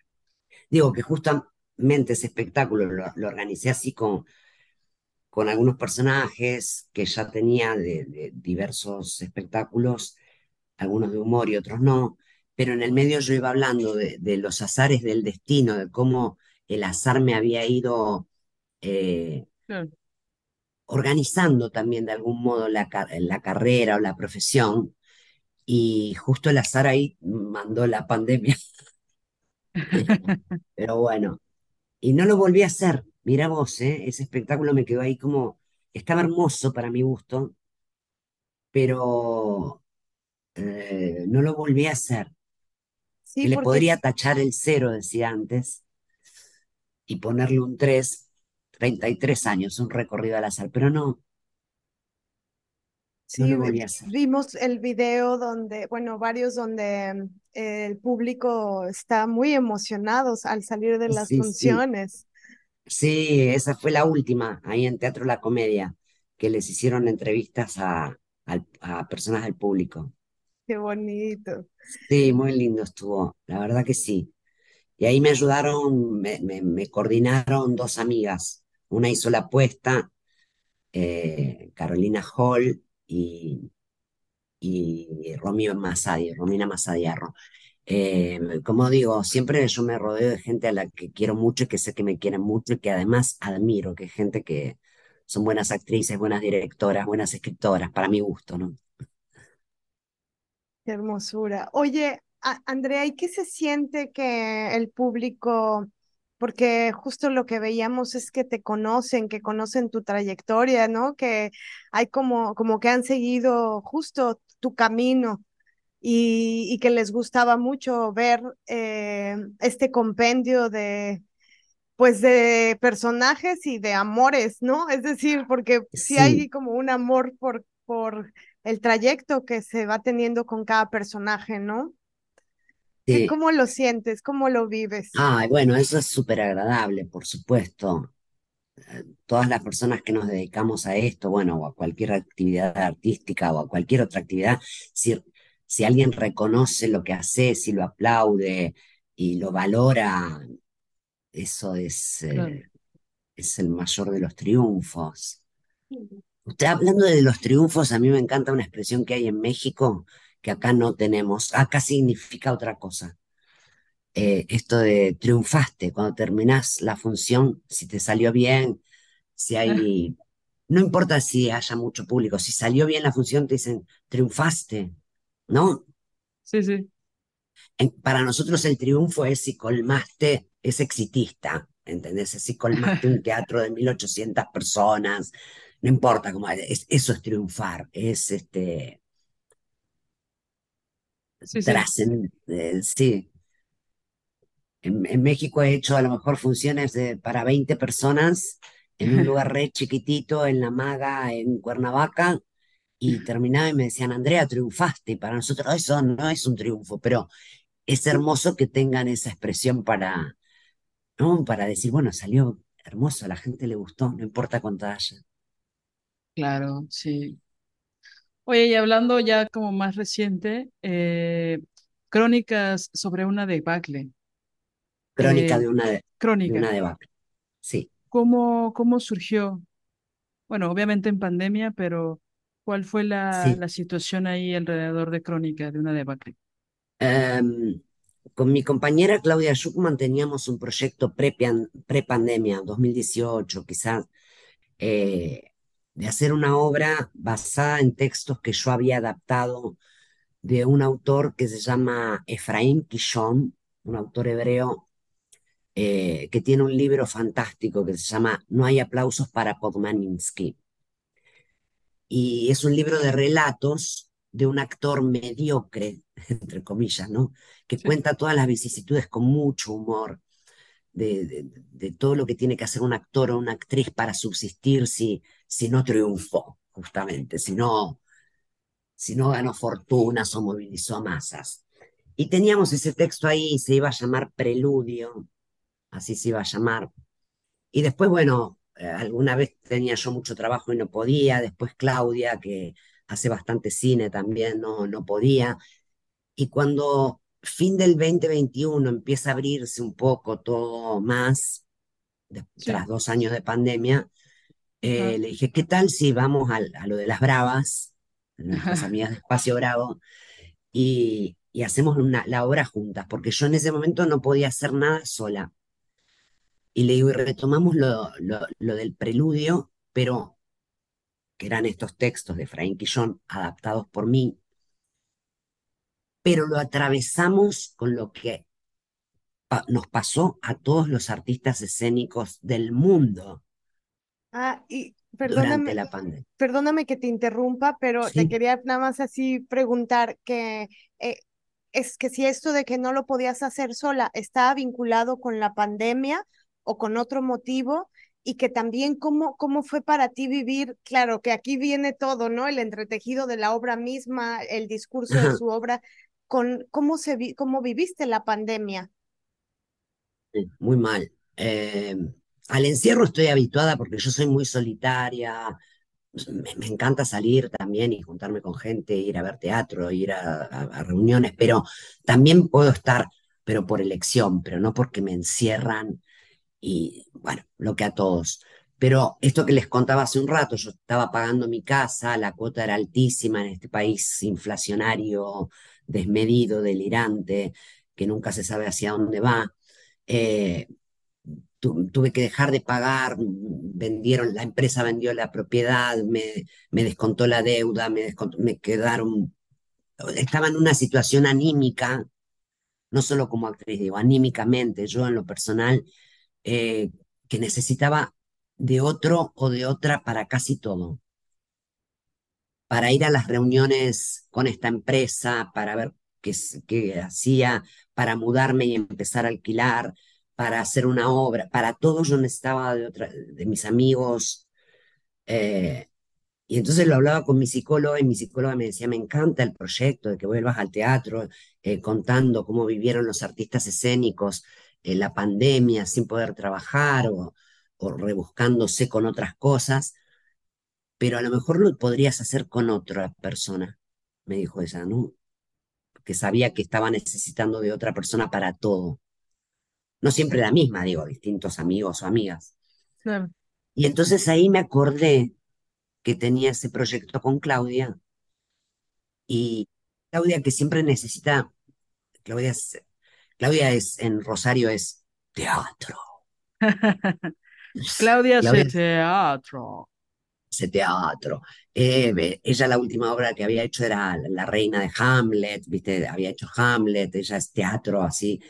digo que justamente ese espectáculo lo, lo organicé así con, con algunos personajes que ya tenía de, de diversos espectáculos algunos de humor y otros no, pero en el medio yo iba hablando de, de los azares del destino, de cómo el azar me había ido eh, organizando también de algún modo la, la carrera o la profesión, y justo el azar ahí mandó la pandemia, pero bueno, y no lo volví a hacer, mira vos, ¿eh? Ese espectáculo me quedó ahí como, estaba hermoso para mi gusto, pero eh, no lo volví a hacer. Sí, que le podría tachar el cero, decía antes, y ponerle un 3, 33 años, un recorrido al azar, pero no sí, a vimos el video donde, bueno, varios donde mm, el público está muy emocionados al salir de las Sí, funciones. sí, esa fue la última, ahí en Teatro La Comedia, que les hicieron entrevistas a, al- a personas del público. Qué bonito. Sí, muy lindo estuvo, la verdad que sí. Y ahí me ayudaron, me, me- me coordinaron dos amigas. Una hizo la apuesta, eh, Carolina Hall y, y Romina Masadi, Romina Masadiarro. Eh, como digo, siempre yo me rodeo de gente a la que quiero mucho y que sé que me quieren mucho y que además admiro, que es gente que son buenas actrices, buenas directoras, buenas escritoras, para mi gusto, ¿no? Qué hermosura. Oye, Andrea, ¿y qué se siente que el público, porque justo lo que veíamos es que te conocen, que conocen tu trayectoria, ¿no? Que hay como, como que han seguido justo tu camino y, y que les gustaba mucho ver eh, este compendio de, pues, de personajes y de amores, ¿no? Es decir, porque sí hay como un amor por, por el trayecto que se va teniendo con cada personaje, ¿no? ¿Qué, sí. cómo lo sientes? ¿Cómo lo vives? Ah, bueno, eso es súper agradable, por supuesto. todas las personas que nos dedicamos a esto, bueno, o a cualquier actividad artística o a cualquier otra actividad, si, si alguien reconoce lo que hace, si lo aplaude y lo valora, eso es, Claro. eh, es el mayor de los triunfos. Usted hablando de los triunfos, a mí me encanta una expresión que hay en México que acá no tenemos. Acá significa otra cosa. Eh, esto de triunfaste, cuando terminás la función, si te salió bien, si hay, no importa si haya mucho público, si salió bien la función, te dicen, triunfaste, ¿no? sí, sí. En- para nosotros el triunfo es si colmaste, es exitista, ¿entendés? Es si colmaste un teatro de 1800 personas, no importa cómo, es, eso es triunfar, es este, Sí, sí. trascend, eh, sí. En, en México he hecho a lo mejor funciones de, para 20 personas en un lugar re chiquitito, en La Maga, en Cuernavaca, y terminaba y me decían, Andrea, triunfaste. Y para nosotros eso no es un triunfo, pero es hermoso que tengan esa expresión para, ¿no? Para decir, bueno, salió hermoso, a la gente le gustó, no importa cuánto haya. Claro, sí. Oye, y hablando ya como más reciente, eh, crónicas sobre una debacle. Crónica Eh, de una, de, de crónica, una debacle. Sí, ¿cómo, cómo surgió? Bueno, obviamente en pandemia, pero ¿cuál fue la, sí. la situación ahí alrededor de crónica de una debacle? Em, con mi compañera Claudia Schuckman teníamos un proyecto pre-pan- pre-pandemia, 2018 quizás, eh, de hacer una obra basada en textos que yo había adaptado de un autor que se llama Efraín Kishon, un autor hebreo eh, que tiene un libro fantástico que se llama No hay aplausos para Podmaninsky. Y es un libro de relatos de un actor mediocre, entre comillas, ¿no? Que cuenta todas las vicisitudes con mucho humor, de, de, todo lo que tiene que hacer un actor o una actriz para subsistir si, si no triunfó, justamente, si no, si no ganó fortunas o movilizó masas. Y teníamos ese texto ahí, se iba a llamar Preludio, así se iba a llamar. Y después, bueno, eh, alguna vez tenía yo mucho trabajo y no podía, después Claudia, que hace bastante cine también, no, no podía. Y cuando fin del 2021 empieza a abrirse un poco todo más, de- tras dos años de pandemia, eh, le dije, ¿qué tal si vamos al- a, lo de las Bravas, nuestras amigas de Espacio Bravo, y, y hacemos una, la obra juntas? Porque yo en ese momento no podía hacer nada sola. Y le digo, y retomamos lo, lo, lo del preludio, pero que eran estos textos de Frank Quillón adaptados por mí, pero lo atravesamos con lo que pa- nos pasó a todos los artistas escénicos del mundo. Ah, y durante la pandemia. Perdóname que te interrumpa, pero te quería nada más así preguntar que eh, es que si esto de que no lo podías hacer sola estaba vinculado con la pandemia o con otro motivo y que también cómo, cómo fue para ti vivir, claro que aquí viene todo, ¿no? El entretejido de la obra misma, el discurso de su obra, con cómo, se cómo viviste la pandemia. Muy mal. Eh, al encierro estoy habituada porque yo soy muy solitaria, me, encanta salir también y juntarme con gente, ir a ver teatro, ir a, reuniones, pero también puedo estar, pero por elección, pero no porque me encierran y bueno, lo que a todos. Pero esto que les contaba hace un rato, yo estaba pagando mi casa, la cuota era altísima en este país inflacionario, desmedido, delirante, que nunca se sabe hacia dónde va. Eh, tuve que dejar de pagar, vendieron, la empresa vendió la propiedad, me, descontó la deuda, me, me quedaron, estaba en una situación anímica, no solo como actriz, digo, anímicamente, yo en lo personal, eh, que necesitaba de otro o de otra para casi todo. Para ir a las reuniones con esta empresa, para ver qué, hacía, para mudarme y empezar a alquilar, para hacer una obra, para todo yo necesitaba de, otra, de mis amigos. Eh, y entonces lo hablaba con mi psicóloga y mi psicóloga me decía, me encanta el proyecto de que vuelvas al teatro eh, contando cómo vivieron los artistas escénicos en la pandemia sin poder trabajar o, rebuscándose con otras cosas, pero a lo mejor lo podrías hacer con otra persona, me dijo ella, ¿no? Que sabía que estaba necesitando de otra persona para todo no siempre la misma, digo, distintos amigos o amigas. Y entonces ahí me acordé que tenía ese proyecto con Claudia y Claudia que siempre necesita, Claudia es, Claudia es en Rosario es teatro. Claudia, hace teatro. Hace teatro. Eh, ella la última obra que había hecho era La reina de Hamlet, viste, había hecho Hamlet, ella es teatro así.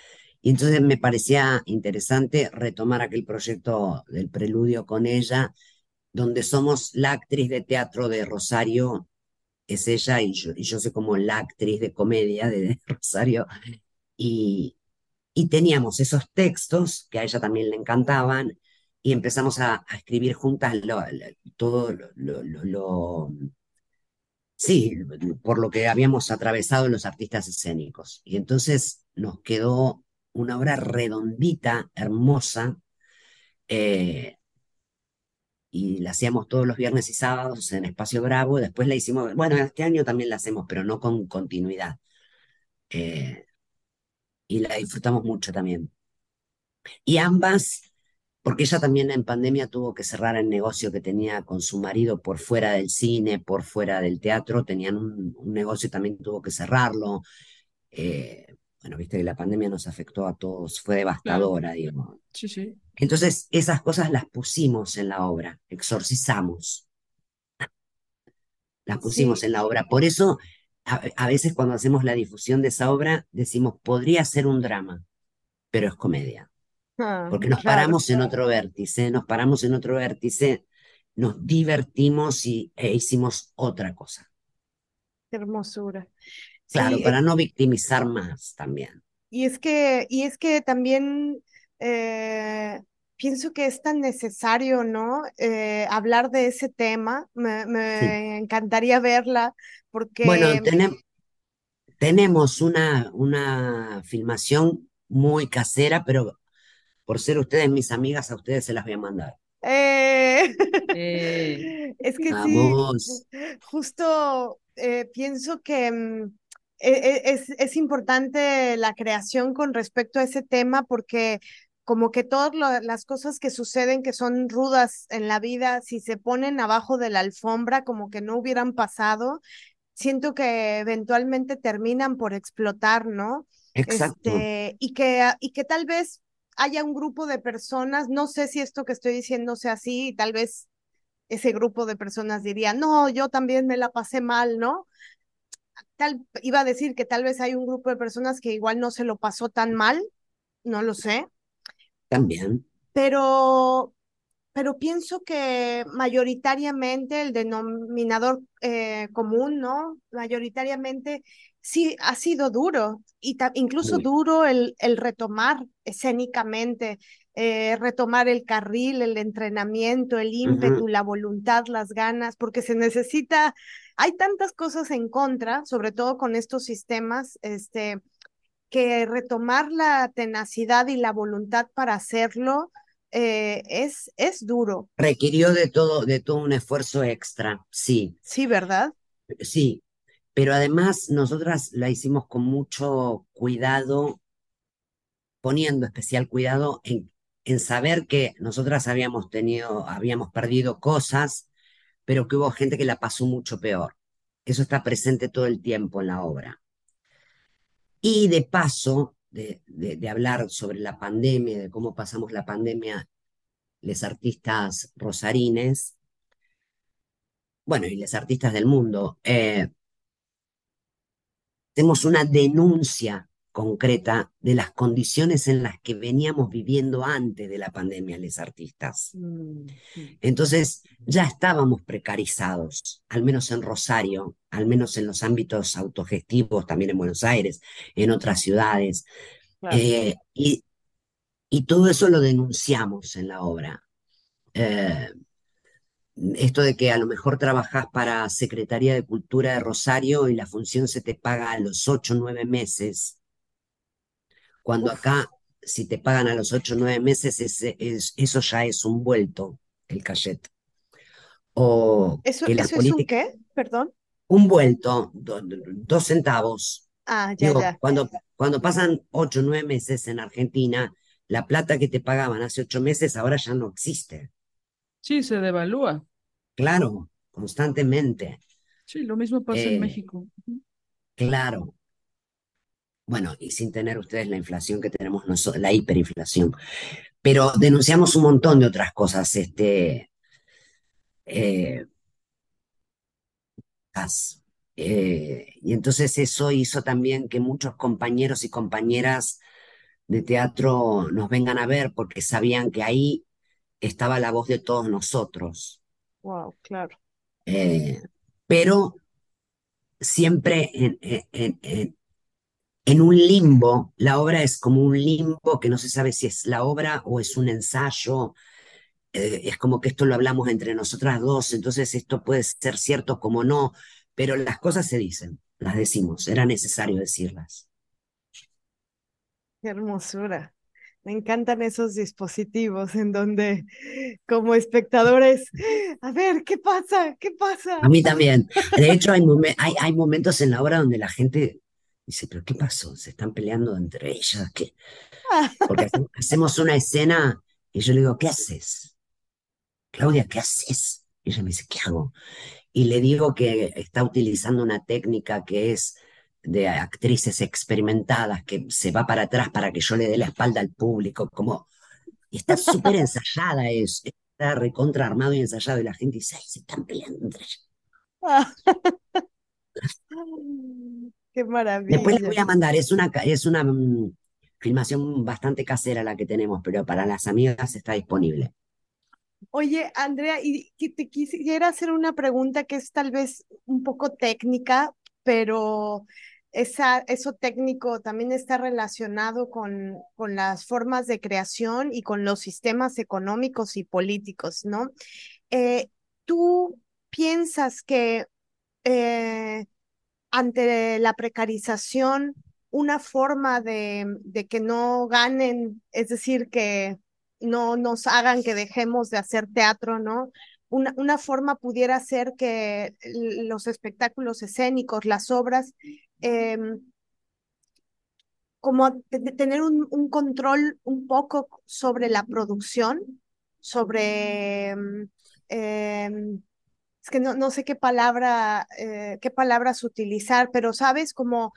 Y entonces me parecía interesante retomar aquel proyecto del preludio con ella, donde somos la actriz de teatro de Rosario, es ella, y yo, y yo soy como la actriz de comedia de, Rosario. Y, y teníamos esos textos que a ella también le encantaban, y empezamos a, escribir juntas todo lo, sí, por lo que habíamos atravesado los artistas escénicos. Y entonces nos quedó una obra redondita, hermosa, eh, y la hacíamos todos los viernes y sábados en Espacio Bravo, después la hicimos, bueno, este año también la hacemos, pero no con continuidad. Eh, y la disfrutamos mucho también. Y ambas, porque ella también en pandemia tuvo que cerrar el negocio que tenía con su marido por fuera del cine, por fuera del teatro, tenían un, negocio y también tuvo que cerrarlo. Eh, bueno, viste que la pandemia nos afectó a todos, fue devastadora, digo. Sí, sí. Entonces, esas cosas las pusimos en la obra, exorcizamos. Las pusimos en la obra. Por eso, a, veces cuando hacemos la difusión de esa obra, decimos, podría ser un drama, pero es comedia. Ah, Porque nos paramos en otro vértice, nos paramos en otro vértice, nos divertimos y, e hicimos otra cosa. Qué hermosura. Claro, para no victimizar más también. Y es que, y es que también eh, pienso que es tan necesario, ¿no? Eh, hablar de ese tema. Me, encantaría verla porque... Bueno, tenemos una, una filmación muy casera, pero por ser ustedes mis amigas, a ustedes se las voy a mandar. Eh, es que sí, justo pienso que mm, e, e, es, es, importante la creación con respecto a ese tema porque como que todas las cosas que suceden que son rudas en la vida, si se ponen abajo de la alfombra como que no hubieran pasado, siento que eventualmente terminan por explotar, ¿no? Exacto. Este, y, que, y que tal vez haya un grupo de personas, no sé si esto que estoy diciendo sea así, tal vez ese grupo de personas diría, no, yo también me la pasé mal, ¿no? tal, iba a decir que tal vez hay un grupo de personas que igual no se lo pasó tan mal, no lo sé. También. Pero, pero pienso que mayoritariamente el denominador eh, común, ¿no? Mayoritariamente sí ha sido duro y incluso duro el, el retomar escénicamente, eh, retomar el carril, el entrenamiento, el ímpetu, la voluntad, las ganas, porque se necesita, hay tantas cosas en contra, sobre todo con estos sistemas, este, que retomar la tenacidad y la voluntad para hacerlo eh, es, es duro. Requirió de todo, de todo un esfuerzo extra, sí. Sí, ¿verdad? Sí, pero además nosotras la hicimos con mucho cuidado, poniendo especial cuidado en, en saber que nosotras habíamos tenido, habíamos perdido cosas, pero que hubo gente que la pasó mucho peor. Eso está presente todo el tiempo en la obra. Y de paso, de, de, hablar sobre la pandemia, de cómo pasamos la pandemia, los artistas rosarines, bueno, y los artistas del mundo, eh, tenemos una denuncia concreta de las condiciones en las que veníamos viviendo antes de la pandemia los artistas. Mm, Entonces ya estábamos precarizados, al menos en Rosario, al menos en los ámbitos autogestivos, también en Buenos Aires, en otras ciudades. Eh, y, y, todo eso lo denunciamos en la obra. Eh, esto de que a lo mejor trabajas para Secretaría de Cultura de Rosario y la función se te paga a los ocho o nueve meses, cuando acá, si te pagan a los ocho o nueve meses, eso ya es un vuelto, el cachet. O ¿Eso, es un qué? Perdón. Un vuelto, dos centavos. Ah, ya, ya. Cuando, cuando pasan ocho o nueve meses en Argentina, la plata que te pagaban hace ocho meses ahora ya no existe. Sí, se devalúa. Claro, constantemente. Sí, lo mismo pasa en eh, México. Claro. Bueno, y sin tener ustedes la inflación que tenemos nosotros, la hiperinflación. Pero denunciamos un montón de otras cosas. Este, eh, eh, y entonces eso hizo también que muchos compañeros y compañeras de teatro nos vengan a ver porque sabían que ahí estaba la voz de todos nosotros. Wow, claro. Eh, pero siempre en, en, un limbo, la obra es como un limbo que no se sabe si es la obra o es un ensayo. Eh, es como que esto lo hablamos entre nosotras dos, entonces esto puede ser cierto como no, pero las cosas se dicen, las decimos, era necesario decirlas. Qué hermosura. Me encantan esos dispositivos en donde como espectadores, a ver, ¿qué pasa? ¿Qué pasa? A mí también. De hecho, hay, hay, momentos en la obra donde la gente dice, pero ¿qué pasó? ¿Se están peleando entre ellas? ¿Qué? Porque hacemos una escena y yo le digo, ¿qué haces? Claudia, ¿qué haces? Y ella me dice, ¿qué hago? Y le digo que está utilizando una técnica que es de actrices experimentadas que se va para atrás para que yo le dé la espalda al público, como está súper ensayada, es, está recontra armado y ensayado y la gente dice, se están peleando entre ellos. Qué maravilla. Después les voy a mandar, es una, es una mm, filmación bastante casera la que tenemos, pero para las amigas está disponible. Oye, Andrea, y te quisiera hacer una pregunta que es tal vez un poco técnica, pero esa, eso técnico también está relacionado con, con las formas de creación y con los sistemas económicos y políticos, ¿no? Eh, ¿Tú piensas que eh, ante la precarización, una forma de, de, que no ganen, es decir, que no nos hagan que dejemos de hacer teatro, ¿no? Una, una forma pudiera ser que los espectáculos escénicos, las obras, Em, como tener un, un, control un poco sobre la producción, sobre, em, em, es que no, no, sé qué palabra, eh, qué palabras utilizar, pero sabes, como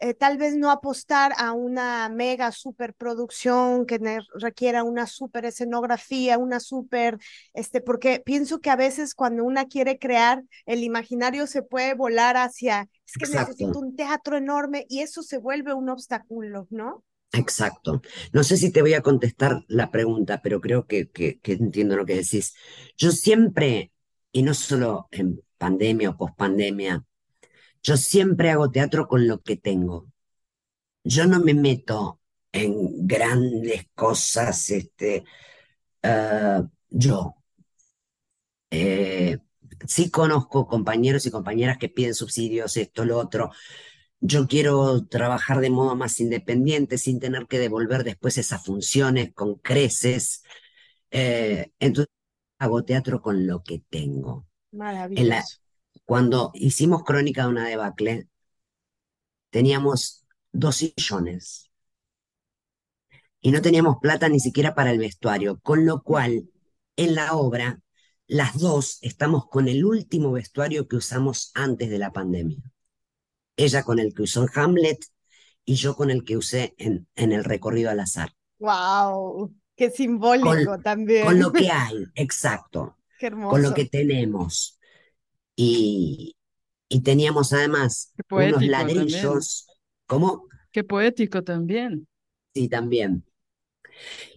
eh, tal vez no apostar a una mega superproducción que requiera una super escenografía, una super, este, porque pienso que a veces cuando una quiere crear, el imaginario se puede volar hacia, es que necesito un teatro enorme y eso se vuelve un obstáculo, ¿no? Exacto. No sé si te voy a contestar la pregunta, pero creo que, que, que entiendo lo que decís. Yo siempre, y no solo en pandemia o pospandemia, yo siempre hago teatro con lo que tengo. Yo no me meto en grandes cosas, este, eh, yo. Eh, sí conozco compañeros y compañeras que piden subsidios, esto, lo otro. Yo quiero trabajar de modo más independiente sin tener que devolver después esas funciones con creces. Eh, entonces hago teatro con lo que tengo. Maravilloso. Cuando hicimos Crónica de una debacle, teníamos dos sillones y no teníamos plata ni siquiera para el vestuario, con lo cual en la obra las dos estamos con el último vestuario que usamos antes de la pandemia. Ella con el que usó en Hamlet y yo con el que usé en, en el recorrido al azar. ¡Wow! ¡Qué simbólico también! Con lo que hay, exacto. ¡Qué hermoso! Con lo que tenemos. Y, y teníamos además unos ladrillos. ¿Cómo? Qué poético también. Sí, también.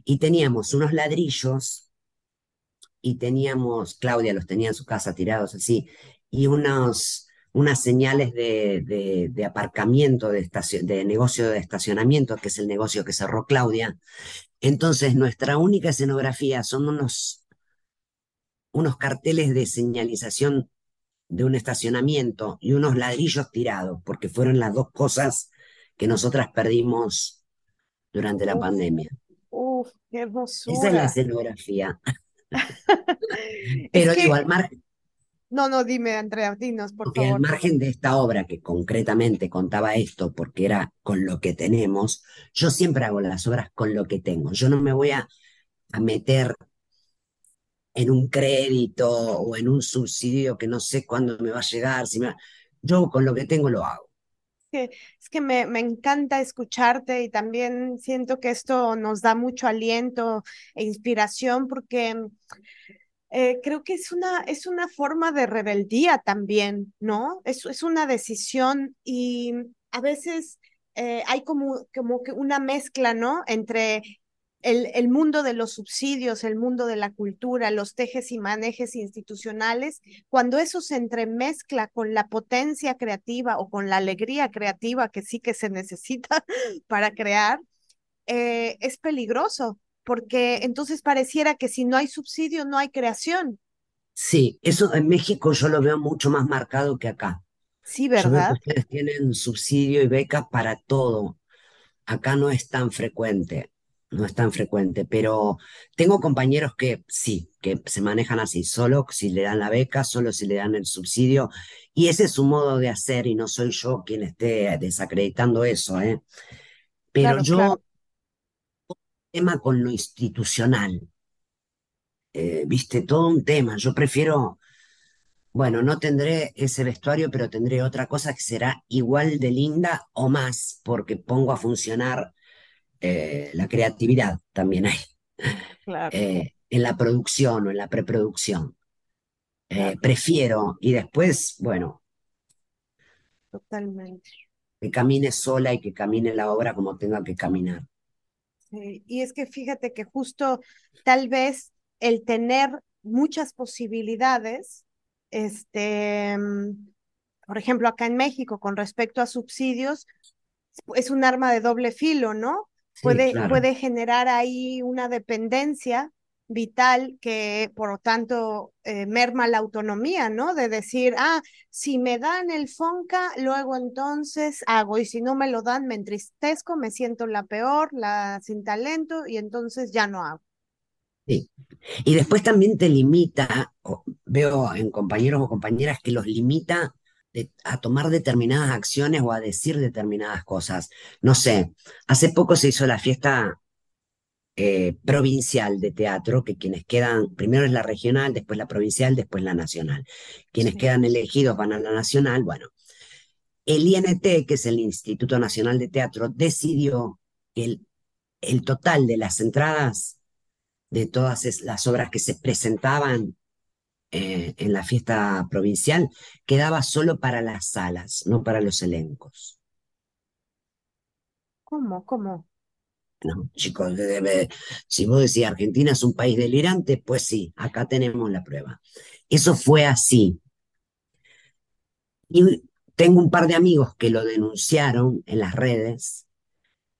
Y teníamos unos ladrillos y teníamos, Claudia los tenía en su casa tirados así, y unos, unas señales de, de, aparcamiento, de, de negocio de estacionamiento, que es el negocio que cerró Claudia. Entonces, nuestra única escenografía son unos, unos carteles de señalización de un estacionamiento y unos ladrillos tirados, porque fueron las dos cosas que nosotras perdimos durante la pandemia. Uf, qué hermosura. Esa es la escenografía. Pero digo, al margen. No, no, dime, Andrea, dinos, por porque favor. al margen de esta obra que concretamente contaba esto, porque era con lo que tenemos, yo siempre hago las obras con lo que tengo. Yo no me voy a, a meter en un crédito o en un subsidio que no sé cuándo me va a llegar. Si me... Yo con lo que tengo lo hago. Es que, es que me, me, encanta escucharte y también siento que esto nos da mucho aliento e inspiración porque eh, creo que es una, es una forma de rebeldía también, ¿no? Es, es una decisión y a veces eh, hay como, como que una mezcla, ¿no? Entre el, el, mundo de los subsidios, el mundo de la cultura, los tejes y manejes institucionales, cuando eso se entremezcla con la potencia creativa o con la alegría creativa que sí que se necesita para crear, eh, es peligroso, porque entonces pareciera que si no hay subsidio, no hay creación. Sí, eso en México yo lo veo mucho más marcado que acá. Sí, ¿verdad? Yo veo que ustedes tienen subsidio y becas para todo. Acá no es tan frecuente, no es tan frecuente, pero tengo compañeros que sí, que se manejan así, solo si le dan la beca, solo si le dan el subsidio, y ese es su modo de hacer y no soy yo quien esté desacreditando eso, ¿eh? Pero Claro, yo claro. tema con lo institucional. Eh, viste, todo un tema. Yo prefiero, bueno, no tendré ese vestuario, pero tendré otra cosa que será igual de linda o más, porque pongo a funcionar eh, la creatividad también Claro, eh, en la producción o en la preproducción. Eh, claro, prefiero, y después, bueno, totalmente. que camine sola y que camine la obra como tenga que caminar. Sí, Y es que fíjate que justo tal vez el tener muchas posibilidades, este, mm, por ejemplo, acá en México, con respecto a subsidios, es un arma de doble filo, ¿no? Puede, claro. puede generar ahí una dependencia vital que, por lo tanto, eh, merma la autonomía, ¿no? De decir, ah, si me dan el FONCA, luego entonces hago, y si no me lo dan, me entristezco, me siento la peor, la sin talento, y entonces ya no hago. Sí. Y después también te limita, veo en compañeros o compañeras que los limita de- a tomar determinadas acciones o a decir determinadas cosas. No sé, hace poco se hizo la fiesta eh, provincial de teatro, que quienes quedan, primero es la regional, después la provincial, después la nacional. Quienes Sí. quedan elegidos van a la nacional. Bueno, el INT, que es el Instituto Nacional de Teatro, decidió que el, el total de las entradas de todas es- las obras que se presentaban eh, en la fiesta provincial quedaba solo para las salas, no para los elencos. ¿Cómo? ¿Cómo? No, chicos, si vos decís Argentina es un país delirante, pues sí, acá tenemos la prueba. Eso fue así. Y tengo un par de amigos que lo denunciaron en las redes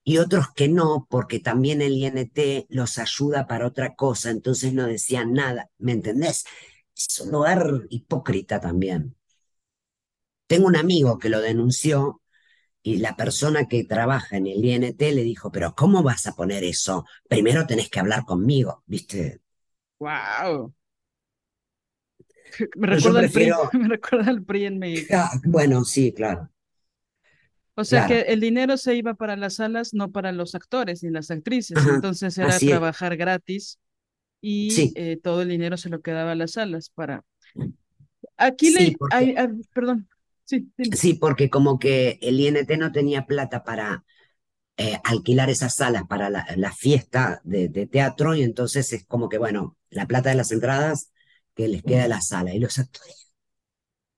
y otros que no, porque también el INT los ayuda para otra cosa, entonces no decían nada, ¿me entendés? Es un lugar hipócrita también. Tengo un amigo que lo denunció y la persona que trabaja en el INT le dijo, pero ¿cómo vas a poner eso? Primero tenés que hablar conmigo, ¿viste? ¡Wow! Me recuerda, el PRI, me recuerda al PRI en México. bueno, sí, claro. O sea que el dinero se iba para las salas, no para los actores ni las actrices. Entonces era trabajar gratis y eh, todo el dinero se lo quedaba a las salas para... Aquí le... Hay, ah, perdón, Sí, porque como que el INT no tenía plata para eh, alquilar esas salas para la, fiesta de, teatro y entonces es como que, bueno, la plata de las entradas que les queda a la sala y los actores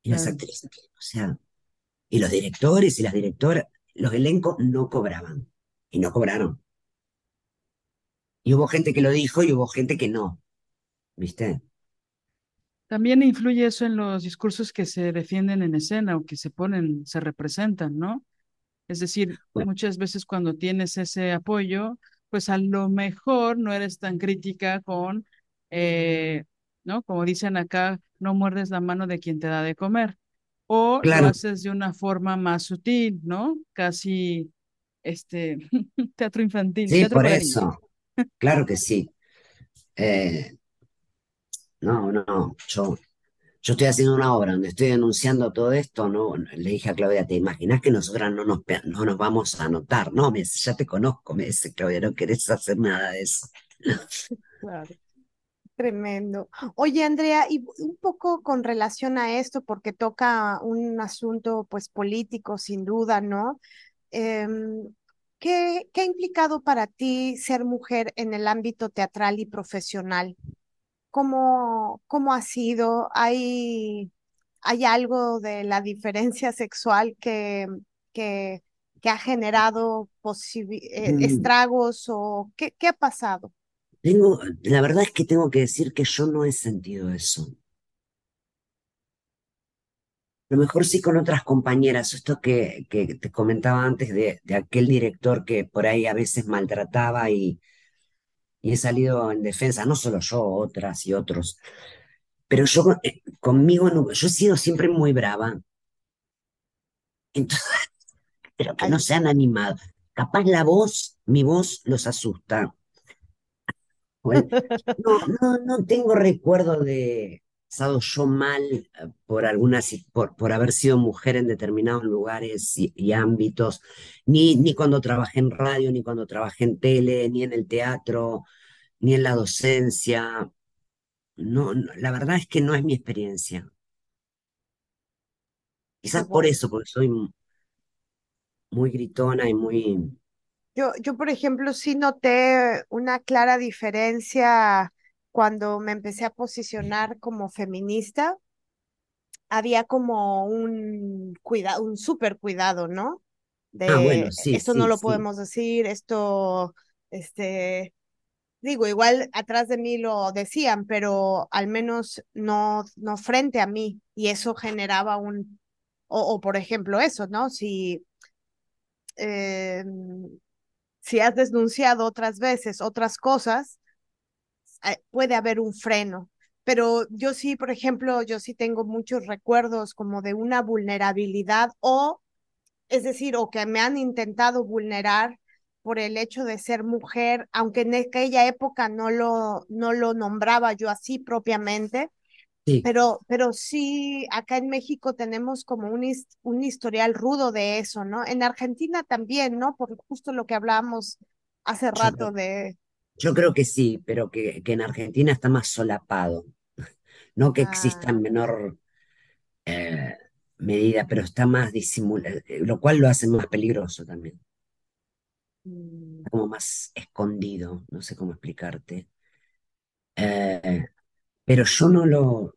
y las actrices, o sea, y los directores y las directoras, los elencos no cobraban y no cobraron. Y hubo gente que lo dijo y hubo gente que no, ¿viste? También influye eso en los discursos que se defienden en escena o que se ponen, se representan, ¿no? Es decir, muchas veces cuando tienes ese apoyo, pues a lo mejor no eres tan crítica con, eh, ¿no? Como dicen acá, no muerdes la mano de quien te da de comer. O lo haces de una forma más sutil, ¿no? Casi, este, teatro infantil. Sí, por eso. Claro que sí. Eh, no, no, yo, yo estoy haciendo una obra donde estoy denunciando todo esto, no, le dije a Claudia, ¿te imaginas que nosotras no nos, no nos vamos a anotar? No, me ya te conozco, me dice Claudia, no querés hacer nada de eso. Claro. Tremendo. Oye, Andrea, y un poco con relación a esto, porque toca un asunto pues político, sin duda, ¿no? Em, ¿qué, ¿Qué ha implicado para ti ser mujer en el ámbito teatral y profesional? ¿Cómo, cómo ha sido? ¿Hay, ¿Hay algo de la diferencia sexual que, que, que ha generado eh, mm. estragos o qué, qué ha pasado? Tengo, la verdad es que tengo que decir que yo no he sentido eso. Lo mejor sí con otras compañeras, esto que, que te comentaba antes de, de, aquel director que por ahí a veces maltrataba y, y he salido en defensa, no solo yo, otras y otros. Pero yo eh, conmigo, yo he sido siempre muy brava. Entonces, pero que no se han animado. Capaz la voz, mi voz los asusta. no, no, no tengo recuerdo de estado yo mal eh, por algunas por, por haber sido mujer en determinados lugares y, ámbitos, ni, ni cuando trabajé en radio, ni cuando trabajé en tele, ni en el teatro, ni en la docencia. No, la verdad es que no es mi experiencia. Quizás por eso, porque soy muy gritona y muy... Yo, yo, por ejemplo, sí noté una clara diferencia cuando me empecé a posicionar como feminista. Había como un cuidado, un súper cuidado, ¿no? De ah, bueno, sí, esto no lo podemos decir, esto, este, digo, igual atrás de mí lo decían, pero al menos no, no frente a mí. Y eso generaba un, o, por ejemplo eso, ¿no? Si, em, si has denunciado otras veces otras cosas, puede haber un freno. Pero yo sí, por ejemplo, yo sí tengo muchos recuerdos como de una vulnerabilidad o, es decir, o que me han intentado vulnerar por el hecho de ser mujer, aunque en aquella época no lo, no lo nombraba yo así propiamente, Pero, pero sí, acá en México tenemos como un, un historial rudo de eso, ¿no? En Argentina también, ¿no? Por justo lo que hablábamos hace rato de... Yo creo que sí, pero que, que en Argentina está más solapado. No que exista en ah. menor eh, medida, pero está más disimulado, eh, lo cual lo hace más peligroso también. Mm. como más escondido, no sé cómo explicarte. Eh, pero yo no lo,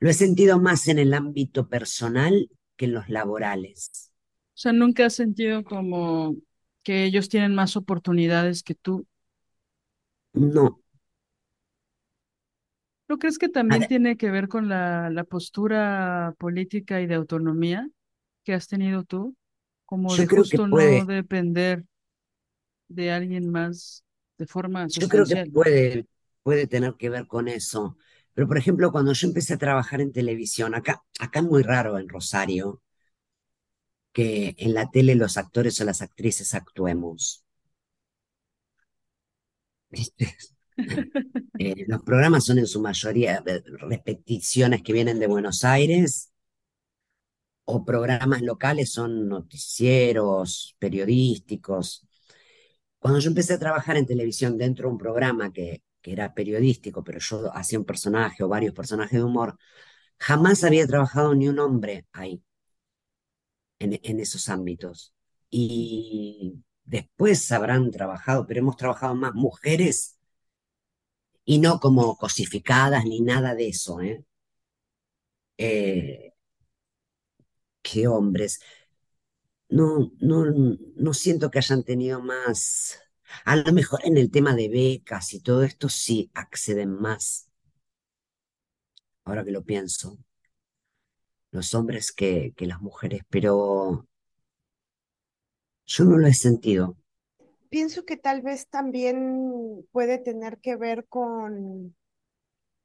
lo he sentido más en el ámbito personal que en los laborales. O sea, nunca has sentido como que ellos tienen más oportunidades que tú. No. ¿No crees que también tiene que ver con la, la postura política y de autonomía que has tenido tú? Como de justo no depender de alguien más de forma Yo creo que puede, puede tener que ver con eso. Pero, por ejemplo, cuando yo empecé a trabajar en televisión, acá, acá es muy raro en Rosario que en la tele los actores o las actrices actuemos. Eh, los programas son en su mayoría repeticiones que vienen de Buenos Aires o programas locales, son noticieros, periodísticos. Cuando yo empecé a trabajar en televisión dentro de un programa que, que era periodístico, pero yo hacía un personaje o varios personajes de humor, jamás había trabajado ni un hombre ahí en, esos ámbitos. Y después habrán trabajado, pero hemos trabajado más mujeres y no como cosificadas ni nada de eso, ¿eh? eh que hombres. No, no, no siento que hayan tenido más. A lo mejor en el tema de becas y todo esto sí acceden más. Ahora que lo pienso los hombres que, que las mujeres, pero yo no lo he sentido. Pienso que tal vez también puede tener que ver con,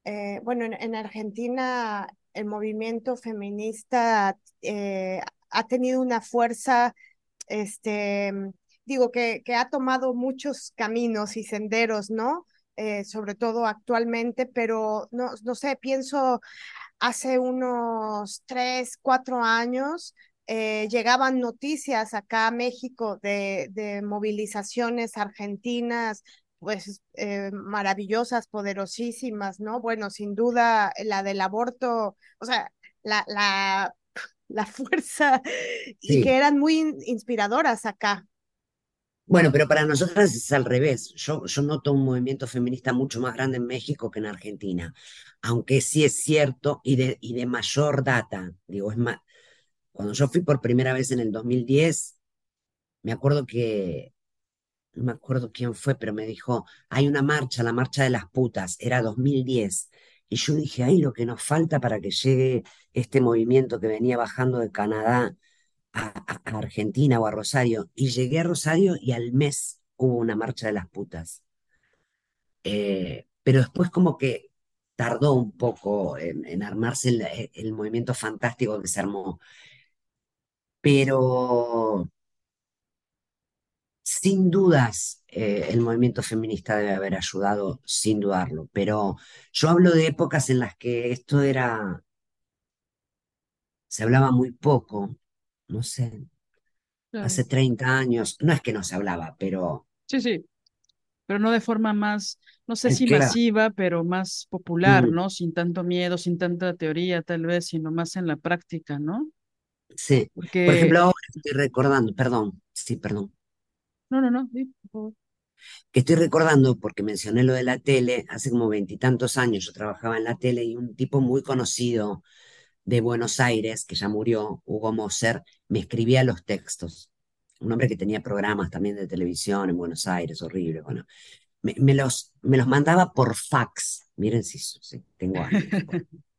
eh, bueno, en, Argentina el movimiento feminista eh, ha tenido una fuerza, este, digo, que, que ha tomado muchos caminos y senderos, ¿no? Eh, sobre todo actualmente, pero no, no sé, pienso hace unos tres, cuatro años, eh, llegaban noticias acá a México de, de movilizaciones argentinas, pues eh, maravillosas, poderosísimas, ¿no? Bueno, sin duda la del aborto, o sea, la, la, la fuerza y que eran muy inspiradoras acá. Bueno, pero para nosotras es al revés. Yo, yo noto un movimiento feminista mucho más grande en México que en Argentina, aunque sí es cierto y de, y de mayor data. Digo, es más, cuando yo fui por primera vez en el 2010, me acuerdo que, no me acuerdo quién fue, pero me dijo, hay una marcha, la marcha de las putas, era 2010. Y yo dije, ay, lo que nos falta para que llegue este movimiento que venía bajando de Canadá a, Argentina o a Rosario. Y llegué a Rosario y al mes hubo una marcha de las putas. Eh, pero después como que tardó un poco en, armarse el, movimiento fantástico que se armó. Pero sin dudas eh, el movimiento feminista debe haber ayudado, sin dudarlo. Pero yo hablo de épocas en las que esto era, se hablaba muy poco no sé, hace 30 años, no es que no se hablaba, pero... Sí, sí, pero no de forma más, no sé si masiva, pero más popular, mm. ¿no? Sin tanto miedo, sin tanta teoría tal vez, sino más en la práctica, ¿no? Sí, Porque... por ejemplo, ahora estoy recordando, perdón, sí, perdón. No, no, no, Que estoy recordando, porque mencioné lo de la tele, hace como veintitantos años yo trabajaba en la tele y un tipo muy conocido de Buenos Aires, que ya murió, Hugo Moser, me escribía los textos. Un hombre que tenía programas también de televisión en Buenos Aires, horrible. Bueno, me, los, me los mandaba por fax. Miren si, tengo años.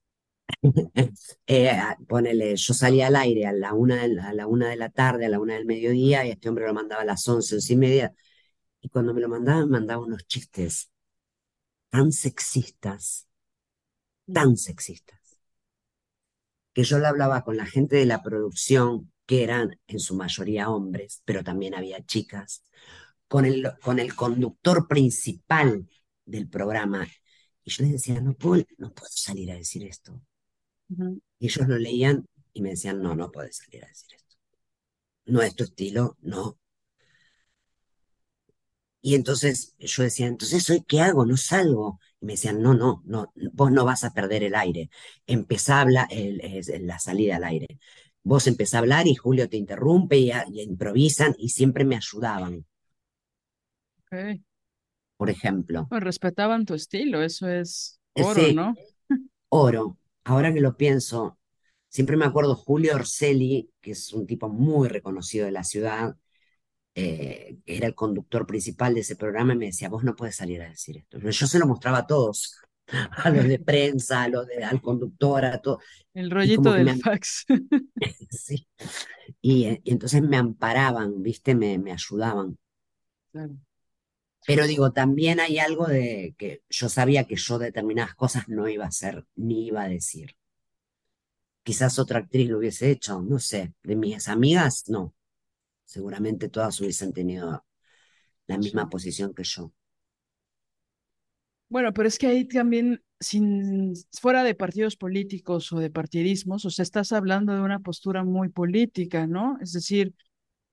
eh, ponele, yo salía al aire a la, una de la, a la una de la tarde, a la una del mediodía, y este hombre lo mandaba a las once, once y media. Y cuando me lo mandaba, me mandaba unos chistes tan sexistas, tan sexistas que yo le hablaba con la gente de la producción, que eran en su mayoría hombres, pero también había chicas, con el, con el conductor principal del programa. Y yo les decía, no puedo, no puedo salir a decir esto. Ellos lo leían y me decían, no, no puedes salir a decir esto. No es tu estilo, no. Y entonces yo decía, entonces, ¿hoy qué hago? No salgo. Y me decían, no, no, no, vos no vas a perder el aire. Empezá a hablar, la salida al aire. Vos empezás a hablar y Julio te interrumpe y, improvisan y siempre me ayudaban. Por ejemplo. Pues respetaban tu estilo, eso es oro, ¿no? Oro. Ahora que lo pienso, siempre me acuerdo Julio Orselli, que es un tipo muy reconocido de la ciudad, eh, era el conductor principal de ese programa, y me decía, vos no puedes salir a decir esto. Yo se lo mostraba a todos, a los de prensa, a los de, al conductor, a todo. El rollito del me, fax. sí. Y, y, entonces me amparaban, ¿viste? Me, me ayudaban. Claro. Pero digo, también hay algo de que yo sabía que yo determinadas cosas no iba a hacer ni iba a decir. Quizás otra actriz lo hubiese hecho, no sé. De mis amigas, no. Seguramente todas hubiesen tenido la misma posición que yo. Bueno, pero es que ahí también, sin fuera de partidos políticos o de partidismos, o sea, estás hablando de una postura muy política, ¿no? Es decir,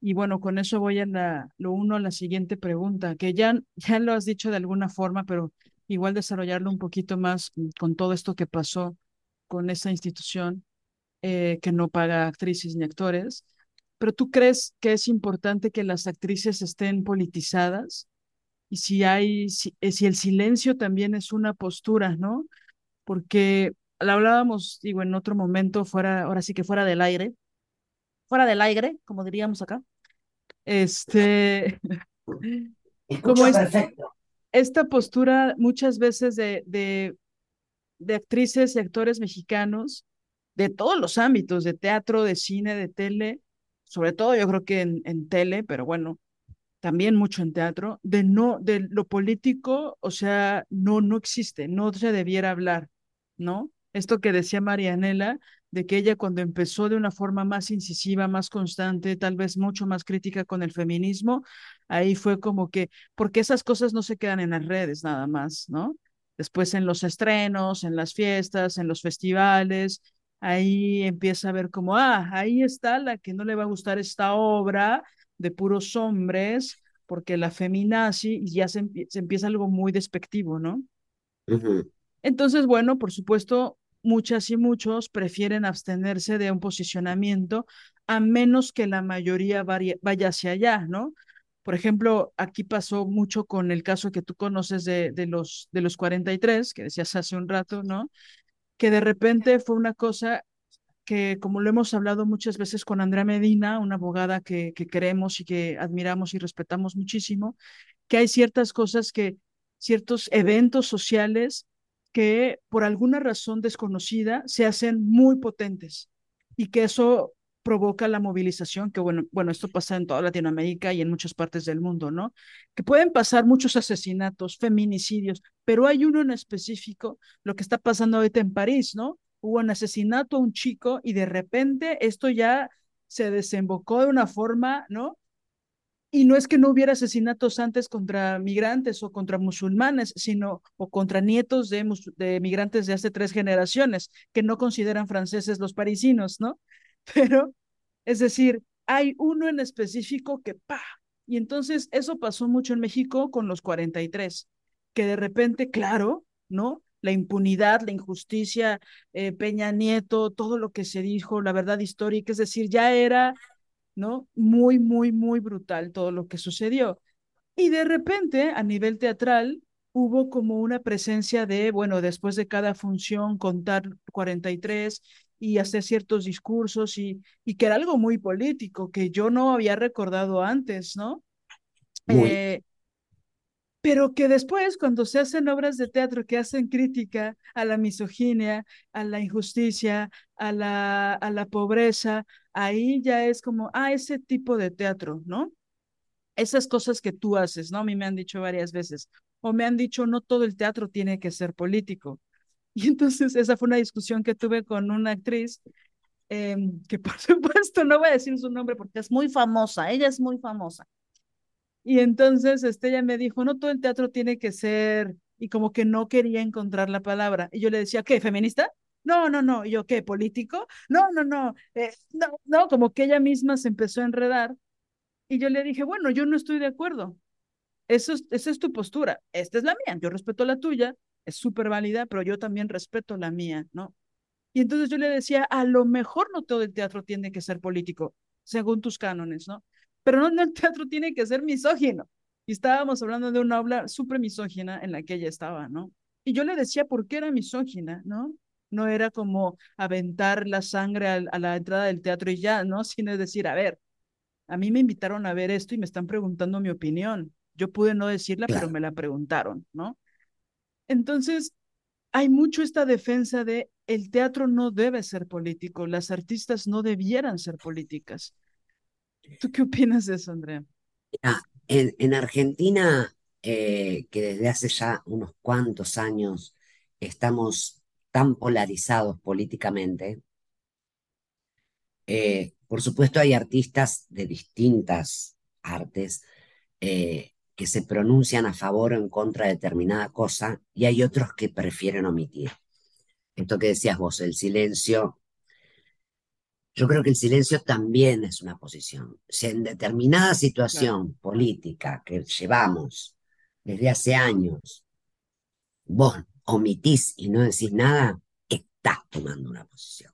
y bueno, con eso voy a la, lo uno a la siguiente pregunta, que ya, ya lo has dicho de alguna forma, pero igual desarrollarlo un poquito más con todo esto que pasó con esa institución eh, que no paga actrices ni actores. Pero tú crees que es importante que las actrices estén politizadas y si hay, eh, si el silencio también es una postura, ¿no? Porque la hablábamos, digo, en otro momento, fuera, ahora sí que fuera del aire, fuera del aire, como diríamos acá. Este, como es, perfecto. esta postura muchas veces de, de, de actrices y actores mexicanos de todos los ámbitos, de teatro, de cine, de tele, sobre todo yo creo que en, en tele, pero bueno, también mucho en teatro, de no, de lo político, o sea, no, no existe, no se debiera hablar, ¿no? Esto que decía Marianela, de que ella cuando empezó de una forma más incisiva, más constante, tal vez mucho más crítica con el feminismo, ahí fue como que, porque esas cosas no se quedan en las redes nada más, ¿no? Después en los estrenos, en las fiestas, en los festivales, ahí empieza a ver como, ah, ahí está la que no le va a gustar esta obra de puros hombres, porque la feminazi y ya se, se, empieza algo muy despectivo, ¿no? Uh -huh. Entonces, bueno, por supuesto, muchas y muchos prefieren abstenerse de un posicionamiento a menos que la mayoría vaya hacia allá, ¿no? Por ejemplo, aquí pasó mucho con el caso que tú conoces de, de, los, de los 43, que decías hace un rato, ¿no? que de repente fue una cosa que, como lo hemos hablado muchas veces con Andrea Medina, una abogada que, que queremos y que admiramos y respetamos muchísimo, que hay ciertas cosas que, ciertos eventos sociales que por alguna razón desconocida se hacen muy potentes y que eso provoca la movilización, que bueno, bueno, esto pasa en toda Latinoamérica y en muchas partes del mundo, ¿no? Que pueden pasar muchos asesinatos, feminicidios, pero hay uno en específico, lo que está pasando ahorita en París, ¿no? Hubo un asesinato a un chico y de repente esto ya se desembocó de una forma, ¿no? Y no es que no hubiera asesinatos antes contra migrantes o contra musulmanes, sino o contra nietos de, de migrantes de hace tres generaciones que no consideran franceses los parisinos, ¿no? pero es decir, hay uno en específico que pa. Y entonces eso pasó mucho en México con los 43, que de repente, claro, ¿no? La impunidad, la injusticia, eh, Peña Nieto, todo lo que se dijo, la verdad histórica, es decir, ya era, ¿no? Muy, muy, muy brutal todo lo que sucedió. Y de repente, a nivel teatral, hubo como una presencia de, bueno, después de cada función contar 43 y hacer ciertos discursos y, y que era algo muy político que yo no había recordado antes, ¿no? Eh, pero que después, cuando se hacen obras de teatro que hacen crítica a la misoginia, a la injusticia, a la, a la pobreza, ahí ya es como, ah, ese tipo de teatro, ¿no? Esas cosas que tú haces, ¿no? A mí me han dicho varias veces, o me han dicho, no todo el teatro tiene que ser político. Y entonces esa fue una discusión que tuve con una actriz eh, que por supuesto no voy a decir su nombre porque es muy famosa, ella es muy famosa. Y entonces este, ella me dijo, no todo el teatro tiene que ser, y como que no quería encontrar la palabra. Y yo le decía, ¿qué? ¿Feminista? No, no, no. Y yo, ¿qué? ¿Político? No, no, no. Eh, no, no, como que ella misma se empezó a enredar. Y yo le dije, bueno, yo no estoy de acuerdo. Eso es, esa es tu postura. Esta es la mía. Yo respeto la tuya es súper válida, pero yo también respeto la mía, ¿no? Y entonces yo le decía, a lo mejor no todo el teatro tiene que ser político, según tus cánones, ¿no? Pero no, no el teatro tiene que ser misógino. Y estábamos hablando de una obra súper misógina en la que ella estaba, ¿no? Y yo le decía por qué era misógina, ¿no? No era como aventar la sangre a, a la entrada del teatro y ya, ¿no? Sino decir, a ver, a mí me invitaron a ver esto y me están preguntando mi opinión. Yo pude no decirla, pero me la preguntaron, ¿no? Entonces, hay mucho esta defensa de el teatro no debe ser político, las artistas no debieran ser políticas. ¿Tú qué opinas de eso, Andrea? en, en, Argentina, eh, que desde hace ya unos cuantos años estamos tan polarizados políticamente, eh, por supuesto hay artistas de distintas artes eh, que se pronuncian a favor o en contra de determinada cosa y hay otros que prefieren omitir. Esto que decías vos, el silencio, yo creo que el silencio también es una posición. Si en determinada situación política que llevamos desde hace años, vos omitís y no decís nada, estás tomando una posición.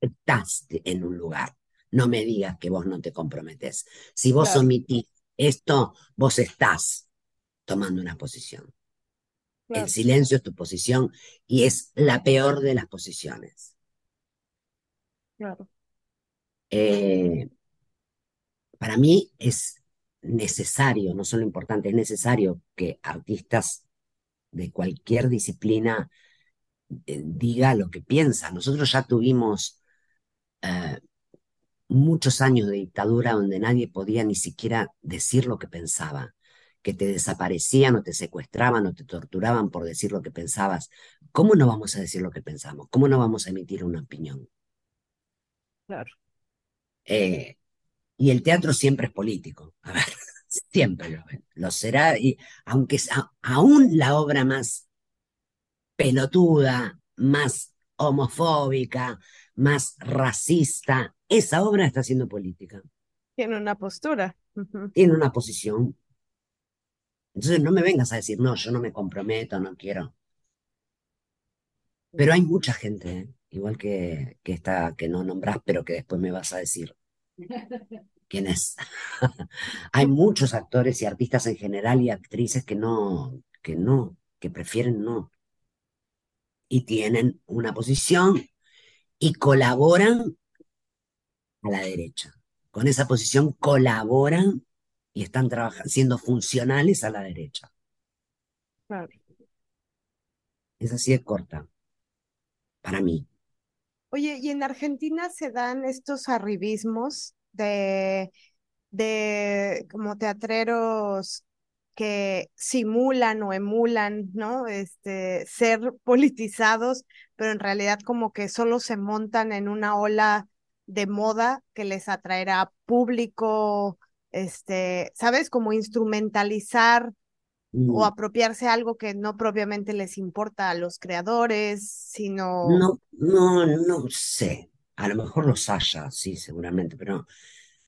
Estás en un lugar. No me digas que vos no te comprometes. Si vos omitís esto, vos estás tomando una posición. El silencio es tu posición y es la peor de las posiciones. Claro. Eh, para mí es necesario, no solo importante, es necesario que artistas de cualquier disciplina eh, diga lo que piensa. Nosotros ya tuvimos eh, muchos años de dictadura donde nadie podía ni siquiera decir lo que pensaba, que te desaparecían o te secuestraban o te torturaban por decir lo que pensabas. ¿Cómo no vamos a decir lo que pensamos? ¿Cómo no vamos a emitir una opinión? Claro. Eh, y el teatro siempre es político. A ver, siempre lo, será. Y aunque aún la obra más pelotuda, más homofóbica, más racista, esa obra está siendo política. Tiene una postura. Tiene una posición. Entonces no me vengas a decir, no, yo no me comprometo, no quiero. Pero hay mucha gente, ¿eh? Igual que, que esta que no nombras, pero que después me vas a decir quién es. hay muchos actores y artistas en general y actrices que no, que no, que prefieren no. Y tienen una posición y colaboran a la derecha. Con esa posición colaboran y están trabajando, siendo funcionales a la derecha. Claro. Es así de corta, para mí. Oye, ¿y en Argentina se dan estos arribismos de, de como teatreros que simulan o emulan, ¿no? Este, ser politizados, pero en realidad como que solo se montan en una ola de moda que les atraerá público, este, ¿sabes? Como instrumentalizar o mm. apropiarse algo que no propiamente les importa a los creadores, sino... No, no, no sé. A lo mejor los haya, sí, seguramente, pero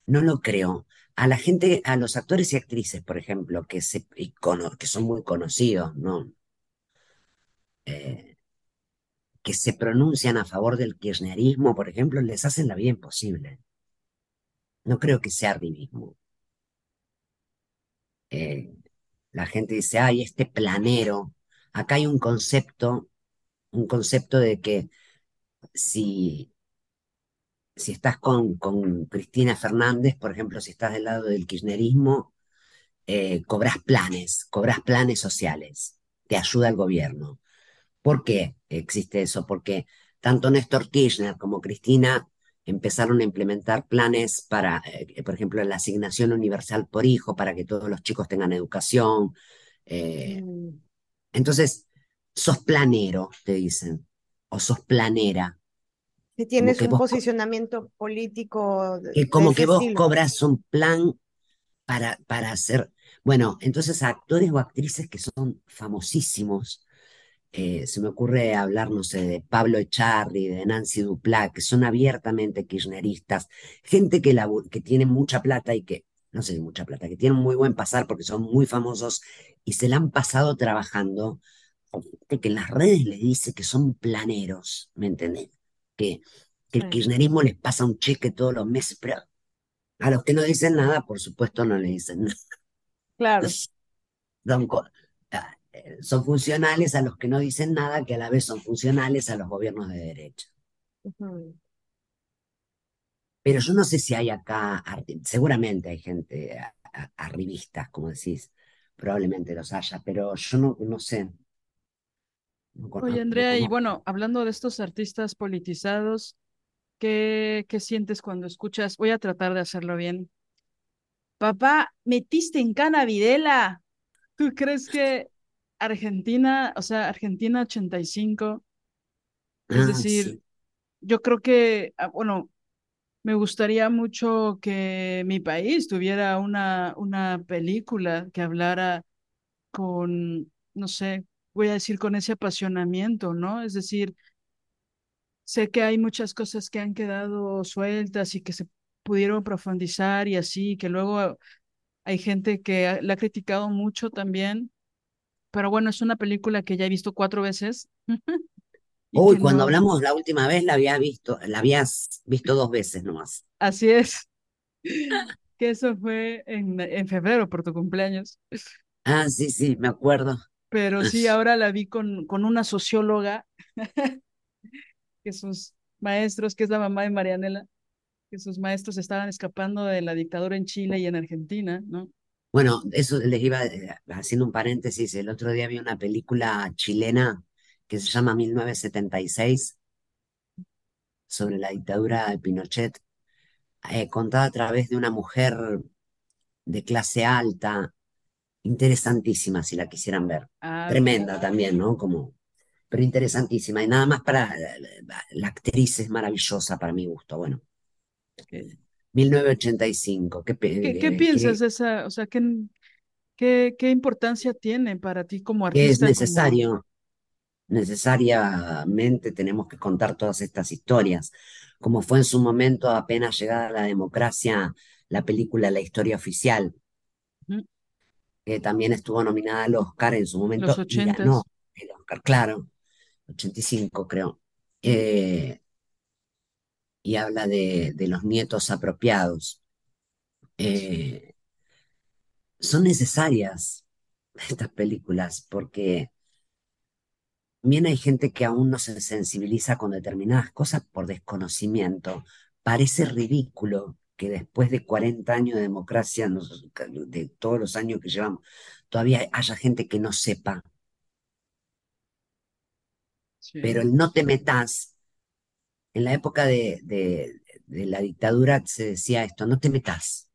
no lo creo. A la gente, a los actores y actrices, por ejemplo, que, se, que son muy conocidos, ¿no? Eh, que se pronuncian a favor del kirchnerismo, por ejemplo, les hacen la vida imposible. No creo que sea arribismo. Eh, la gente dice, ay, este planero. Acá hay un concepto, un concepto de que si, si estás con, con Cristina Fernández, por ejemplo, si estás del lado del kirchnerismo, eh, cobras planes, cobras planes sociales, te ayuda el gobierno. ¿Por qué existe eso? Porque tanto Néstor Kirchner como Cristina empezaron a implementar planes para, eh, por ejemplo, la asignación universal por hijo, para que todos los chicos tengan educación. Eh, mm. Entonces, sos planero, te dicen, o sos planera. Si tienes un posicionamiento político. como que vos cobras un plan para, para hacer. Bueno, entonces actores o actrices que son famosísimos, eh, se me ocurre hablar, no sé, de Pablo Echarri, de Nancy Duplá, que son abiertamente kirchneristas, gente que, que tiene mucha plata y que, no sé si mucha plata, que tienen muy buen pasar porque son muy famosos y se la han pasado trabajando gente que en las redes les dice que son planeros, ¿me entendés? Que, que el kirchnerismo les pasa un cheque todos los meses, pero a los que no dicen nada, por supuesto, no le dicen nada. Claro. son funcionales a los que no dicen nada, que a la vez son funcionales a los gobiernos de derecha. Pero yo no sé si hay acá, seguramente hay gente, arribistas, como decís, probablemente los haya, pero yo no, no sé. Oye, Andrea, y bueno, hablando de estos artistas politizados, ¿qué, ¿qué sientes cuando escuchas? Voy a tratar de hacerlo bien. Papá, metiste en Cana Videla. ¿Tú crees que Argentina, o sea, Argentina 85, es Ah, decir, sí. yo creo que, ah, bueno, me gustaría mucho que mi país tuviera una, una película que hablara con, no sé, voy a decir con ese apasionamiento, ¿no? Es decir, sé que hay muchas cosas que han quedado sueltas y que se pudieron profundizar y así, que luego hay gente que la ha criticado mucho también, pero bueno, es una película que ya he visto cuatro veces Uy, cuando no, hablamos la última vez la había visto, la habías visto dos veces nomás. así es, que eso fue en, en febrero por tu cumpleaños. Ah, sí, sí, me acuerdo. Pero sí, ahora la vi con, con una socióloga, que sus maestros, que es la mamá de Marianela, que sus maestros estaban escapando de la dictadura en Chile y en Argentina, ¿no? Bueno, eso les iba eh, haciendo un paréntesis. El otro día vi una película chilena que se llama 1976 sobre la dictadura de Pinochet, eh, contada a través de una mujer de clase alta, interesantísima si la quisieran ver. Ah. Tremenda también, ¿no? Como, pero interesantísima. Y nada más para, la, la actriz es maravillosa para mi gusto. Bueno. 1985, ¿qué, ¿Qué, qué pe- piensas de esa, o sea, qué, qué, qué importancia tiene para ti como es artista, como, necesario? Necesariamente tenemos que contar todas estas historias, como fue en su momento apenas llegada la democracia, la película La historia oficial, ujú, que también estuvo nominada al Oscar en su los momento y ganó el Oscar, claro, 85 creo, Eh, y habla de, de los nietos apropiados. Eh, son necesarias estas películas porque Bien hay gente que aún no se sensibiliza con determinadas cosas por desconocimiento. Parece ridículo que después de 40 años de democracia, de todos los años que llevamos, todavía haya gente que no sepa. Pero el no te metas, en la época de, de- de la dictadura se decía esto, no te metas,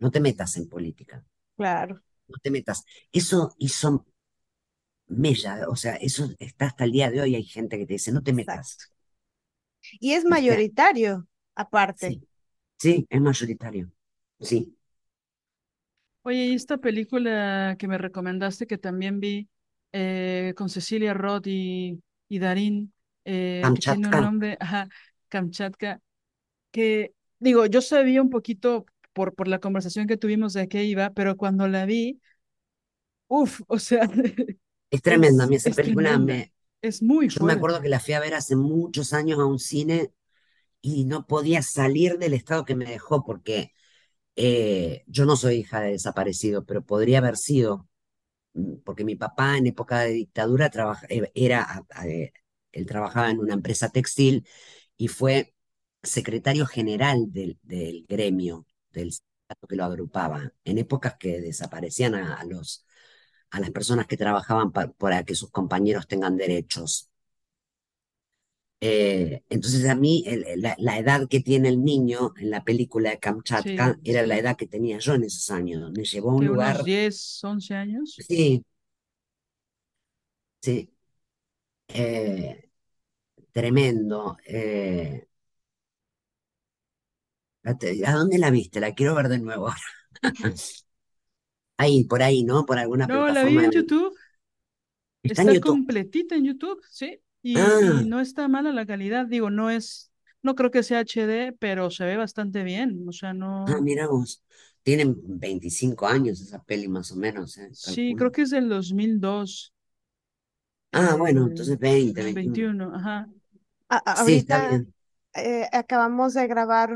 no te metas en política, Claro, no te metas. Eso hizo mella, o sea, eso está hasta el día de hoy, hay gente que te dice, no te metas. exacto. Y es mayoritario, aparte. Sí, sí, es mayoritario. Sí. Oye, y esta película que me recomendaste, que también vi eh, con Cecilia Roth y, y Darín, eh, que tiene un Kamchatka. nombre, ajá, Kamchatka, que digo, yo sabía un poquito por, por la conversación que tuvimos de qué iba, pero cuando la vi, uff, o sea, Es tremenda. A mí esa es película tremenda, me. es muy Yo me acuerdo fuerte. que la fui a ver hace muchos años a un cine y no podía salir del estado que me dejó porque eh, yo no soy hija de desaparecido, pero podría haber sido, mm, porque mi papá en época de dictadura trabaja, eh, era, él trabajaba en una empresa textil y fue secretario general del, del gremio, del sindicato que lo agrupaba, en épocas que desaparecían a, a los a las personas que trabajaban pa- para que sus compañeros tengan derechos. Eh, entonces a mí el- la, la edad que tiene el niño en la película de Sí, Kamchatka era la edad que tenía yo en esos años. Me llevó a un que unos lugar, 10 11 años. sí, sí, eh, tremendo. eh, ¿a dónde la viste? La quiero ver de nuevo ahora. Ahí, por ahí, ¿no? Por alguna No, la vi plataforma en de... YouTube, Está en está YouTube. completita en YouTube, sí, y, y Ah, no está mala la calidad, digo, no es, no creo que sea HD, pero se ve bastante bien, o sea, ah, no, mira vos. Tienen 25 años esa peli más o menos, eh, sí, creo que es del 2002, Ah, bueno, entonces 20, 21. 21, ajá, A- a- Sí, está ahorita bien. eh, acabamos de grabar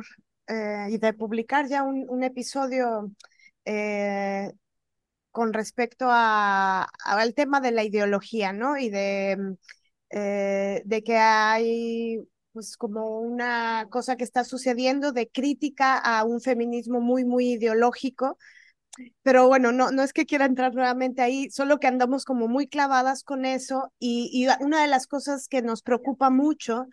eh, y de publicar ya un, un episodio eh, con respecto a, al tema de la ideología, ¿no? Y de, de que hay pues como una cosa que está sucediendo de crítica a un feminismo muy, muy ideológico. Pero bueno, no, no es que quiera entrar nuevamente ahí, solo que andamos como muy clavadas con eso y, y una de las cosas que nos preocupa mucho,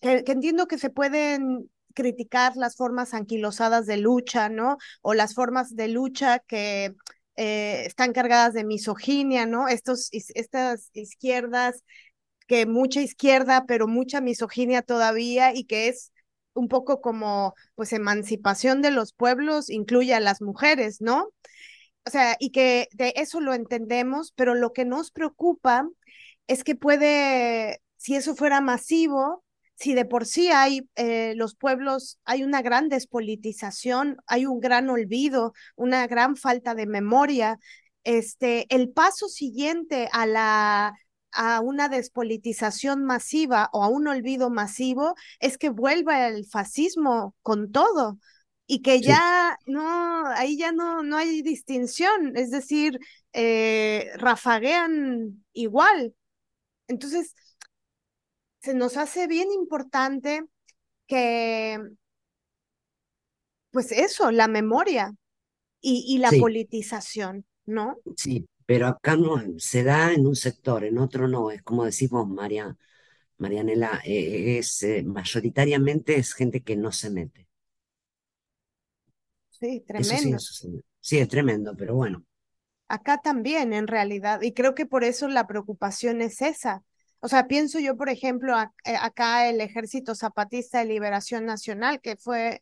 que, que entiendo que se pueden criticar las formas anquilosadas de lucha, ¿no? O las formas de lucha que eh, están cargadas de misoginia, ¿no? Estos, estas izquierdas, que mucha izquierda, pero mucha misoginia todavía y que es un poco como, pues, emancipación de los pueblos, incluye a las mujeres, ¿no? O sea, y que de eso lo entendemos, pero lo que nos preocupa es que puede, si eso fuera masivo, si de por sí hay eh, los pueblos, hay una gran despolitización, hay un gran olvido, una gran falta de memoria, este, el paso siguiente a la a una despolitización masiva o a un olvido masivo es que vuelva el fascismo con todo y que ya no, ahí ya no, no hay distinción, es decir, eh, rafaguean igual. Entonces, se nos hace bien importante que, pues eso, la memoria y, la politización, ¿no? Sí, pero acá no se da en un sector, en otro no, es como decimos, María, Marianela, eh, es eh, mayoritariamente es gente que no se mete. Sí, tremendo. sí, es tremendo, pero bueno. Acá también, en realidad, y creo que por eso la preocupación es esa, o sea, pienso yo, por ejemplo, eh, acá el Ejército Zapatista de Liberación Nacional, que fue, eh,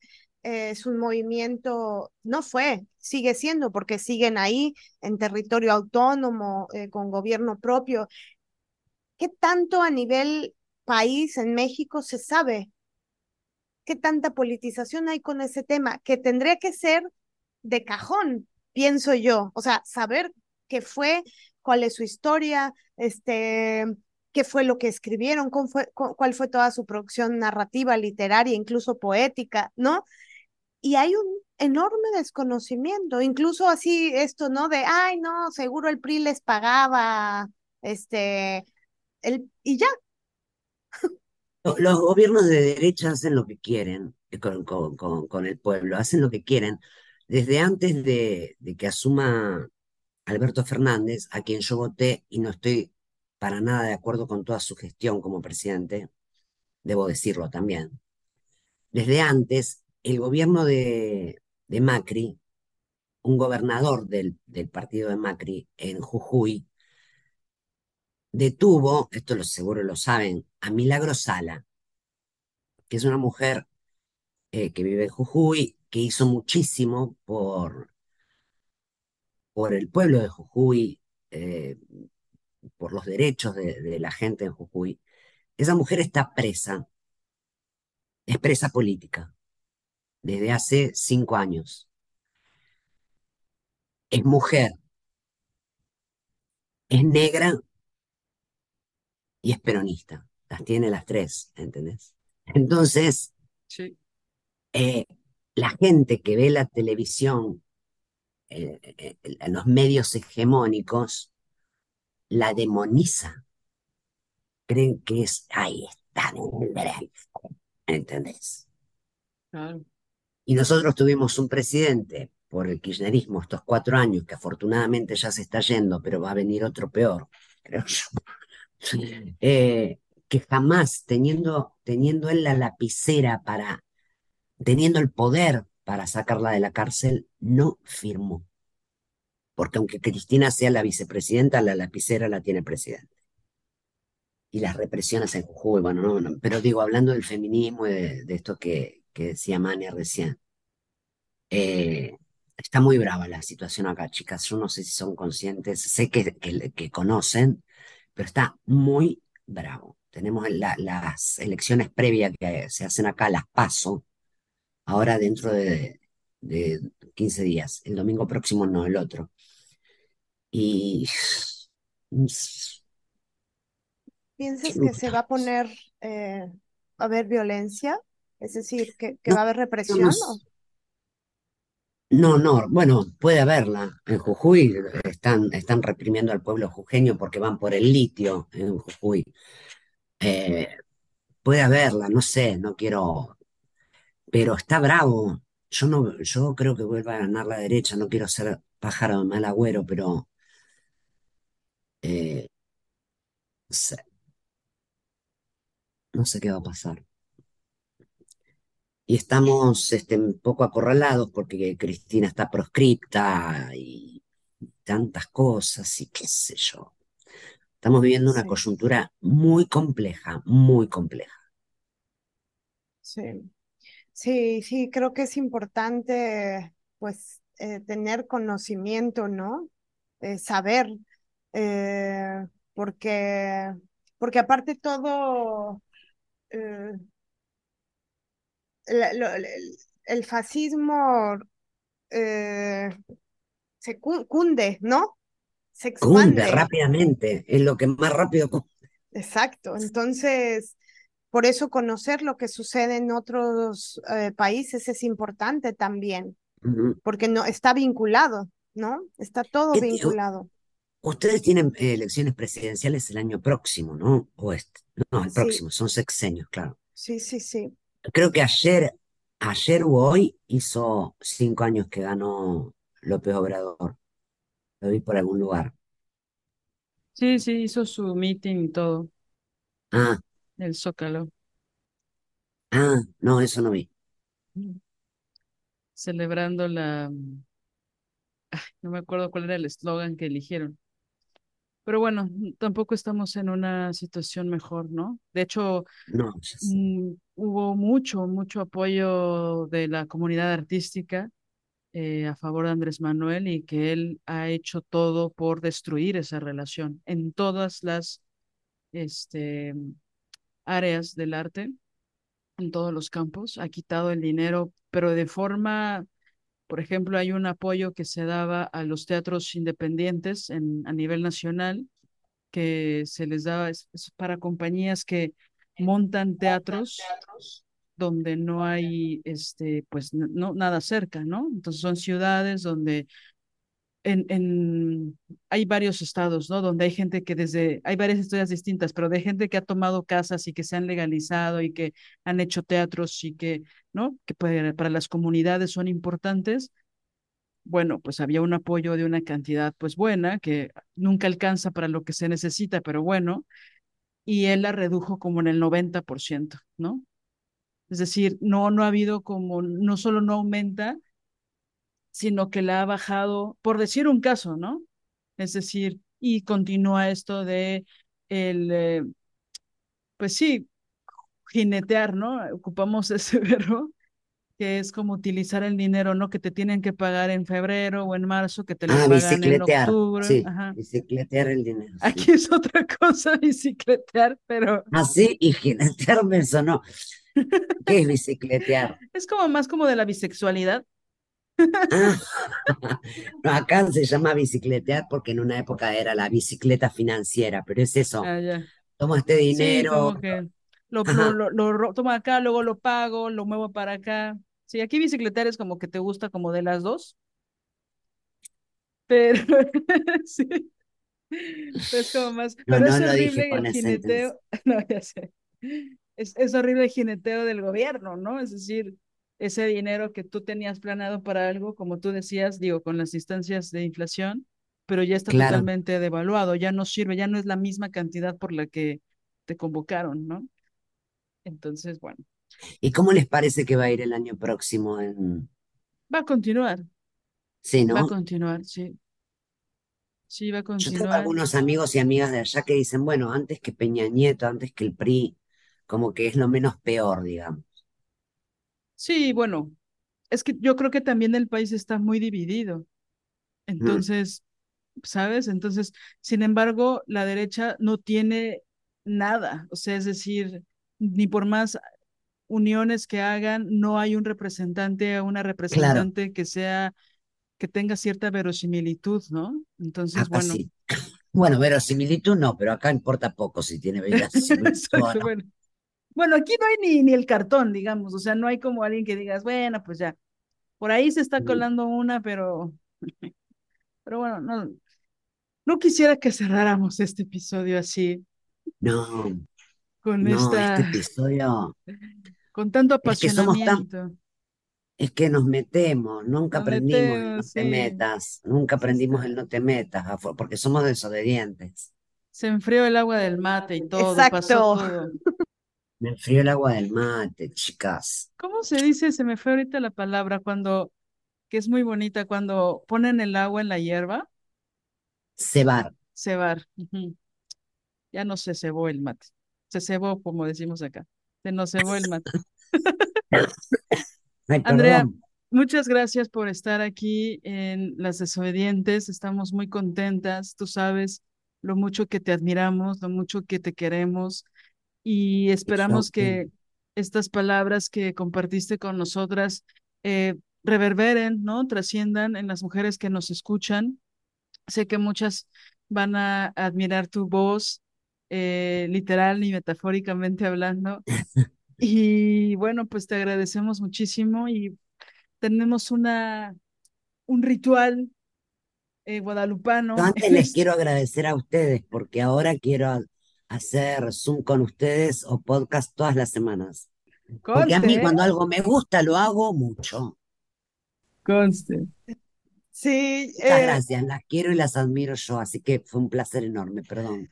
es un movimiento, no fue, sigue siendo, porque siguen ahí en territorio autónomo, eh, con gobierno propio. ¿Qué tanto a nivel país en México se sabe? ¿Qué tanta politización hay con ese tema? Que tendría que ser de cajón, pienso yo. O sea, saber qué fue, cuál es su historia, este, qué fue lo que escribieron, cuál fue, cuál fue toda su producción narrativa, literaria, incluso poética, ¿no? Y hay un enorme desconocimiento, incluso así esto, ¿no? De, ay, no, seguro el PRI les pagaba, este, el, y ya. Los gobiernos de derecha hacen lo que quieren eh, con, con, con, el pueblo, hacen lo que quieren. Desde antes de, de que asuma Alberto Fernández, a quien yo voté y no estoy para nada de acuerdo con toda su gestión como presidente, debo decirlo también. Desde antes, el gobierno de, Macri, un gobernador del, partido de Macri en Jujuy, detuvo, esto lo seguro lo saben, a Milagro Sala, que es una mujer eh, que vive en Jujuy, que hizo muchísimo por, por el pueblo de Jujuy, eh, por los derechos de, la gente en Jujuy, esa mujer está presa, es presa política, desde hace cinco años. Es mujer, es negra y es peronista. Las tiene las tres, ¿entendés? Entonces, eh, la gente que ve la televisión, eh, eh, en los medios hegemónicos, la demoniza. Creen que es, ahí está, ¿entendés? Y nosotros tuvimos un presidente por el kirchnerismo estos cuatro años, que afortunadamente ya se está yendo, pero va a venir otro peor, creo yo, eh, que jamás teniendo, teniendo él la lapicera para, teniendo el poder para sacarla de la cárcel, no firmó. Porque aunque Cristina sea la vicepresidenta, la lapicera la tiene el presidente. Y las represiones en Jujuy, bueno, no, pero digo, hablando del feminismo y de, esto que, que, decía Mania recién, eh, está muy brava la situación acá, chicas. Yo no sé si son conscientes, sé que, que, conocen, pero está muy bravo. Tenemos las elecciones previas que se hacen acá, las paso, ahora dentro de, de 15 días. El domingo próximo no, el otro. Y ¿Piensas que se va a poner eh, a haber violencia? Es decir, que, va a haber represión. No, no, bueno, puede haberla. En Jujuy están, están reprimiendo al pueblo jujeño porque van por el litio en Jujuy. Eh, puede haberla, no sé, no quiero, pero está bravo. Yo no, yo creo que vuelva a ganar la derecha, no quiero ser pájaro de mal agüero, pero eh, no sé, no sé qué va a pasar. Y estamos este, un poco acorralados porque Cristina está proscripta y tantas cosas y qué sé yo. Estamos viviendo una Sí, coyuntura muy compleja, muy compleja. sí, sí, sí, creo que es importante, pues, eh, tener conocimiento, ¿no? Eh, saber, eh, porque, porque aparte todo, la- lo- el, el fascismo eh, se cu- cunde, ¿no? Se Cunde expande. rápidamente, es lo que más rápido. Exacto. Entonces, por eso conocer lo que sucede en otros eh, países es importante también, porque no está vinculado, ¿no? Está todo ¿Qué ti- vinculado. Ustedes tienen eh, elecciones presidenciales el año próximo, ¿no? O este, no, el Sí, próximo, son sexenios, claro. sí, sí, sí. Creo que ayer, ayer o hoy hizo cinco años que ganó López Obrador. Lo vi por algún lugar. Sí, sí, hizo su meeting y todo, Ah, el Zócalo, ah, no, eso no vi. mm, celebrando la, no me acuerdo cuál era el eslogan que eligieron. Pero bueno, tampoco estamos en una situación mejor, ¿no? De hecho, No, mm, hubo mucho, mucho apoyo de la comunidad artística eh, a favor de Andrés Manuel y que él ha hecho todo por destruir esa relación en todas las este, áreas del arte, en todos los campos. Ha quitado el dinero, pero de forma, por ejemplo, hay un apoyo que se daba a los teatros independientes en, a nivel nacional, que se les daba es, para compañías que montan teatros donde no hay, este, pues, no, nada cerca, ¿no? Entonces son ciudades donde en, en, hay varios estados, ¿no? Donde hay gente que desde, hay varias historias distintas, pero de gente que ha tomado casas y que se han legalizado y que han hecho teatros y que, ¿no? Que para, para las comunidades son importantes. Bueno, pues había un apoyo de una cantidad, pues buena, que nunca alcanza para lo que se necesita, pero bueno, y él la redujo como en el 90%, ¿no? Es decir, no, no ha habido como, no solo no aumenta, sino que la ha bajado, por decir un caso, ¿no? Es decir, y continúa esto de el, eh, pues sí, jinetear, ¿no? Ocupamos ese verbo, que es como utilizar el dinero, ¿no? Que te tienen que pagar en febrero o en marzo, que te lo Ah, pagan en octubre, sí, ajá. bicicletear el dinero, Aquí sí. es otra cosa bicicletear, pero Así y jinetear me sonó. ¿Qué es bicicletear? es como más como de la bisexualidad. Ah, no, acá se llama bicicletear porque en una época era la bicicleta financiera, pero es eso, Ah, toma este Sí, dinero, que lo, lo, lo, lo tomo acá, luego lo pago, lo muevo para acá. Sí, aquí bicicletear es como que te gusta como de las dos, pero sí, es como más, no, pero no es horrible el jineteo, no, ya sé, es, es horrible el jineteo del gobierno, ¿no? Es decir, ese dinero que tú tenías planeado para algo, como tú decías, digo, con las instancias de inflación, pero ya está Claro. totalmente devaluado, ya no sirve, ya no es la misma cantidad por la que te convocaron, ¿no? Entonces, bueno, ¿Y cómo les parece que va a ir el año próximo en... va a continuar, Sí, va a ¿no? continuar, sí, sí, va a Yo tengo continuar. algunos amigos y amigas de allá que dicen, bueno, antes que Peña Nieto, antes que el PRI, como que es lo menos peor, digamos. Sí, bueno, es que yo creo que también el país está muy dividido. Mm, Entonces, ¿sabes? Entonces, sin embargo, la derecha no tiene nada. O sea, es decir, ni por más uniones que hagan, no hay un representante o una Claro, representante que sea, que tenga cierta verosimilitud, ¿no? Entonces, acá bueno, sí. Bueno, verosimilitud no, pero acá importa poco si tiene verosimilitud o no. bueno. Bueno, aquí no hay ni, ni el cartón, digamos, o sea, no hay como alguien que digas, bueno, pues ya, por ahí se está colando una, pero, pero bueno, no, no quisiera que cerráramos este episodio así, No, con No, este esta, episodio con tanto es que somos tan, apasionamiento. es que nos metemos, nunca Nos aprendimos el no metemos, te sí. metas, nunca Sí, aprendimos sí. el no te metas, porque somos desobedientes. Se enfrió el agua del mate y todo, pasó Exacto. todo. Me enfrió el agua del mate, chicas. ¿Cómo se dice? Se me fue ahorita la palabra cuando, que es muy bonita, cuando ponen el agua en la hierba, Cebar. cebar. Ya no se cebó el mate. Se cebó, como decimos acá. Se nos cebó el mate. Ay, Andrea, muchas gracias por estar aquí en Las Desobedientes. Estamos muy contentas. Tú sabes lo mucho que te admiramos, lo mucho que te queremos y yo esperamos que estas palabras que compartiste con nosotras eh, reverberen, ¿no? Trasciendan en las mujeres que nos escuchan. Sé que muchas van a admirar tu voz, eh, literal y metafóricamente hablando. Y bueno, pues te agradecemos muchísimo y tenemos una, un ritual eh, Yo guadalupano. antes les quiero agradecer a ustedes porque ahora quiero a- hacer Zoom con ustedes o podcast todas las semanas. Porque a mí cuando algo me gusta lo hago mucho. conste. Sí, Muchas eh, gracias, las quiero y las admiro yo, así que fue un placer enorme, perdón.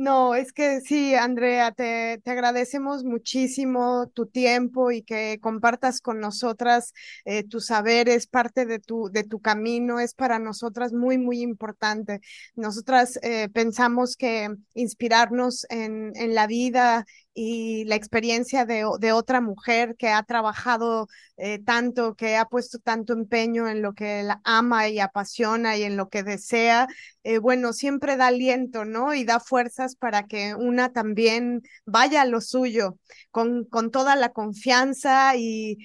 No, es que sí, Andrea, te, te agradecemos muchísimo tu tiempo y que compartas con nosotras eh, tu saber, es parte de tu, de tu camino, es para nosotras muy, muy importante. Nosotras eh, pensamos que inspirarnos en, en la vida y la experiencia de, de otra mujer que ha trabajado eh, tanto, que ha puesto tanto empeño en lo que ama y apasiona y en lo que desea eh, bueno, siempre da aliento, ¿no? Y da fuerzas para que una también vaya a lo suyo, con, con toda la confianza y,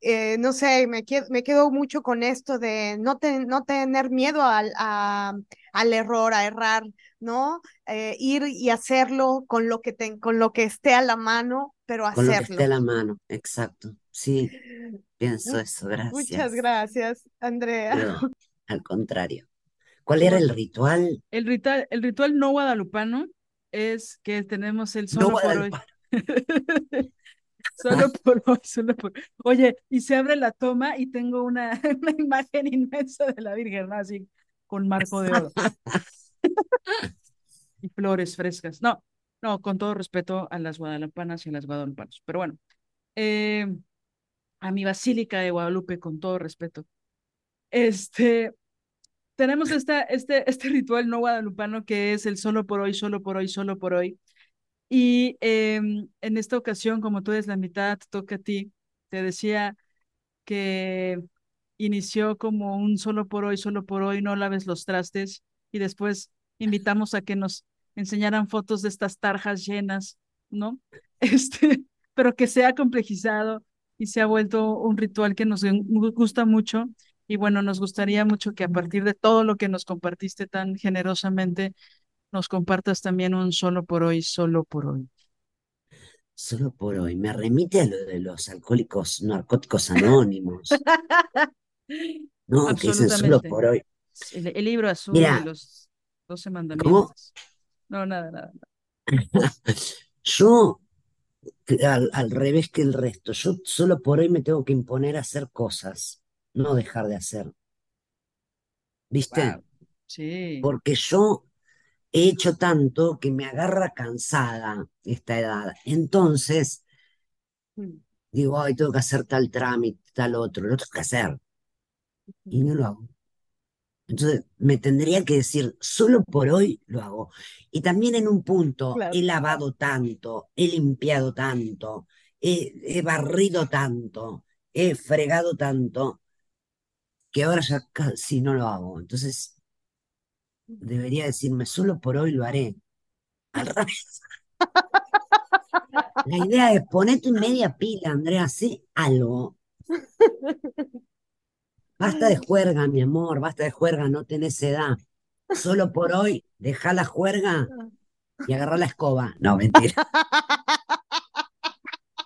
eh, no sé, me, qued- me quedo mucho con esto de no, te- no tener miedo al, al error, a errar, ¿no? Eh, ir y hacerlo con lo que, te- con lo que esté a la mano, pero Con lo que esté a hacerlo. la mano, exacto. Sí, pienso eso, Muchas gracias. gracias, Andrea. Pero al contrario. ¿Cuál era el ritual? el ritual, el ritual no guadalupano es que tenemos el No solo por hoy. Solo por hoy, solo por. Oye, y se abre la toma y tengo una, una imagen inmensa de la Virgen, ¿no? Así, con marco de oro y flores frescas. No, no, con todo respeto a las guadalupanas y a las guadalupanos. Pero bueno, eh, a mi Basílica de Guadalupe, con todo respeto. Este, tenemos esta, este, este ritual no guadalupano que es el solo por hoy, solo por hoy, solo por hoy. Y em, en esta ocasión, como tú eres la mitad, te toca a ti. Te decía que inició como un solo por hoy, solo por hoy, no laves los trastes. Y después invitamos a que nos enseñaran fotos de estas tarjas llenas, ¿no? Este, pero que se ha complejizado y se ha vuelto un ritual que nos gu- gusta mucho. Y bueno, nos gustaría mucho que a partir de todo lo que nos compartiste tan generosamente, nos compartas también un solo por hoy, solo por hoy. Solo por hoy. Me remite a lo de los alcohólicos narcóticos anónimos. No, que dicen solo por hoy. El, el libro azul de los doce ¿cómo? mandamientos. No, nada, nada. Yo, que al, al revés que el resto, yo solo por hoy me tengo que imponer a hacer cosas, no dejar de hacer. ¿Viste? Wow. Sí. Porque yo he hecho tanto que me agarra cansada esta edad. Entonces, Mm. digo, ay, tengo que hacer tal trámite, tal otro, lo tengo que hacer. Y no lo hago. Entonces, me tendría que decir, solo por hoy lo hago. Y también en un punto, Claro. he lavado tanto, he limpiado tanto, he, he barrido tanto, he fregado tanto, que ahora ya casi no lo hago. Entonces, debería decirme, solo por hoy lo haré. Al revés. La idea es ponete media pila, Andrea, hacé algo. Basta de juerga, mi amor, basta de juerga, no tenés edad. Solo por hoy, deja la juerga y agarrá la escoba. No, mentira,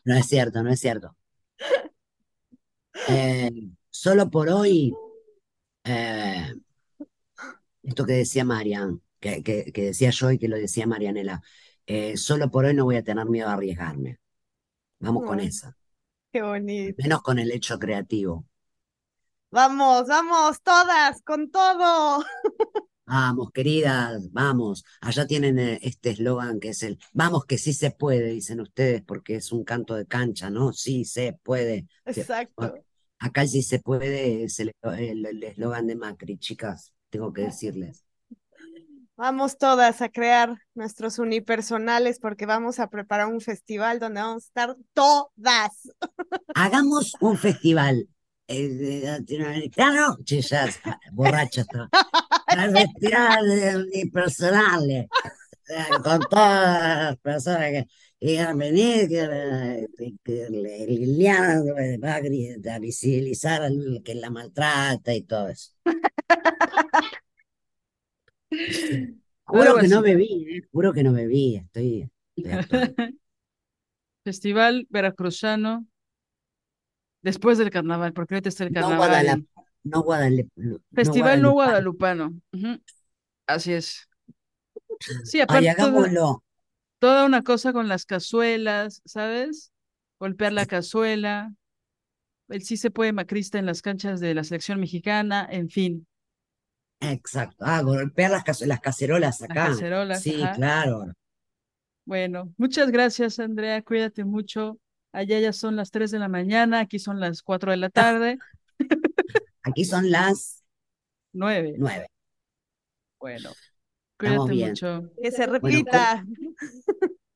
no es cierto, no es cierto. Eh, solo por hoy, eh, esto que decía Marian, que, que, que decía yo y que lo decía Marianela, eh, solo por hoy no voy a tener miedo a arriesgarme. Vamos con esa, qué bonito. menos con el hecho creativo. Vamos, vamos, todas, con todo. Vamos, queridas, vamos. Allá tienen eh, este eslogan que es el vamos que sí se puede, dicen ustedes, porque es un canto de cancha, ¿no? Sí se puede. Exacto. Acá el sí se puede es el eslogan de Macri, chicas, tengo que decirles. Vamos todas a crear nuestros unipersonales porque vamos a preparar un festival donde vamos a estar todas. Hagamos un festival eh, de latinoamericano, che, ya ah, borracha está. Un festival de unipersonales, eh, con todas las personas que quieran venir, que, eh, Liliana eh, va a a visibilizar al que la maltrata y todo eso. Juro que no bebí, eh, juro que no bebí, estoy, estoy. Festival veracruzano después del carnaval, porque ahorita está el No carnaval. Guadalajara, no Guadalajara, no Festival no Guadalupano. Así es. Sí, Ay, aparte toda, hagámoslo. toda una cosa con las cazuelas, ¿sabes? Golpear la cazuela, el sí se puede macrista en las canchas de la selección mexicana, en fin, Exacto. Ah, golpear las, las cacerolas las acá. cacerolas, Sí, ajá. claro. Bueno, muchas gracias, Andrea, cuídate mucho. Allá ya son las 3 de la mañana, aquí son las 4 de la tarde, Aquí son las 9. nueve. Bueno, Estamos cuídate mucho. Que se repita.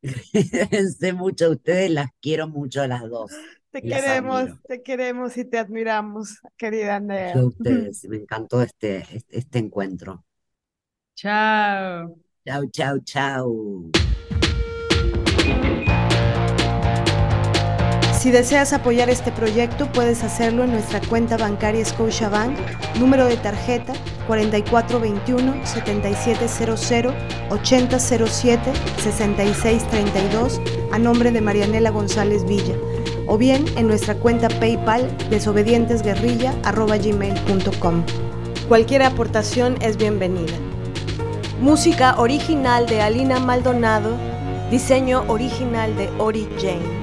cuídense mucho a ustedes, las quiero mucho a las dos. Te las queremos, admiro. te queremos y te admiramos, querida Andrea. Yo a ustedes, me encantó este, este, este encuentro. Chao. Chau, chau, chau. Si deseas apoyar este proyecto, puedes hacerlo en nuestra cuenta bancaria Scotiabank, número de tarjeta 4421-7700-8007-6632, a nombre de Marianela González Villa, o bien en nuestra cuenta PayPal desobedientesguerrilla.gmail.com. Cualquier aportación es bienvenida. Música original de Alina Maldonado, diseño original de Ori Jane.